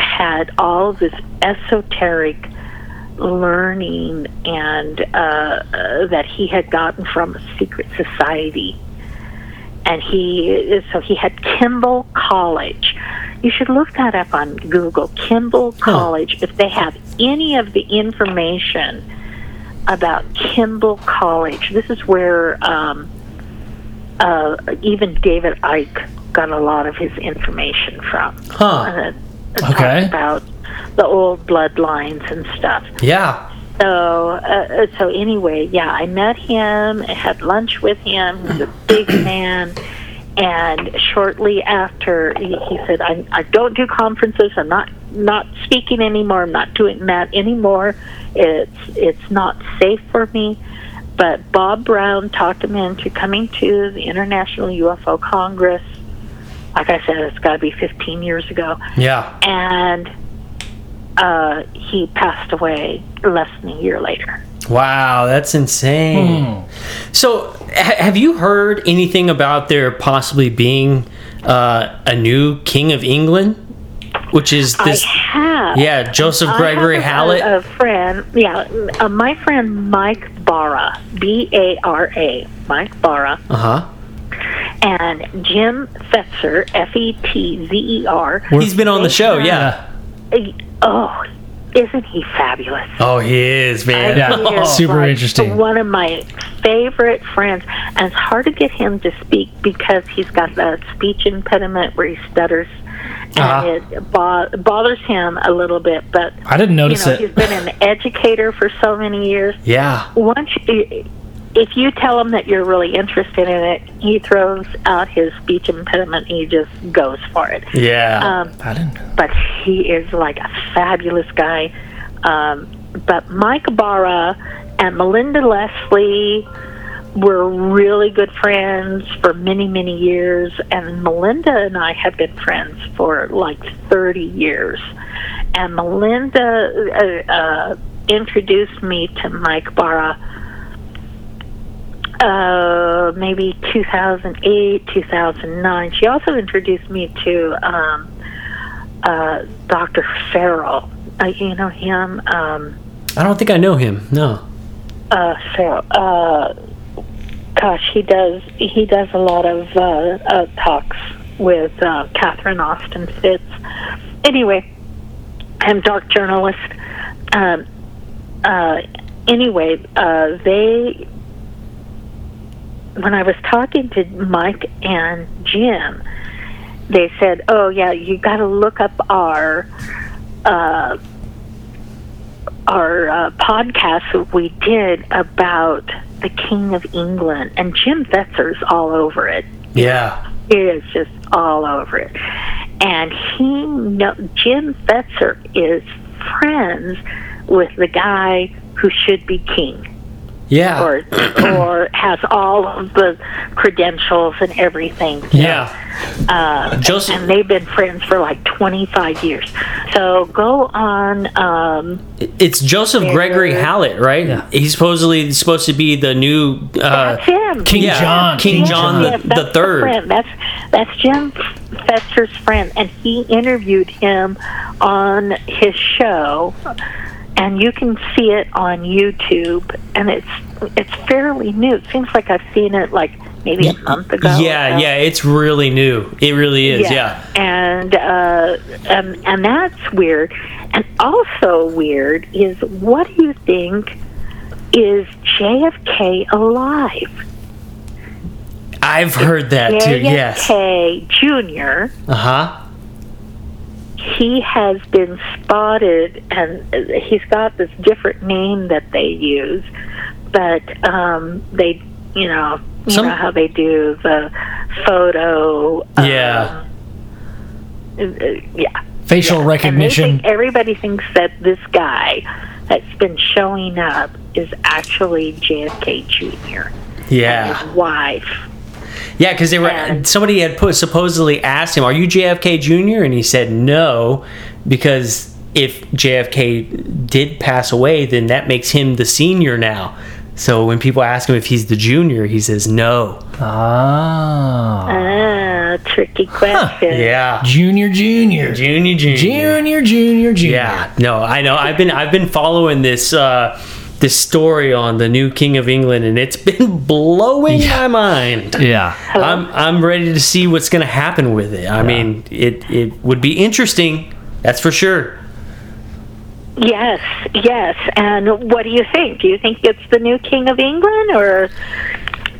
had all this esoteric learning and uh, uh, that he had gotten from a secret society. And he so he had Kimball College. You should look that up on Google. Kimball College. If they have any of the information about Kimball College, this is where um, uh, even David Icke got a lot of his information from. Huh. Okay. About the old bloodlines and stuff. Yeah. So, uh, so anyway, yeah, I met him. I had lunch with him. He's a (clears throat) big man, and shortly after, he, he said, I, "I don't do conferences. I'm not not speaking anymore. I'm not doing that anymore. It's it's not safe for me." But Bob Brown talked him into coming to the International UFO Congress. Like I said, it's got to be 15 years ago Yeah. and uh, he passed away less than a year later. Wow, that's insane. So, ha- have you heard anything about there possibly being uh, a new king of England? Which is this? I have. yeah, Joseph Gregory I have Hallett. A, a friend, yeah, uh, my friend Mike Bara, B A R A, Mike Bara, Uh huh. And Jim Fetzer, F E T Z E R. He's been on the show. Yeah. Oh, isn't he fabulous? Oh, he is man. Yeah. He is, Super like, interesting. One of my favorite friends, and it's hard to get him to speak because he's got the speech impediment where he stutters, and Uh-huh. it bo- bothers him a little bit. But I didn't you notice know, it. he's been an educator for so many years. Yeah. Once, you, if you tell him that you're really interested in it, he throws out his speech impediment and he just goes for it. Yeah. Um, I didn't. but he is like a fabulous guy. Um, but Mike Bara and Melinda Leslie were really good friends for many, many years, and Melinda and I have been friends for like 30 years. And Melinda uh, uh, introduced me to Mike Bara uh, maybe 2008, 2009. She also introduced me to um, uh, Dr. Farrell. Uh, you know him? Um, I don't think I know him. No. uh, Farrell. Uh, gosh, he does. He does a lot of uh, uh, talks with uh, Catherine Austin Fitts. Anyway, I'm dark journalist. Um, uh, anyway, uh, they. When I was talking to Mike and Jim, they said, "Oh yeah, you got to look up our." Uh, our uh, podcast that we did about the King of England, and Jim Fetzer's all over it. Yeah. He is just all over it, and he know Jim Fetzer is friends with the guy who should be king, Yeah. or or has all of the credentials and everything. yeah. Uh, Joseph- and they've been friends for like 25 years. So go on. Um, It's Joseph Gregory Hallett, right? Yeah. He's supposedly supposed to be the new uh, that's him. King yeah, John. King John Yes, the, that's the third. friend. That's that's Jim Fetzer's friend, and he interviewed him on his show, and you can see it on YouTube, and it's it's fairly new. It seems like I've seen it like maybe a month ago. Yeah, yeah, it's really new. It really is. Yeah. and uh, um, and that's weird. And also weird is what do you think is JFK alive? I've heard that too. Yes. JFK Jr. Uh huh. He has been spotted, and he's got this different name that they use, but um, they, you know, you Some- know how they do the photo. um, Yeah. uh, yeah. Facial they recognition. think, everybody thinks that this guy that's been showing up is actually JFK Jr. Yeah. His wife. Yeah, because they were And- somebody had put supposedly asked him, "Are you JFK Jr.?" and he said no, because if JFK did pass away, then that makes him the senior now. So when people ask him if he's the junior, he says no. Ah. Ah, tricky question. Yeah, Junior, junior. junior, junior, Junior, junior, junior. Yeah, no, I know. I've been I've been following this uh, this story on the new King of England, and it's (laughs) been blowing my mind. Yeah. I'm I'm ready to see what's going to happen with it. I mean, it it would be interesting. That's for sure. Yes, yes. And what do you think? Do you think it's the new King of England, or do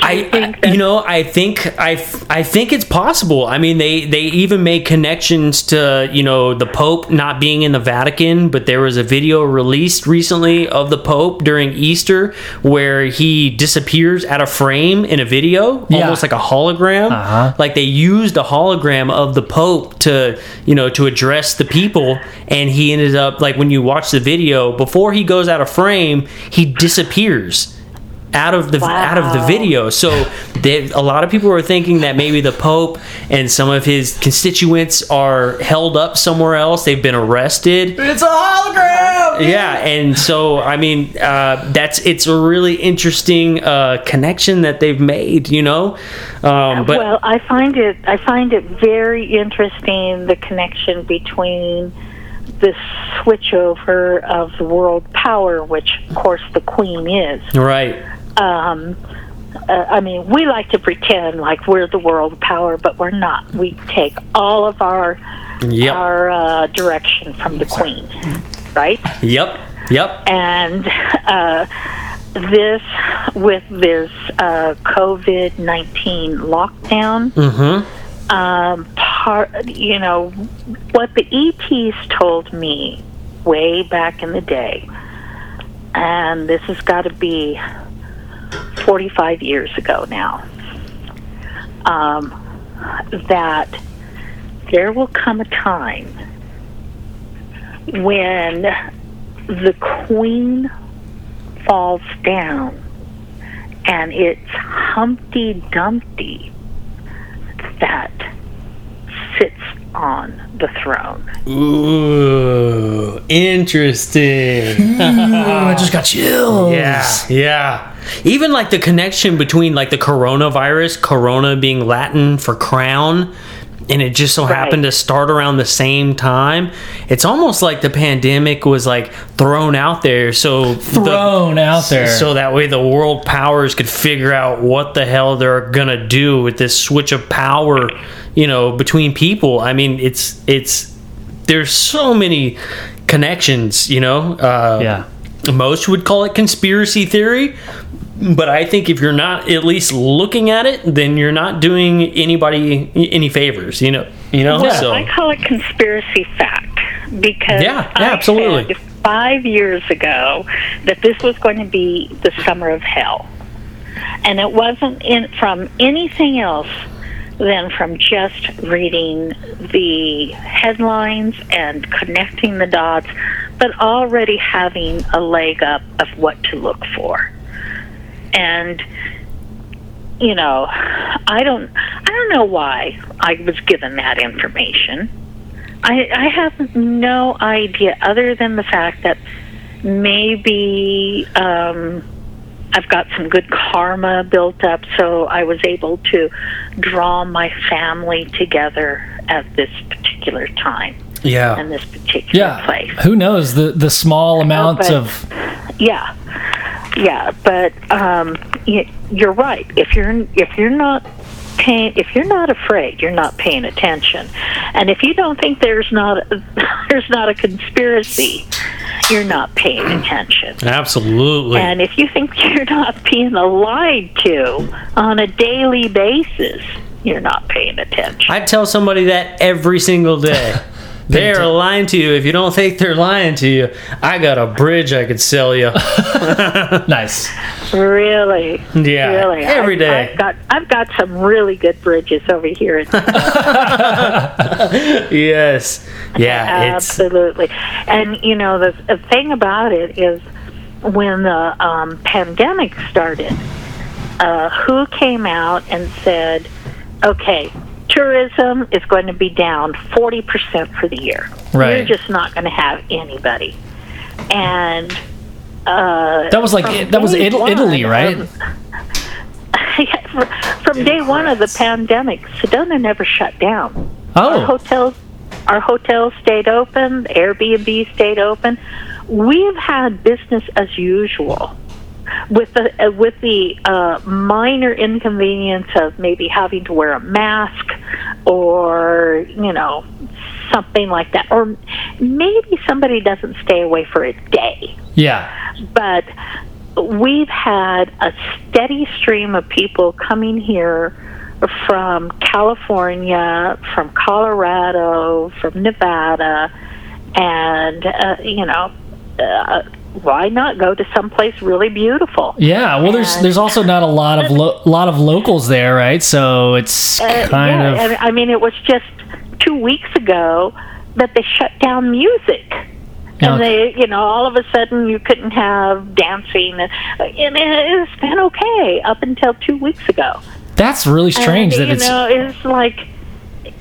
I, I- you know, I think I, I think it's possible. I mean, they they even made connections to you know the Pope not being in the Vatican, but there was a video released recently of the Pope during Easter where he disappears out of frame in a video, Yeah. almost like a hologram. Uh-huh. Like they used a hologram of the Pope to you know to address the people, and he ended up like when you watch the video before he goes out of frame, he disappears out of the out of the video. So they, a lot of people are thinking that maybe the Pope and some of his constituents are held up somewhere else. They've been arrested. It's a hologram. Yeah, and so I mean, uh, that's it's a really interesting uh, connection that they've made. You know, um, but well, I find it I find it very interesting the connection between the switchover of the world power, which of course the Queen is. right, Um, uh, I mean, we like to pretend like we're the world power, but we're not. We take all of our Yep. our uh, direction from the Queen, right? yep, yep, and uh, this with this uh, COVID nineteen lockdown. mm-hmm, Um, part, you know, what the ETs told me way back in the day, and this has got to be forty-five years ago now. Um, that there will come a time when the queen falls down and it's Humpty Dumpty that sits on the throne. ooh, interesting. Oh, I just got chills. Yeah, yeah. Even like the connection between like the coronavirus, corona being Latin for crown, and it just so happened to start around the same time. It's almost like the pandemic was like thrown out there, so the- Thrown out there. so that way the world powers could figure out what the hell they're gonna do with this switch of power, you know, between people. I mean, it's it's there's so many connections, you know. Uh, Yeah. most would call it conspiracy theory, but I think if you're not at least looking at it, then you're not doing anybody any favors, you know. You know, Well, so I call it conspiracy fact because Yeah, yeah, I absolutely. said five years ago that this was going to be the summer of hell, and it wasn't in from anything else than from just reading the headlines and connecting the dots, but already having a leg up of what to look for, and you know, I don't I don't know why I was given that information. I I have no idea other than the fact that maybe um I've got some good karma built up so I was able to draw my family together at this particular time yeah, and this particular Yeah. place. Who knows the the small amounts but- of Yeah, yeah, but um, y- you're right. If you're if you're not paying, if you're not afraid, you're not paying attention. And if you don't think there's not (laughs) there's not a conspiracy, you're not paying attention. absolutely. And if you think (laughs) you're not being lied to on a daily basis, you're not paying attention. I tell somebody that every single day. (laughs) They're lying to you. If you don't think they're lying to you, I got a bridge I could sell you. (laughs) nice. Really, Yeah, really. every I've, day. I've got I've got some really good bridges over here. At (laughs) yes. Yeah, it's Absolutely. And, you know, the, the thing about it is when the um, pandemic started, uh, who came out and said, okay, tourism is going to be down 40% for the year. Right. You're just not going to have anybody. And uh, That was like that was day It- Italy, right? (laughs) of- from day one of the pandemic, Sedona never shut down. Our oh, hotels, our hotels stayed open. Airbnb stayed open. We've had business as usual, with the uh, with the uh, minor inconvenience of maybe having to wear a mask, or you know, something like that, or maybe somebody doesn't stay away for a day yeah. but we've had a steady stream of people coming here from California, from Colorado, from Nevada, and uh, you know, uh, why not go to someplace really beautiful? Yeah, well, there's And- there's also not a lot of lo- lot of locals there, right? So it's Uh, kind yeah, of and, I mean, it was just two weeks ago that they shut down music. And they, you know, all of a sudden you couldn't have dancing, and, and it's been okay up until two weeks ago. that's really strange and, that you it's know, it's like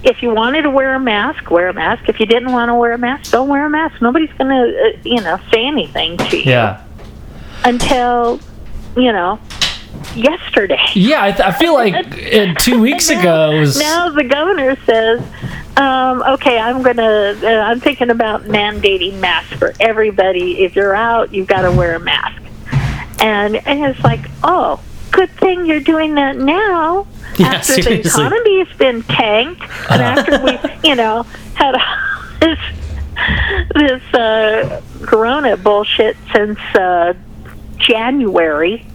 if you wanted to wear a mask, wear a mask. If you didn't want to wear a mask, don't wear a mask. Nobody's going to, uh, you know, say anything to you yeah. until, you know, yesterday. Yeah, I, th- I feel like uh, two (laughs) weeks And ago now, was now the governor says, um, okay, I'm gonna, uh, I'm thinking about mandating masks for everybody. If you're out, you've got to wear a mask. And and it's like, oh, good thing you're doing that now. Yeah, after the economy's been tanked, and after we, you know, had this this uh, Corona bullshit since uh, January,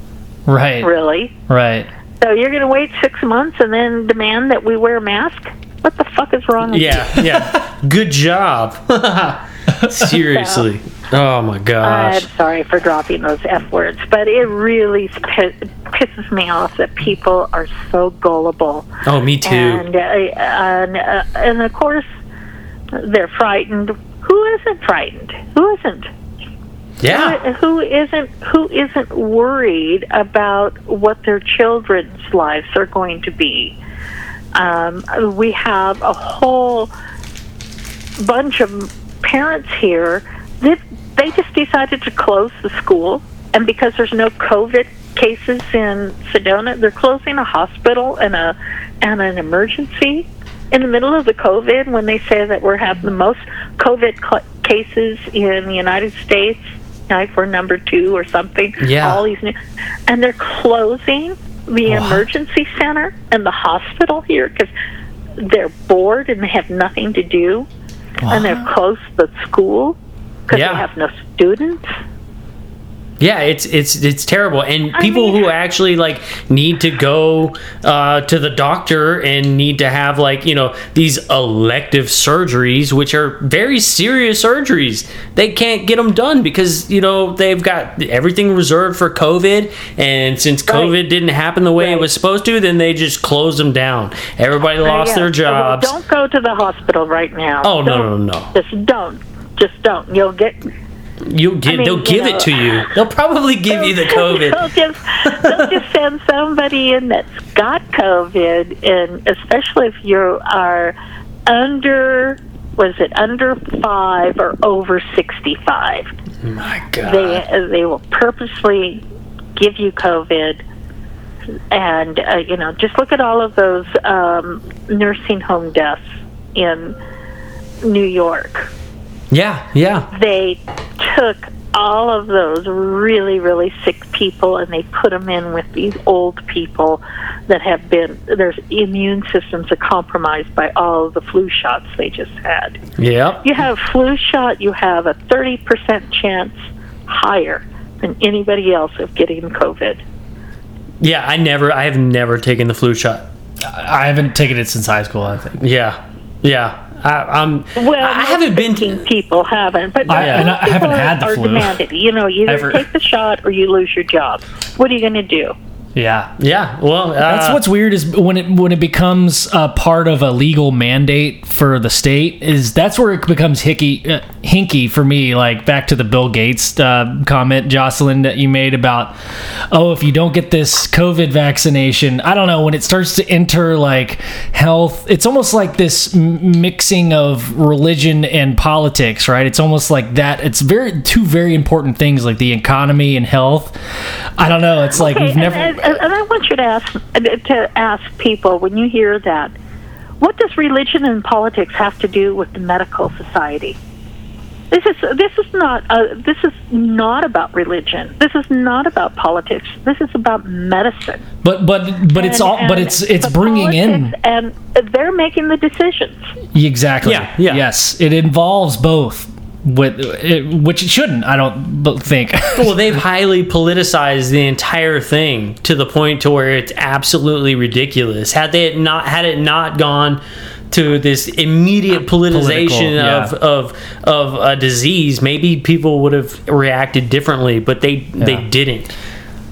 right, really. right. So you're going to wait six months and then demand that we wear a mask? What the fuck is wrong with Yeah, yeah. (laughs) Good job. (laughs) Seriously. Oh my gosh. I'm sorry for dropping those F words, but it really pi- pisses me off that people are so gullible. Oh, me too. And, uh, and, uh, and of course, they're frightened. Who isn't frightened? Who isn't? Yeah. who isn't who isn't worried about what their children's lives are going to be um, we have a whole bunch of parents here. That they just decided to close the school. And because there's no covid cases in sedona they're closing a hospital and a and an emergency in the middle of the covid when they say that we're having the most covid cl- cases in the united states. Like we're number two or something. Yeah. all these new and they're closing the oh, What? emergency center and the hospital here because they're bored and they have nothing to do and they've closed the school because Yeah. they have no students Yeah, it's it's it's terrible, and people mean- who actually like need to go uh, to the doctor and need to have like you know these elective surgeries, which are very serious surgeries, they can't get them done because you know they've got everything reserved for COVID, and since COVID didn't happen the way it was supposed to, then they just closed them down. Everybody lost Yeah. their jobs. don't go to the hospital right now. Oh, no, Don't. no, no. Just don't. Just don't. You'll get. You'll get, I mean, they'll you give know- it to you. They'll probably give you the (laughs) COVID. they'll just they'll just send somebody in that's got COVID, and especially if you are under was it under five or over sixty five, My God. they they will purposely give you COVID. And uh, you know, just look at all of those um, nursing home deaths in New York yeah, yeah. they took all of those really, really sick people and they put them in with these old people that have been, their immune systems are compromised by all of the flu shots they just had. Yeah. You have flu shot, you have a 30% chance higher than anybody else of getting COVID. Yeah, I never, I have never taken the flu shot. I haven't taken it since high school. I think. Yeah, yeah. I, I'm. Well, I haven't been. to people haven't, but oh, I- most and I haven't people had the are flu. demanded. You know, you either Ever. take the shot or you lose your job. What are you going to do? Yeah. Yeah. Well, uh, That's what's weird is when it when it becomes a part of a legal mandate for the state is that's where it becomes hicky uh, hinky for me like back to the Bill Gates uh, comment Jocelyn that you made about oh if you don't get this COVID vaccination I don't know when it starts to enter like health it's almost like this m- mixing of religion and politics right it's almost like that it's very two very important things like the economy and health I don't know it's like Okay, we've (laughs) never and, and I want you to ask to ask people when you hear that, what does religion and politics have to do with the medical society? This is this is not uh, this is not about religion. This is not about politics. This is about medicine. But but but it's And- all but it's it's the bringing in and they're making the decisions. exactly Yeah, yeah. yes it involves both with it, which it shouldn't. I don't think. (laughs) Well, they've highly politicized the entire thing to the point to where it's absolutely ridiculous. Had they not had it not gone to this immediate politicization yeah. of, of of a disease, maybe people would have reacted differently, but they they didn't.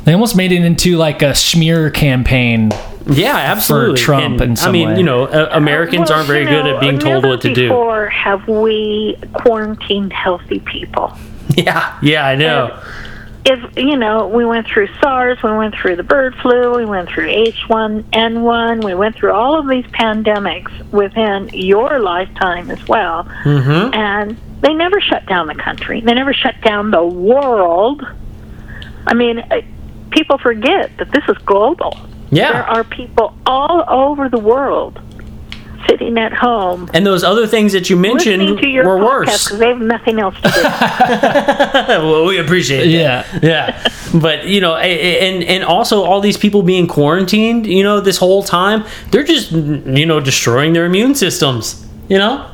They almost made it into like a smear campaign. Yeah, absolutely. Trump and, in I mean, way. you know, uh, Americans Well, aren't very you good at being told what to do. Before have we quarantined healthy people? (laughs) Yeah, yeah, I know. if you know, we went through SARS, we went through the bird flu, we went through H1N1, we went through all of these pandemics within your lifetime as well, Mm-hmm. and they never shut down the country. They never shut down the world. I mean, people forget that this is global. Yeah. There are people all over the world sitting at home And those other things that you mentioned to your were worse. because they have nothing else to do. (laughs) well, we appreciate that. Yeah. yeah but you know a- a- and and also all these people being quarantined you know this whole time they're just you know destroying their immune systems you know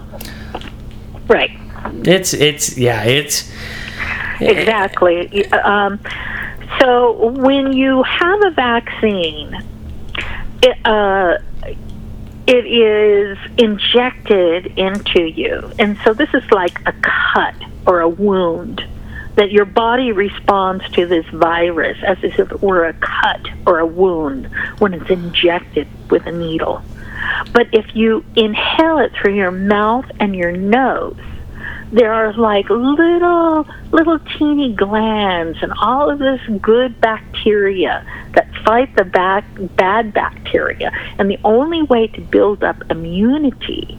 right. it's it's yeah it's Exactly. Um, so when you have a vaccine, it, uh, it is injected into you, and so this is like a cut or a wound that your body responds to this virus as if it were a cut or a wound when it's injected with a needle. But if you inhale it through your mouth and your nose, there are like little little teeny glands and all of this good bacteria that fight the back, bad bacteria. And the only way to build up immunity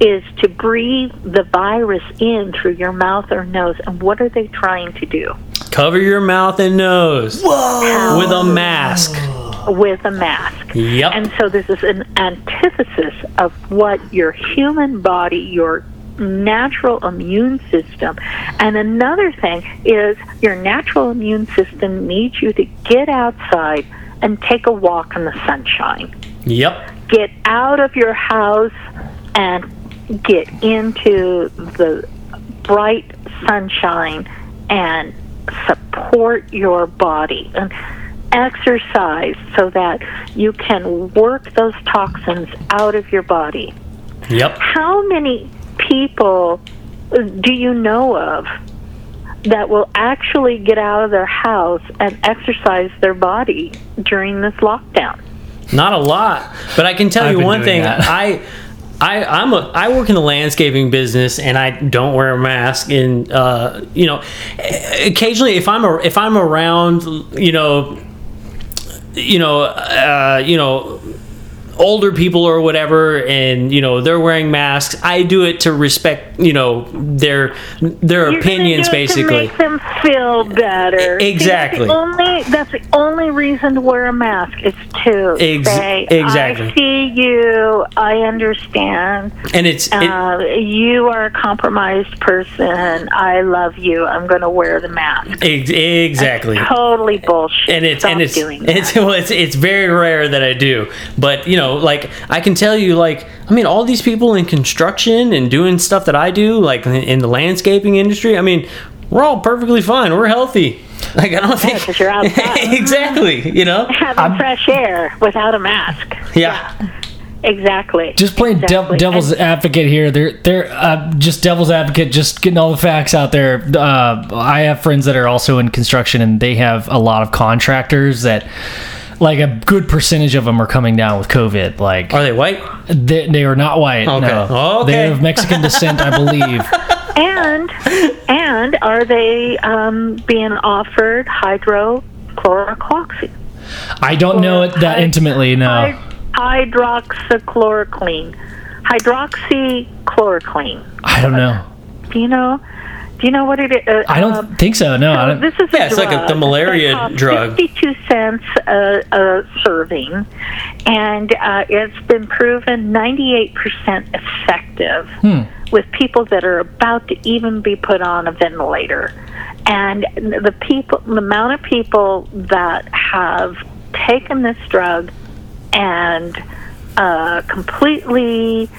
is to breathe the virus in through your mouth or nose. And what are they trying to do? Cover your mouth and nose with a mask. With a mask. Yep And so this is an antithesis of what your human body, your natural immune system. And another thing is your natural immune system needs you to get outside and take a walk in the sunshine. yep Get out of your house and get into the bright sunshine and support your body and exercise so that you can work those toxins out of your body. yep How many people uh, do you know of that will actually get out of their house and exercise their body during this lockdown? Not a lot, but I can tell I've you one thing. that. I, I, I'm a, I work in the landscaping business, and I don't wear a mask. And uh, you know, occasionally, if I'm a, if I'm around, you know, you know, uh, you know, older people or whatever, and you know they're wearing masks, I do it to respect, you know, their their You're opinions, it basically. to make them feel better. See, Exactly. that's the only that's the only reason to wear a mask is to Ex- say, exactly. "I see you. I understand. and it's it, Uh, you are a compromised person. I love you. I'm going to wear the mask." ex- exactly. Totally bullshit. and it's Stop and it's doing that. it's (laughs) well, it's it's very rare that I do. But you know, like I can tell you, like I mean, all these people in construction and doing stuff that I do, like in, in the landscaping industry. I mean, we're all perfectly fine. We're healthy. (laughs) Like I don't think 'cause you're (laughs) outside. exactly. You know. (laughs) having fresh air without a mask. Yeah. Exactly. Just playing dev- Exactly. devil's And- advocate here. They're they're uh, just devil's advocate, just getting all the facts out there. Uh, I have friends that are also in construction, and they have a lot of contractors that, like, a good percentage of them are coming down with COVID. Like, Are they white? they, they are not white. Okay. No, Okay. they're of Mexican descent, I believe. (laughs) and and are they um, being offered hydrochloroquine? I don't know it that Hy- intimately. No, Hy- hydroxychloroquine. Hydroxychloroquine. I don't know. Do you know? Do you know what it is? Uh, I don't um, think so. No, I don't. this is Yeah, a it's like a- the malaria drug. Fifty-two cents a, a serving, and uh, it's been proven ninety-eight percent effective Hmm. with people that are about to even be put on a ventilator. And the people, the amount of people that have taken this drug and uh, completely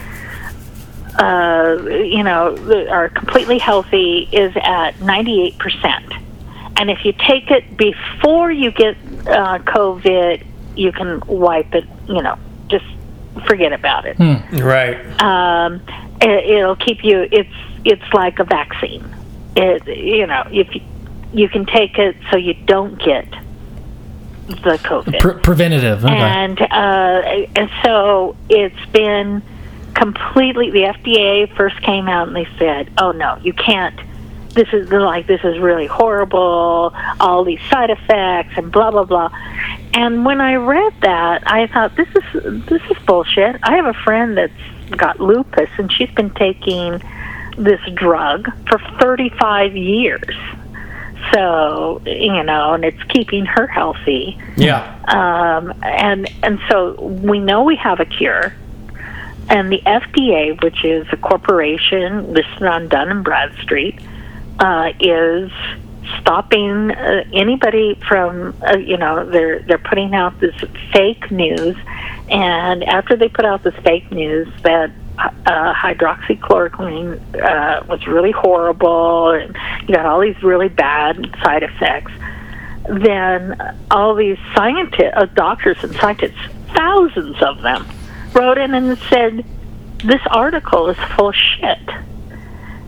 uh, you know, are completely healthy is at 98%. And if you take it before you get uh, COVID, you can wipe it, you know, just forget about it. Right. Um, it, it'll keep you, it's, it's like a vaccine. It, you know, if you, you can take it so you don't get the COVID Pre- preventative. Okay. and uh, and so it's been completely. The FDA first came out and they said, "Oh no, you can't." This is like this is really horrible. All these side effects and blah blah blah. And when I read that, I thought this is this is bullshit. I have a friend that's got lupus and she's been taking this drug for 35 years. So, you know, and it's keeping her healthy Yeah. um, and and so we know we have a cure, and the FDA, which is a corporation listed on Dun and Bradstreet, uh, is stopping uh, anybody from uh, you know they're they're putting out this fake news, and after they put out this fake news that. Uh, hydroxychloroquine uh, was really horrible, and you got all these really bad side effects then all these scientists, uh, doctors and scientists, thousands of them, wrote in and said, "This article is full of shit."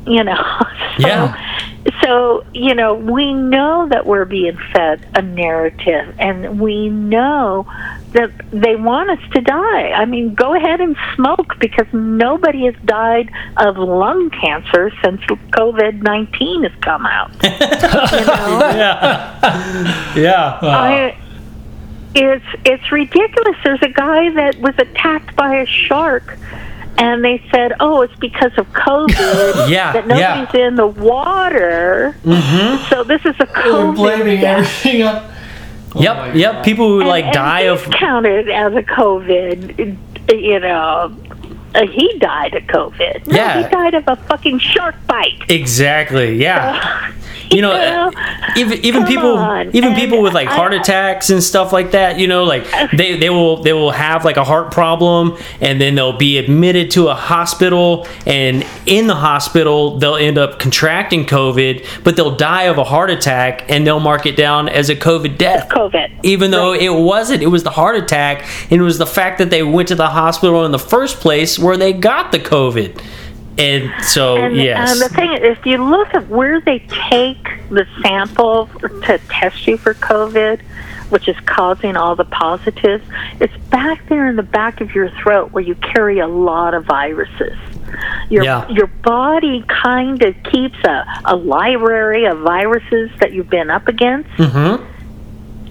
You know. (laughs) so, Yeah. So you know, we know that we're being fed a narrative, and we know that they want us to die. I mean, go ahead and smoke because nobody has died of lung cancer since COVID nineteen has come out. (laughs) you know? Yeah. (laughs) yeah. I, it's it's ridiculous. There's a guy that was attacked by a shark, and they said, "Oh, it's because of COVID (laughs) Yeah, that yeah. nobody's in the water." Mm-hmm. So this is a COVID death. everything up. Yep. Yep. People who like and, die and of. counted as a COVID. You know, uh, he died of COVID. No, Yeah. he died of a fucking shark bite. Exactly. Yeah. Uh, you know, know, uh, even even people on. even And people with like I- heart attacks and stuff like that, you know, like uh, they, they will they will have like a heart problem and then they'll be admitted to a hospital and in the hospital they'll end up contracting COVID, but they'll die of a heart attack and they'll mark it down as a COVID death. COVID. Even though it wasn't, it was the heart attack, and it was the fact that they went to the hospital in the first place where they got the COVID. And so, And, yes. and the thing is, if you look at where they take the sample to test you for COVID, which is causing all the positives, it's back there in the back of your throat where you carry a lot of viruses. Your Yeah. your body kind of keeps a, a library of viruses that you've been up against, mm-hmm.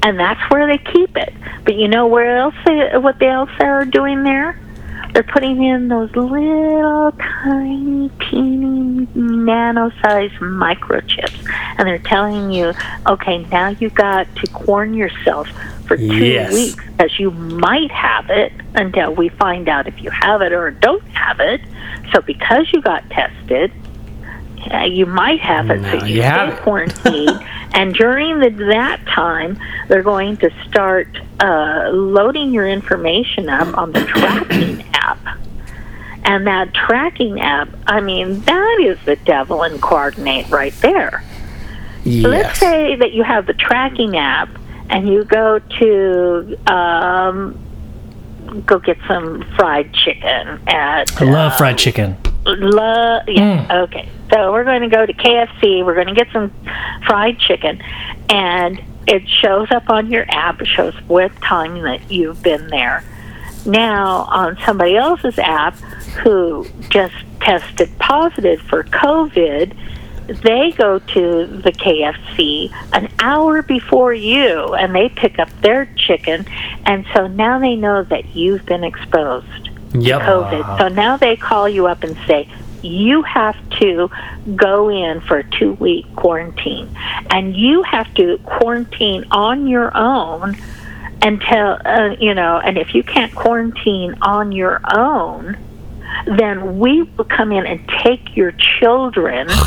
and that's where they keep it. But you know where else they, what they else are doing there? They're putting in those little tiny, teeny, nano-sized microchips, and they're telling you, okay, now you've got to corn yourself for two Yes. weeks, as you might have it until we find out if you have it or don't have it. So because you got tested, uh, you might have it, Now so you, you stay quarantined. (laughs) and during the, that time, they're going to start uh, loading your information up on the tracking (coughs) app. And that tracking app, I mean, that is the devil in coordinate right there. So let's say that you have the tracking app and you go to um, go get some fried chicken at I love fried chicken. Love, yeah, okay. So we're going to go to KFC. We're going to get some fried chicken, and it shows up on your app. It shows what time that you've been there. Now, on somebody else's app who just tested positive for COVID, they go to the KFC an hour before you and they pick up their chicken, and so now they know that you've been exposed. Yep. COVID. So now they call you up and say, you have to go in for a two week quarantine. And you have to quarantine on your own until, uh, you know, and if you can't quarantine on your own, then we will come in and take your children. (sighs)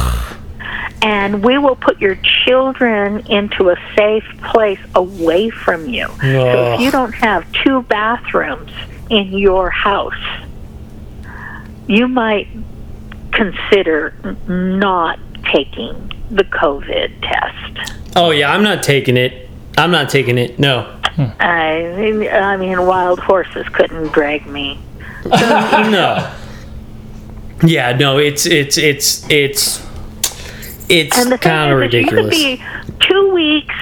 And we will put your children into a safe place away from you. So if you don't have two bathrooms in your house, you might consider not taking the COVID test. Oh yeah, I'm not taking it. I'm not taking it. No. Hmm. I, I mean, wild horses couldn't drag me. (laughs) no. Yeah, no, it's it's it's it's it's And the thing kind of is you could ridiculous. be two weeks,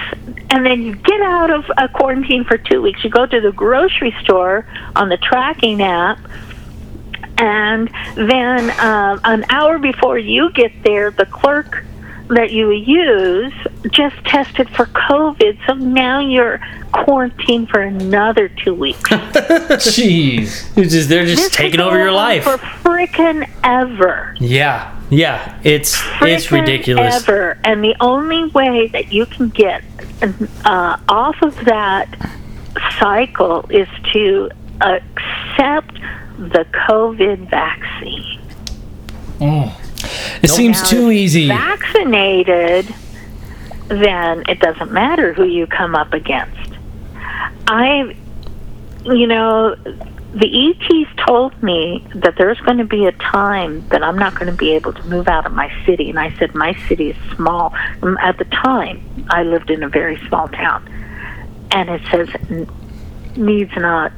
and then you get out of a quarantine for two weeks. You go to the grocery store on the tracking app, and then um, an hour before you get there, the clerk that you use just tested for COVID. So now you're quarantined for another two weeks. (laughs) Jeez. It's just, they're just This taking over your life. for freaking ever. Yeah, yeah, it's it's ridiculous. Ever. And the only way that you can get uh, off of that cycle is to accept the COVID vaccine. It seems too easy. Vaccinated, then it doesn't matter who you come up against. I, you know, the ETs told me that there's going to be a time that I'm not going to be able to move out of my city. And I said, my city is small. Um, At the time, I lived in a very small town. And it says, needs not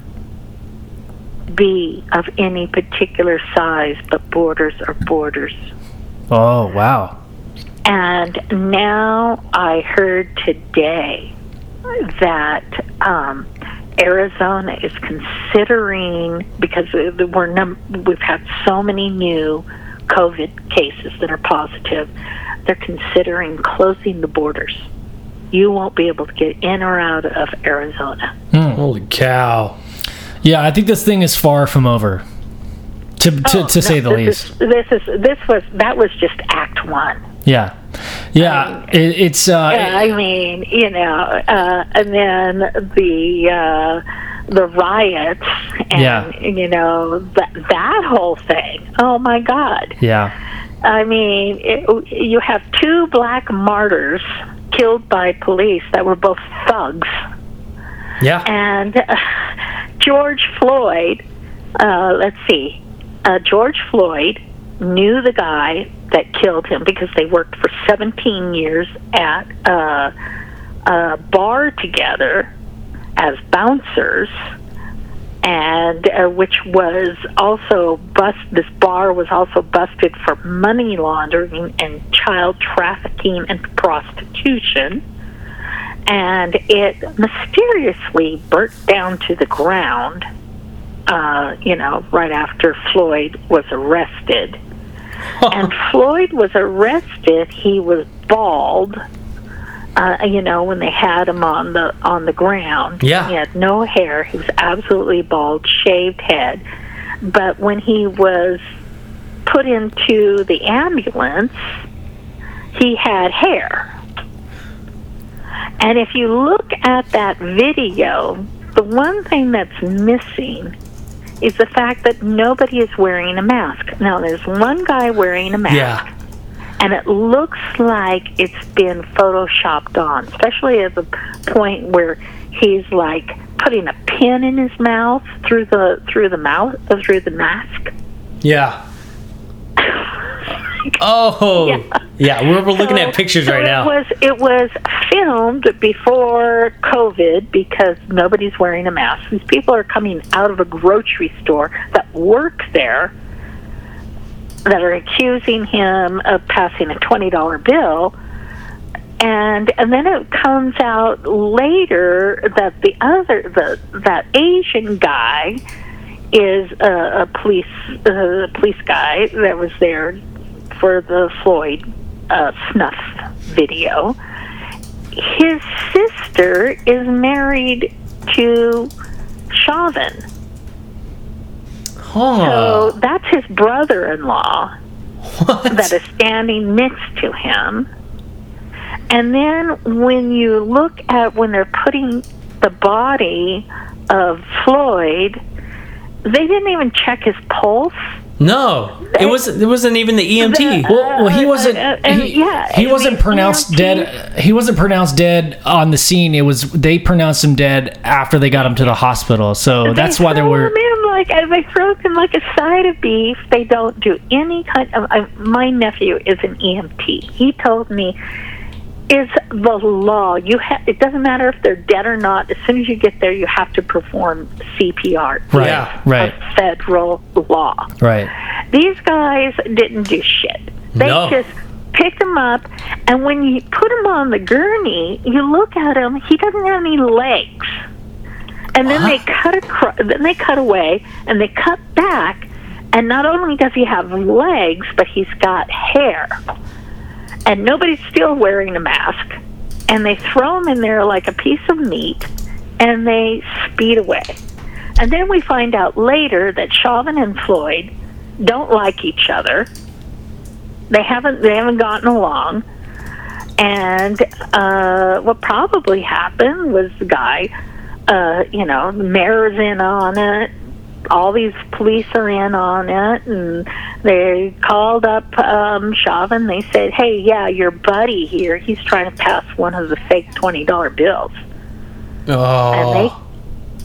be of any particular size, but borders are borders. Oh, wow. And now I heard today that um, Arizona is considering because we're num- we've had so many new COVID cases that are positive. They're considering closing the borders. You won't be able to get in or out of Arizona. Holy cow! Yeah, I think this thing is far from over. To, to, Oh, to say the least. Is, this is this was that was just Act One. Yeah. Yeah. It, it's, uh, Yeah, I mean, you know, uh, and then the uh, the riots, and Yeah. you know that that whole thing. Oh my God! yeah. I mean, it, you have two black martyrs killed by police that were both thugs, Yeah, and uh, George Floyd. Uh, let's see, uh, George Floyd knew the guy that killed him because they worked for 17 years at uh, a bar together as bouncers and uh, which was also bust this bar was also busted for money laundering and child trafficking and prostitution and it mysteriously burnt down to the ground uh, you know right after Floyd was arrested and Floyd was arrested he was bald uh, you know, when they had him on the on the ground. Yeah. He had no hair. He was absolutely bald, shaved head. But when he was put into the ambulance, he had hair. And if you look at that video, the one thing that's missing is the fact that nobody is wearing a mask. Now, there's one guy wearing a mask yeah, and it looks like it's been photoshopped on, especially at the point where he's like putting a pin in his mouth through the through the mouth uh, through the mask. yeah. (laughs) Oh, Yeah. yeah. We're, we're looking So- at pictures so right it now. was it was filmed before COVID because nobody's wearing a mask. These people are coming out of a grocery store that work there that are accusing him of passing a twenty dollar bill. And and then it comes out later that the other the that Asian guy is a, a police uh, police guy that was there for the Floyd uh, snuff video. His sister is married to Chauvin. So that's his brother in law that is standing next to him. And then when you look at when they're putting the body of Floyd, they didn't even check his pulse. No, it was. It wasn't even the EMT. Well, well, he wasn't. Uh, he, yeah, he wasn't pronounced dead. He wasn't pronounced dead on the scene. It was they pronounced him dead after they got him to the hospital. So that's why there were. him in like they throw them like a side of beef. They don't do any kind of. Uh, my nephew is an EMT. He told me is the law. You ha- it doesn't matter if they're dead or not. As soon as you get there, you have to perform CPR. Right, Yeah. right, A federal law. right. These guys didn't do shit. They No. just picked him up, and when you put him on the gurney, you look at him. He doesn't have any legs. And then they cut across. Then they cut away, and they cut back. And not only does he have legs, but he's got hair. And nobody's still wearing a mask. And they throw him in there like a piece of meat, and they speed away. And then we find out later that Chauvin and Floyd don't like each other. They haven't they haven't gotten along. And uh, what probably happened was the guy, uh, you know, the mayor's in on it. All these police are in on it, and they called up um, Chauvin. They said, "Hey, yeah, your buddy here. He's trying to pass one of the fake twenty dollar bills." Oh. and they Oh.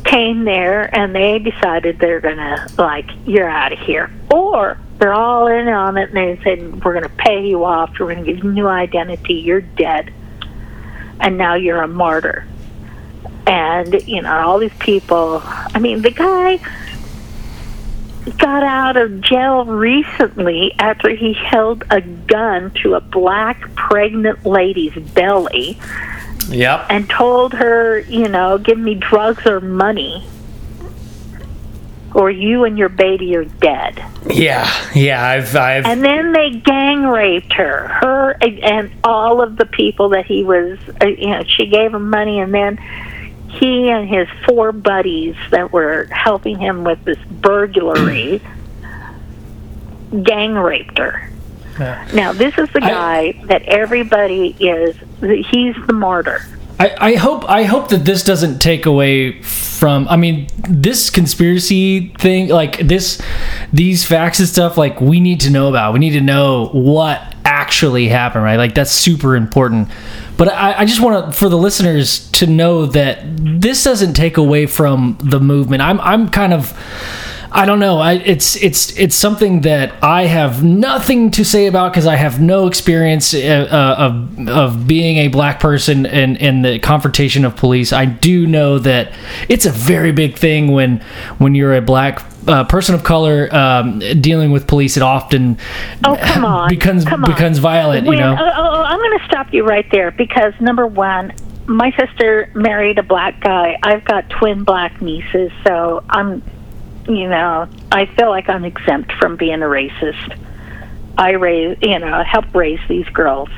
came there and they decided they're gonna like you're out of here or they're all in on it and they said we're gonna pay you off we're gonna give you a new identity you're dead and now you're a martyr and you know all these people i mean the guy got out of jail recently after he held a gun to a black pregnant lady's belly Yep. and told her, you know, give me drugs or money, or you and your baby are dead. Yeah. Yeah. I've. I've. And then they gang raped her, her and all of the people that he was, uh, you know, she gave him money, and then he and his four buddies that were helping him with this burglary gang raped her. Yeah. Now, this is the I- guy that everybody is, he's the martyr. I, I hope I hope that this doesn't take away from I mean this conspiracy thing like this these facts and stuff like we need to know about we need to know what actually happened right like that's super important but I, I just want to for the listeners to know that this doesn't take away from the movement I'm I'm kind of I don't know. I, it's it's it's something that I have nothing to say about because I have no experience uh, uh, of of being a black person in in the confrontation of police. I do know that it's a very big thing when when you're a black uh, person of color um, dealing with police. It often Oh, come on. becomes come on. becomes violent. When- you know. oh, oh, I'm going to stop you right there because number one, my sister married a black guy. I've got twin black nieces, so I'm, you know, I feel like I'm exempt from being a racist. I raise, you know, help raise these girls.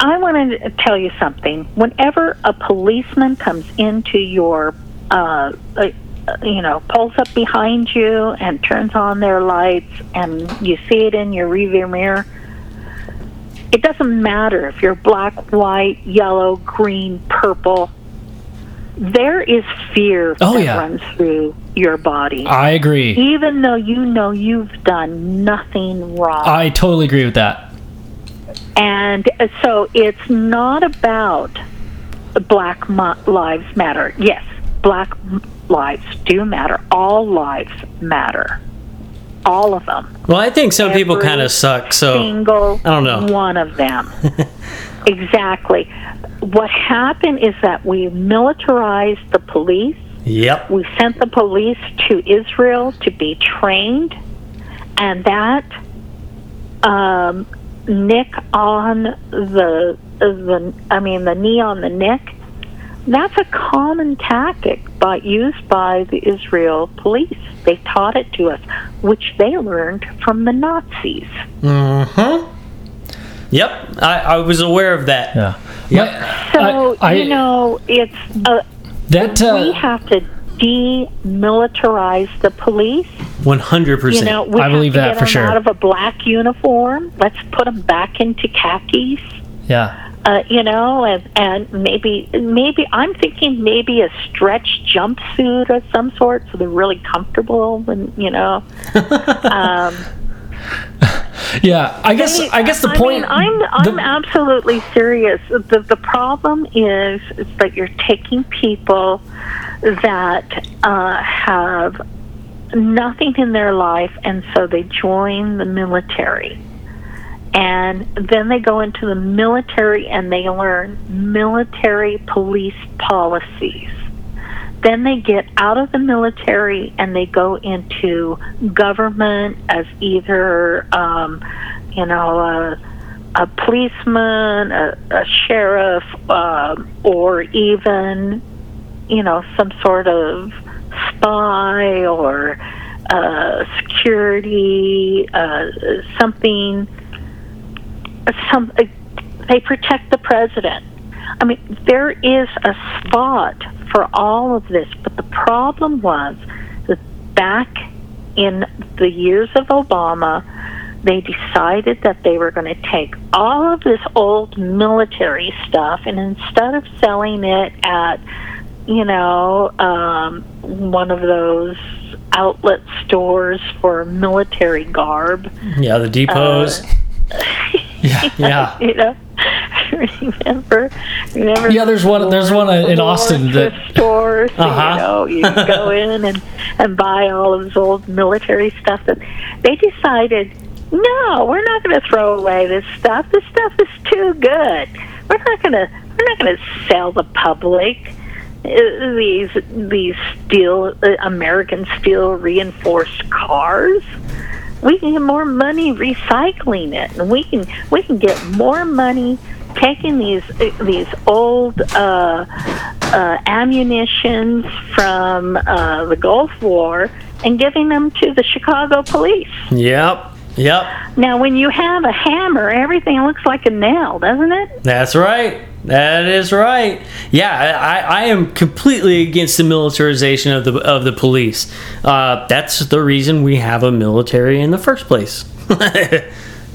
I want to tell you something. Whenever a policeman comes into your, uh, uh, you know, pulls up behind you and turns on their lights, and you see it in your rearview mirror, it doesn't matter if you're black, white, yellow, green, purple. There is fear Oh, that yeah. runs through your body, I agree. even though you know you've done nothing wrong. I totally agree with that. And so it's not about Black Lives Matter. Yes, Black lives do matter. All lives matter. All of them. well, I think some people kind of suck. So Single I don't know. one of them. (laughs) exactly. What happened is that we militarized the police. Yep. We sent the police to Israel to be trained, and that um, nick on the the I mean the knee on the neck. That's a common tactic by used by the Israel police. They taught it to us, which they learned from the Nazis. Mm-hmm. Yep. I, I was aware of that. Yeah. Yep. So I- I- you know, it's uh, that uh, we have to demilitarize the police. One hundred percent. You percent. know, we I have believe to that get for them sure. out of a black uniform. Let's put them back into khakis. yeah. Uh, you know, and and maybe maybe I'm thinking maybe a stretch jumpsuit of some sort, so they're really comfortable. And you know, (laughs) um, Yeah, I guess I guess the I point. mean, I'm I'm the- absolutely serious. The the problem is, is that you're taking people that uh, have nothing in their life, and so they join the military. And then they go into the military and they learn military police policies. Then they get out of the military and they go into government as either, um, you know, a, a policeman, a, a sheriff, uh, or even, you know, some sort of spy or uh, security, uh, something. Some they protect the president. I mean, there is a spot for all of this, but the problem was that back in the years of Obama, they decided that they were going to take all of this old military stuff and instead of selling it at you know, um, one of those outlet stores for military garb. Yeah, the depots. Uh, (laughs) Yeah. (laughs) yeah. you know, remember, remember. Yeah, there's one- there's one in Austin that- stores. Uh-huh. You know, you (laughs) go in and and buy all of this old military stuff. That they decided, no, we're not going to throw away this stuff. This stuff is too good. We're not going to. We're not going to sell the public uh, these these steel uh, American steel reinforced cars. We can get more money recycling it, and we can we can get more money taking these these old uh, uh, ammunitions from uh, the Gulf War and giving them to the Chicago police. Yep. Yep. Now, when you have a hammer, everything looks like a nail, doesn't it? That's right. That is right. Yeah, I, I am completely against the militarization of the of the police. Uh, that's the reason we have a military in the first place. (laughs)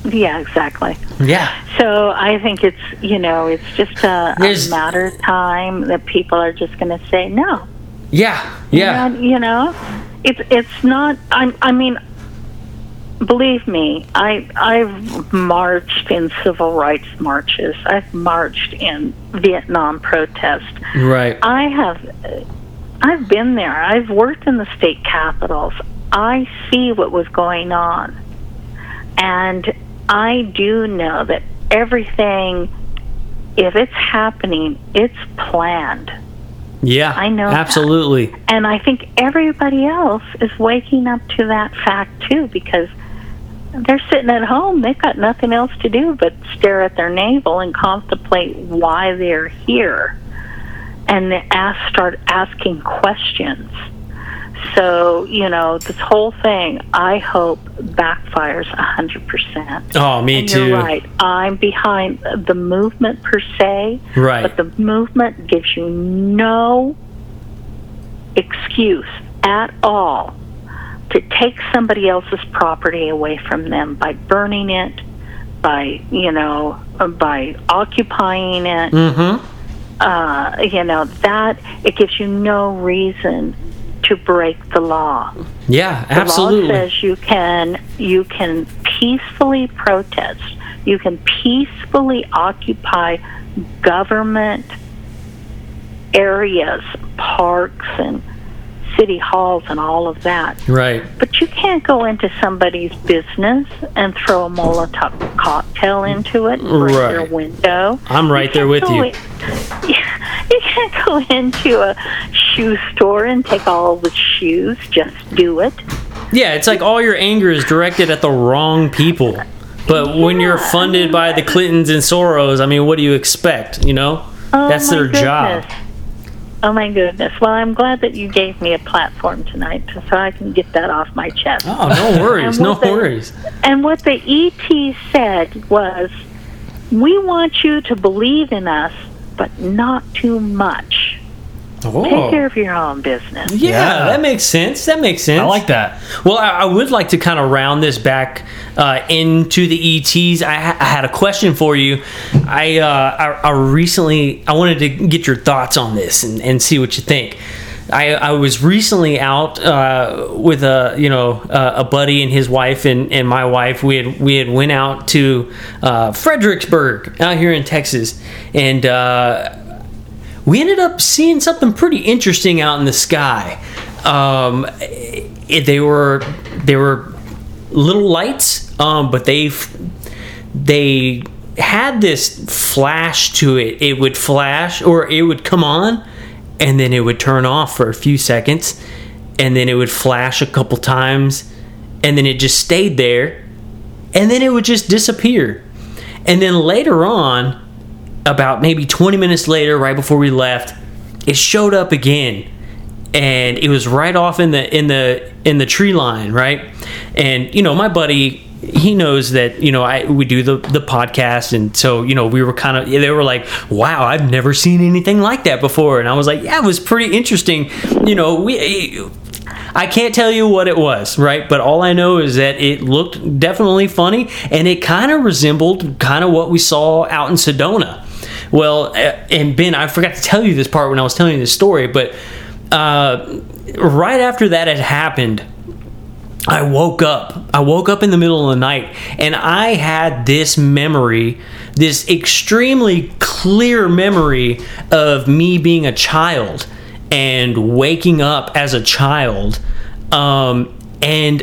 Yeah, exactly. yeah. So I think it's you know it's just a, a matter of time that people are just going to say no. Yeah. Yeah. And, you know, it's it's not. I I mean, believe me, I I've marched in civil rights marches. I've marched in Vietnam protests. Right. I have. I've been there. I've worked in the state capitals. I see what was going on, and I do know that everything. If it's happening, it's planned. Yeah. I know that. Absolutely. And I think everybody else is waking up to that fact too because they're sitting at home. They've got nothing else to do but stare at their navel and contemplate why they're here and they ask, start asking questions. So, you know, this whole thing, I hope backfires a 100%. Oh, me and too. You're right. I'm behind the movement per se. Right. But the movement gives you no excuse at all to take somebody else's property away from them by burning it, by, you know, by occupying it. Mm-hmm. Uh, you know, that, it gives you no reason to break the law. Yeah. absolutely. The law says you can you can peacefully protest. You can peacefully occupy government areas, parks and city halls and all of that. Right. But you can't go into somebody's business and throw a Molotov cocktail into it and break Right. their window. I'm right there with you. in- (laughs) you can't go into a shoe store and take all the shoes. Just do it. Yeah, it's like all your anger is directed at the wrong people. But when you're funded by the Clintons and Soros, I mean, what do you expect? You know, Oh, that's their job. Oh my goodness! Well, I'm glad that you gave me a platform tonight, so I can get that off my chest. Oh, no worries, no the- worries. And what the ET said was, "We want you to believe in us, but not too much. Take care of your own business." Oh. Yeah, Yeah. that makes sense. That makes sense. I like that. Well, I, I would like to kind of round this back uh, into the ETs. I, ha- I had a question for you. I, uh, I I recently I wanted to get your thoughts on this and, and see what you think. I, I was recently out uh, with a you know uh, a buddy and his wife and, and my wife. We had we had went out to uh, Fredericksburg out here in Texas, and uh, we ended up seeing something pretty interesting out in the sky. Um, it, they were they were little lights, um, but they they had this flash to it. It would flash or it would come on, and then it would turn off for a few seconds, and then it would flash a couple times, and then it just stayed there, and then it would just disappear. And then later on, about maybe 20 minutes later, right before we left, it showed up again and it was right off in the in the in the tree line, right? And you know, my buddy, he knows that you know I we do the the podcast, and so you know we were kind of they were like, "Wow, I've never seen anything like that before," and I was like, "Yeah, it was pretty interesting." You know, we. I can't tell you what it was, right? But all I know is that it looked definitely funny and it kind of resembled kind of what we saw out in Sedona. Well, uh, and Ben, I forgot to tell you this part when I was telling you this story, but uh, right after that had happened, I woke up. I woke up in the middle of the night and I had this memory, this extremely clear memory of me being a child and waking up as a child. Um, and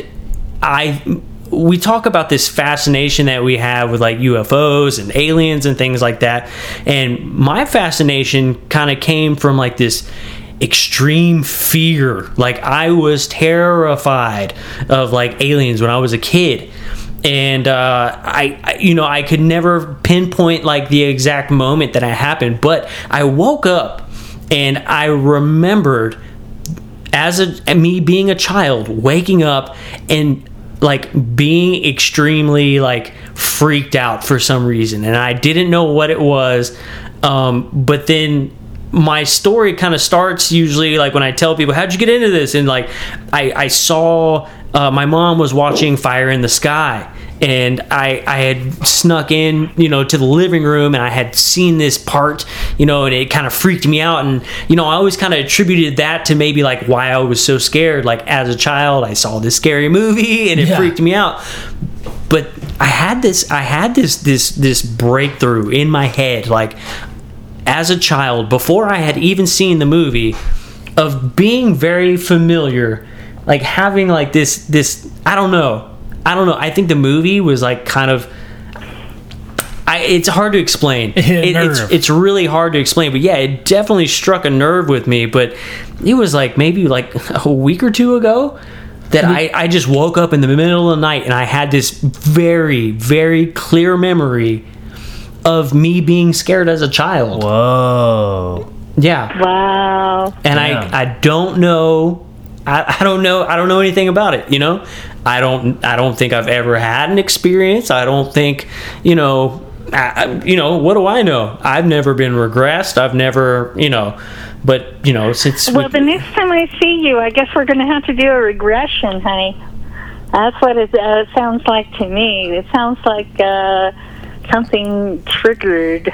I we talk about this fascination that we have with like UFOs and aliens and things like that. And my fascination kind of came from like this extreme fear. Like I was terrified of like aliens when I was a kid. And uh, I, I, you know, I could never pinpoint like the exact moment that it happened, but I woke up and I remembered as a me being a child waking up and like being extremely like freaked out for some reason and i didn't know what it was um, but then my story kind of starts usually like when i tell people how'd you get into this? And like i, I saw uh, my mom was watching fire in the sky and I, I had snuck in, you know, to the living room and I had seen this part, you know, and it kind of freaked me out. And, you know, I always kind of attributed that to maybe like why I was so scared. Like as a child, I saw this scary movie (laughs) and it Yeah. freaked me out. But I had this, I had this, this, this breakthrough in my head, like as a child, before I had even seen the movie, of being very familiar, like having like this, this, I don't know. I don't know. I think the movie was like kind of. I, it's hard to explain. (laughs) It it's it's really hard to explain, but yeah, it definitely struck a nerve with me. But it was like maybe like (laughs) a week or two ago that I, I just woke up in the middle of the night and I had this very very clear memory of me being scared as a child. Whoa. Yeah, Wow. and Damn. I I don't know I, I don't know I don't know anything about it you know I don't I don't think I've ever had an experience I don't think you know I, you know what do I know I've never been regressed I've never you know but you know since we- Well, the next time I see you, I guess we're going to have to do a regression, honey. That's what it uh, sounds like to me. It sounds like uh, something triggered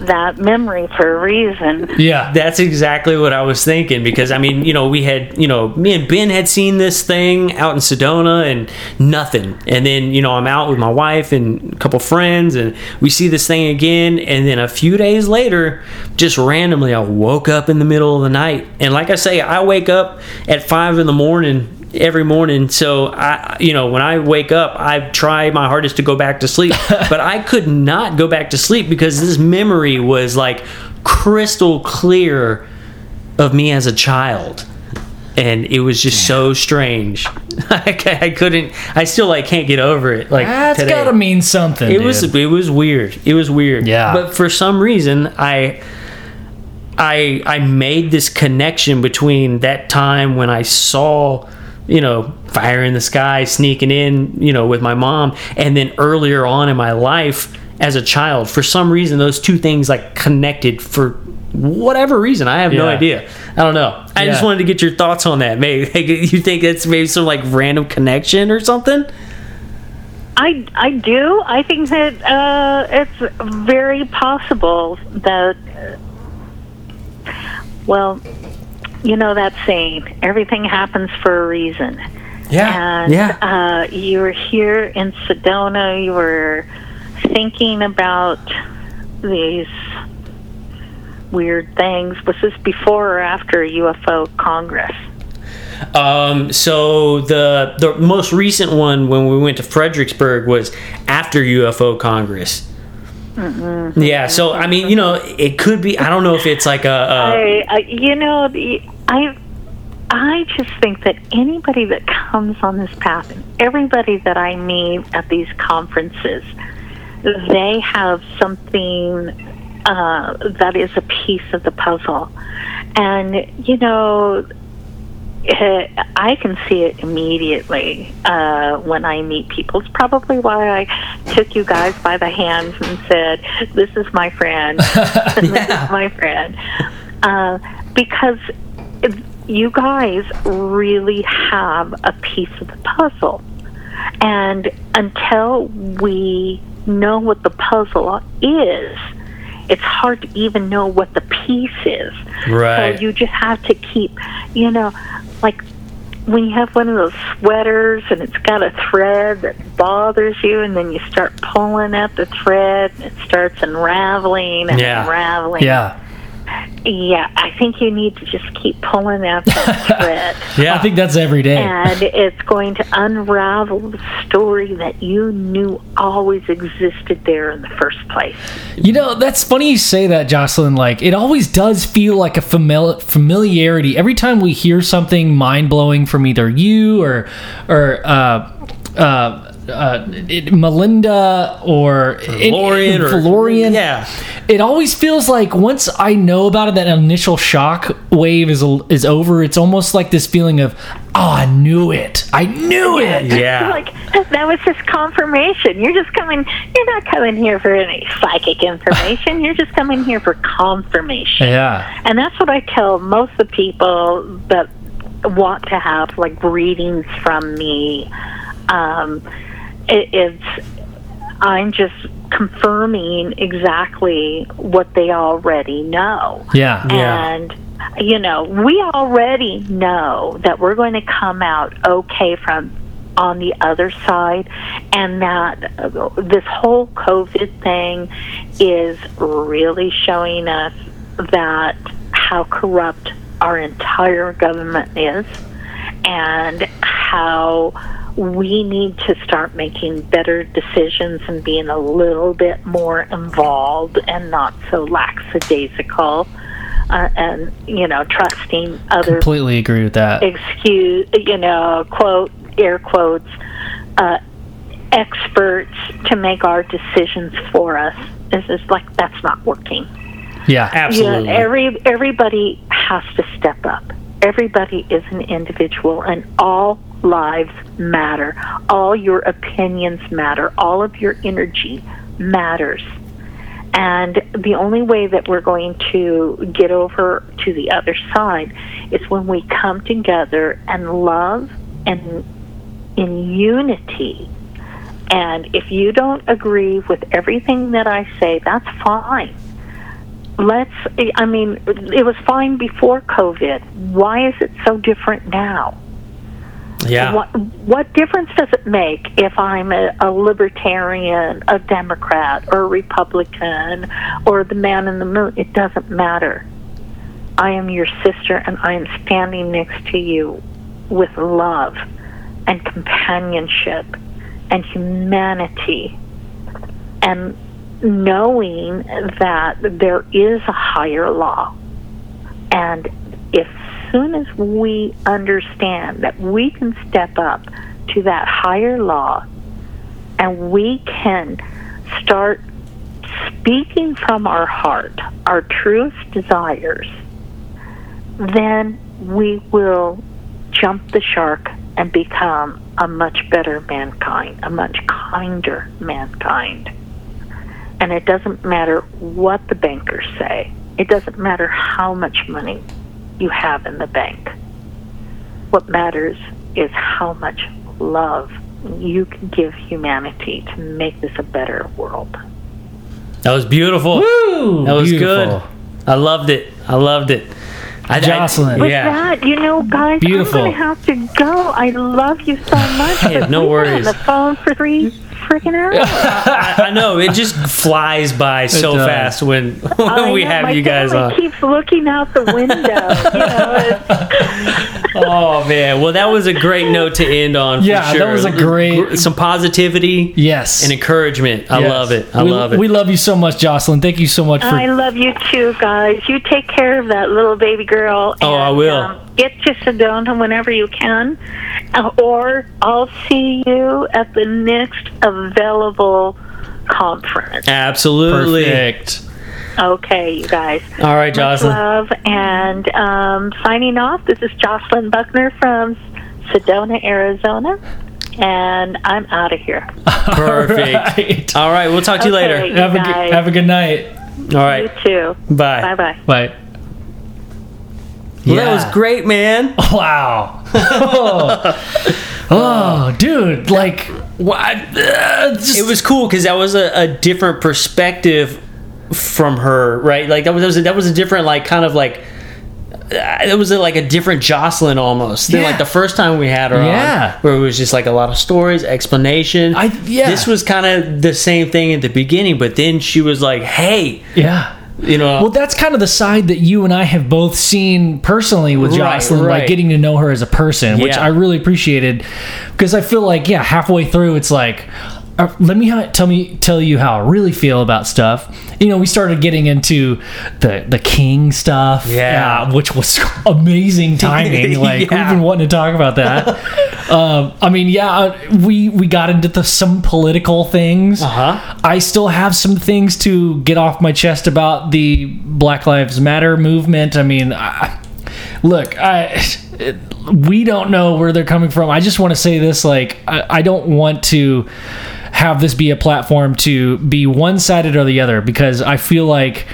that memory for a reason. Yeah. That's exactly what I was thinking because I mean, you know, we had, you know, me and Ben had seen this thing out in Sedona and nothing. And then, you know, I'm out with my wife and a couple friends and we see this thing again and then a few days later, just randomly I woke up in the middle of the night. And like I say, I wake up at 5 in the morning every morning so i you know when i wake up i try my hardest to go back to sleep (laughs) but i could not go back to sleep because this memory was like crystal clear of me as a child and it was just so strange (laughs) I, I couldn't i still like can't get over it like That's today. gotta mean something. it was it was weird it was weird Yeah. but for some reason i i i made this connection between that time when i saw you know fire in the sky sneaking in you know with my mom. And then earlier on in my life as a child for some reason those two things like connected for whatever reason. I have no idea. I don't know. I just wanted to get your thoughts on that. Maybe (laughs) like, you think it's maybe some like random connection or something? I, I do. I think that uh, it's very possible that, well, you know that saying, everything happens for a reason. yeah. And Yeah. uh, you were here in Sedona, you were thinking about these weird things. Was this before or after UFO Congress? Um, so the the most recent one when we went to Fredericksburg was after UFO Congress. Mm. Yeah, so I mean, you know, it could be. I don't know if it's like a. a I, I, you know, the, I, I just think that anybody that comes on this path, and everybody that I meet at these conferences, they have something uh, that is a piece of the puzzle, and you know. eh, I can see it immediately uh, when I meet people. It's probably why I took you guys by the hands and said, "This is my friend. (laughs) this is my friend," uh, because you guys really have a piece of the puzzle. And until we know what the puzzle is, it's hard to even know what the piece is. Right. So you just have to keep, you know, like when you have one of those sweaters and it's got a thread that bothers you, and then you start pulling at the thread, and it starts unraveling and Yeah. unraveling. Yeah. Yeah, I think you need to just keep pulling at that thread. (laughs) yeah, I think that's every day. And it's going to unravel the story that you knew always existed there in the first place. You know, that's funny you say that, Jocelyn. Like, it always does feel like a famil- familiarity. Every time we hear something mind blowing from either you or, or, uh, uh, uh, it, Melinda or Valorian or- Valorian. yeah. It always feels like once I know about it, that initial shock wave is is over. It's almost like this feeling of, oh, I knew it. I knew it. (laughs) yeah. Like that was just confirmation. You're just coming. You're not coming here for any psychic information. (laughs) You're just coming here for confirmation. Yeah. And that's what I tell most of the people that want to have like readings from me. Um, it, it's I'm just confirming exactly what they already know. Yeah. Yeah. And you know, we already know that we're going to come out okay from on the other side, and that uh, this whole COVID thing is really showing us that how corrupt our entire government is, and how we need to start making better decisions and being a little bit more involved and not so lackadaisical uh, and you know trusting other Completely agree with that. excuse you know quote air quotes uh, experts to make our decisions for us This is like that's not working Yeah. Absolutely. yeah, every everybody has to step up. Everybody is an individual, and all lives matter. All your opinions matter. All of your energy matters. And the only way that we're going to get over to the other side is when we come together and love and in unity. And if you don't agree with everything that I say, that's fine let's i mean it was fine before covid why is it so different now yeah. what what difference does it make if i'm a, a libertarian a democrat or a republican or the man in the moon it doesn't matter i am your sister and i am standing next to you with love and companionship and humanity and knowing that there is a higher law. And as soon as we understand that we can step up to that higher law and we can start speaking from our heart, our truest desires, then we will jump the shark and become a much better mankind, a much kinder mankind. And it doesn't matter what the bankers say. It doesn't matter how much money you have in the bank. What matters is how much love you can give humanity to make this a better world. That was beautiful. Woo! That was Beautiful. good. I loved it. I loved it. I, Jocelyn. With yeah. that, you know, guys, Beautiful. I'm going to have to go. I love you so much. (laughs) Hey, but no we were worries. on the phone for three freaking out. (laughs) I, I know it just flies by so does. fast when, (laughs) when I we know, have my you guys family on. keeps looking out the window. you know, (laughs) Oh man, well that was a great note to end on. For Yeah, that was a great- some positivity Yes. and encouragement. I Yes. love it. I we, love it. We love you so much, Jocelyn. Thank you so much for. I love you too, guys. You take care of that little baby girl. Oh, I will. Um, get to Sedona whenever you can, or I'll see you at the next available conference. Absolutely. Perfect. Okay, you guys. All right, Much Jocelyn. love. And um, signing off, this is Jocelyn Buckner from Sedona, Arizona. And I'm out of here. (laughs) Perfect. Right. All right, we'll talk to you Okay. later. Have a good, have a good night. All right. You right, too. bye. Bye bye. Well, that was great, man. (laughs) Wow. (laughs) oh, Oh, dude, like what? Uh, just, It was cool because that was a, a different perspective from her, right? Like that was that was a, that was a different, like kind of like. Uh, it was a, like a different Jocelyn almost than Yeah. like the first time we had her Yeah. on, where it was just like a lot of stories, explanation. I- yeah. This was kind of the same thing at the beginning, but then she was like, "Hey, yeah. You know, Well, that's kind of the side that you and I have both seen personally with Right, Jocelyn, like getting to know her as a person, which I really appreciated because I feel like, yeah, halfway through, it's like, let me ha- tell me tell you how I really feel about stuff. You know, we started getting into the the king stuff, Yeah. uh, which was (laughs) amazing timing. (laughs) Like Yeah. we've been wanting to talk about that. (laughs) um, I mean, yeah, uh, we we got into the, some political things. Uh-huh. I still have some things to get off my chest about the Black Lives Matter movement. I mean, I, look, I it, we don't know where they're coming from. I just want to say this: like, I, I don't want to have this be a platform to be one sided or the other because I feel like.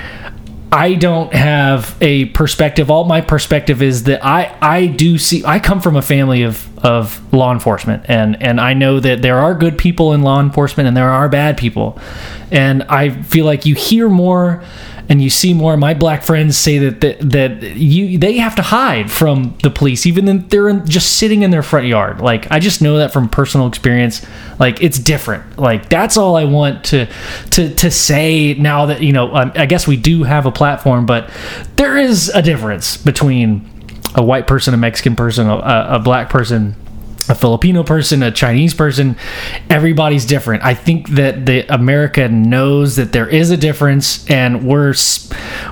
I don't have a perspective. All my perspective is that I I do see. I come from a family of of law enforcement, and and I know that there are good people in law enforcement, and there are bad people, and I feel like you hear more and you see more. My black friends say that that, that you they have to hide from the police, even if they're in, just sitting in their front yard. Like I just know that from personal experience. Like it's different. Like that's all I want to to to say now that you know. Um, I guess we do have a platform, but there is a difference between a white person, a Mexican person, a, a black person a Filipino person, a Chinese person, everybody's different. I think that the America knows that there is a difference, and we're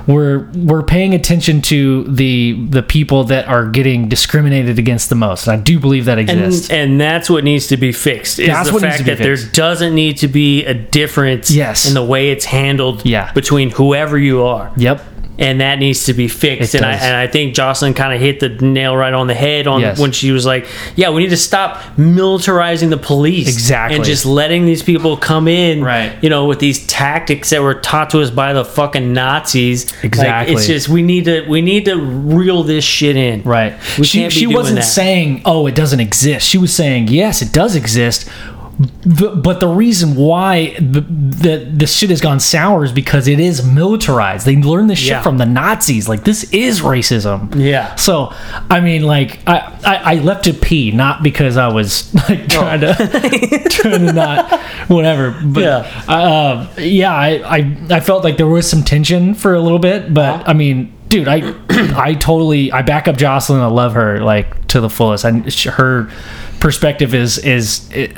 we're we're paying attention to the the people that are getting discriminated against the most. And I do believe that exists. and, and that's what needs to be fixed. Is That's the fact that there doesn't need to be a difference Yes. in the way it's handled Yeah. between whoever you are. yep. And that needs to be fixed. It and I and I think Jocelyn kind of hit the nail right on the head on Yes. when she was like, "Yeah, we need to stop militarizing the police, Exactly. and just letting these people come in, Right. You know, with these tactics that were taught to us by the fucking Nazis. Like, Exactly. it's just we need to we need to reel this shit in, Right. We she she wasn't that. saying, "Oh, it doesn't exist." She was saying, "Yes, it does exist." But, but the reason why the, the this shit has gone sour is because it is militarized. They learned this shit Yeah. from the Nazis. Like this is racism. Yeah. So I mean, like I, I, I left to pee not because I was (laughs) like trying to (laughs) trying to not whatever. But Yeah. uh, yeah, I, I I felt like there was some tension for a little bit, but I mean, dude, I (clears throat) I totally I back up Jocelyn. I love her like to the fullest. And her perspective is is it,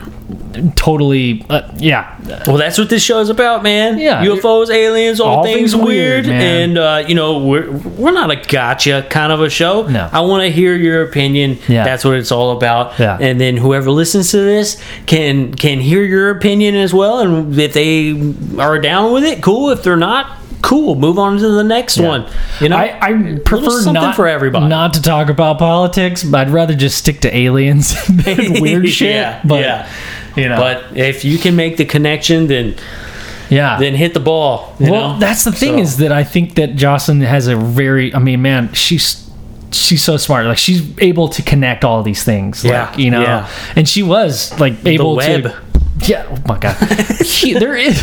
totally uh, yeah Well, that's what this show is about, man. Yeah. UFOs, aliens, all, All things, things weird, weird, and uh, you know we're we're not a gotcha kind of a show. No. I want to hear your opinion. Yeah. that's what it's all about. Yeah. and then whoever listens to this can can hear your opinion as well, and if they are down with it, cool. If they're not, cool. Move on to the next one. You know, I, I prefer something not for everybody. not to talk about politics, but I'd rather just stick to aliens (laughs) and (laughs) weird shit. Yeah, but yeah. you know, but if you can make the connection, then yeah, then hit the ball. you well, know? that's the thing So- is that I think that Jocelyn has a very. I mean, man, she's she's so smart. Like she's able to connect all these things. Yeah, like, you know, yeah. and she was like able web. to. Yeah. Oh my god. (laughs) He- there is.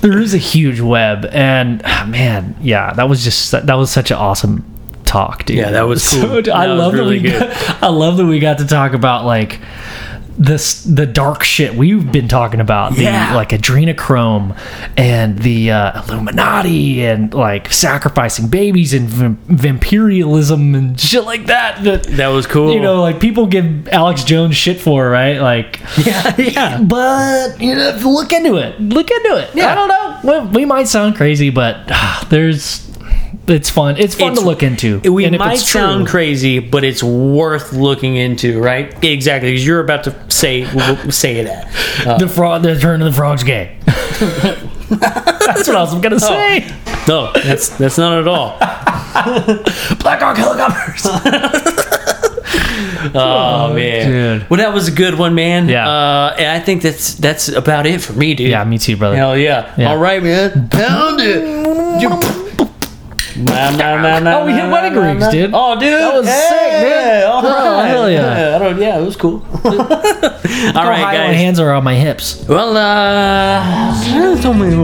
There is a huge web, and ah, man, yeah, that was just that was such an awesome talk, dude. Yeah, that was (laughs) So, cool. I That was love really that we good. Got, I love that we got to talk about like this the dark shit we've been talking about the like adrenochrome and the uh, illuminati and like sacrificing babies and vamp- vampirialism and shit like that that That was cool. you know like people give alex jones shit for right like (laughs) yeah, yeah. but you know look into it look into it Yeah. i don't know well, we might sound crazy but ah, (sighs) there's it's fun it's fun It's- to look into We And might it's true- sound crazy, but it's worth looking into, right? Exactly, because you're about to say say that. Uh, the frog the turn of the frog's gay (laughs) that's what i was gonna say no, that's that's not at all. (laughs) black hawk helicopters (laughs) Oh man, dude. Well, that was a good one, man. Yeah. Uh, and I think that's that's about it for me, dude. yeah me too brother Hell yeah. Yeah. All right, man. Pound it. Nah, nah, nah, nah, Oh, we hit nah, wedding nah, rings, nah. dude. Oh, dude, That was hey, sick, man. All Oh, right, hell yeah. I don't, yeah, it was cool. (laughs) (laughs) all right, high my guys. hands are on my hips Well, uh, tell me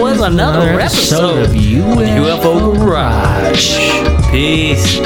was another episode of UFO Garage. Peace.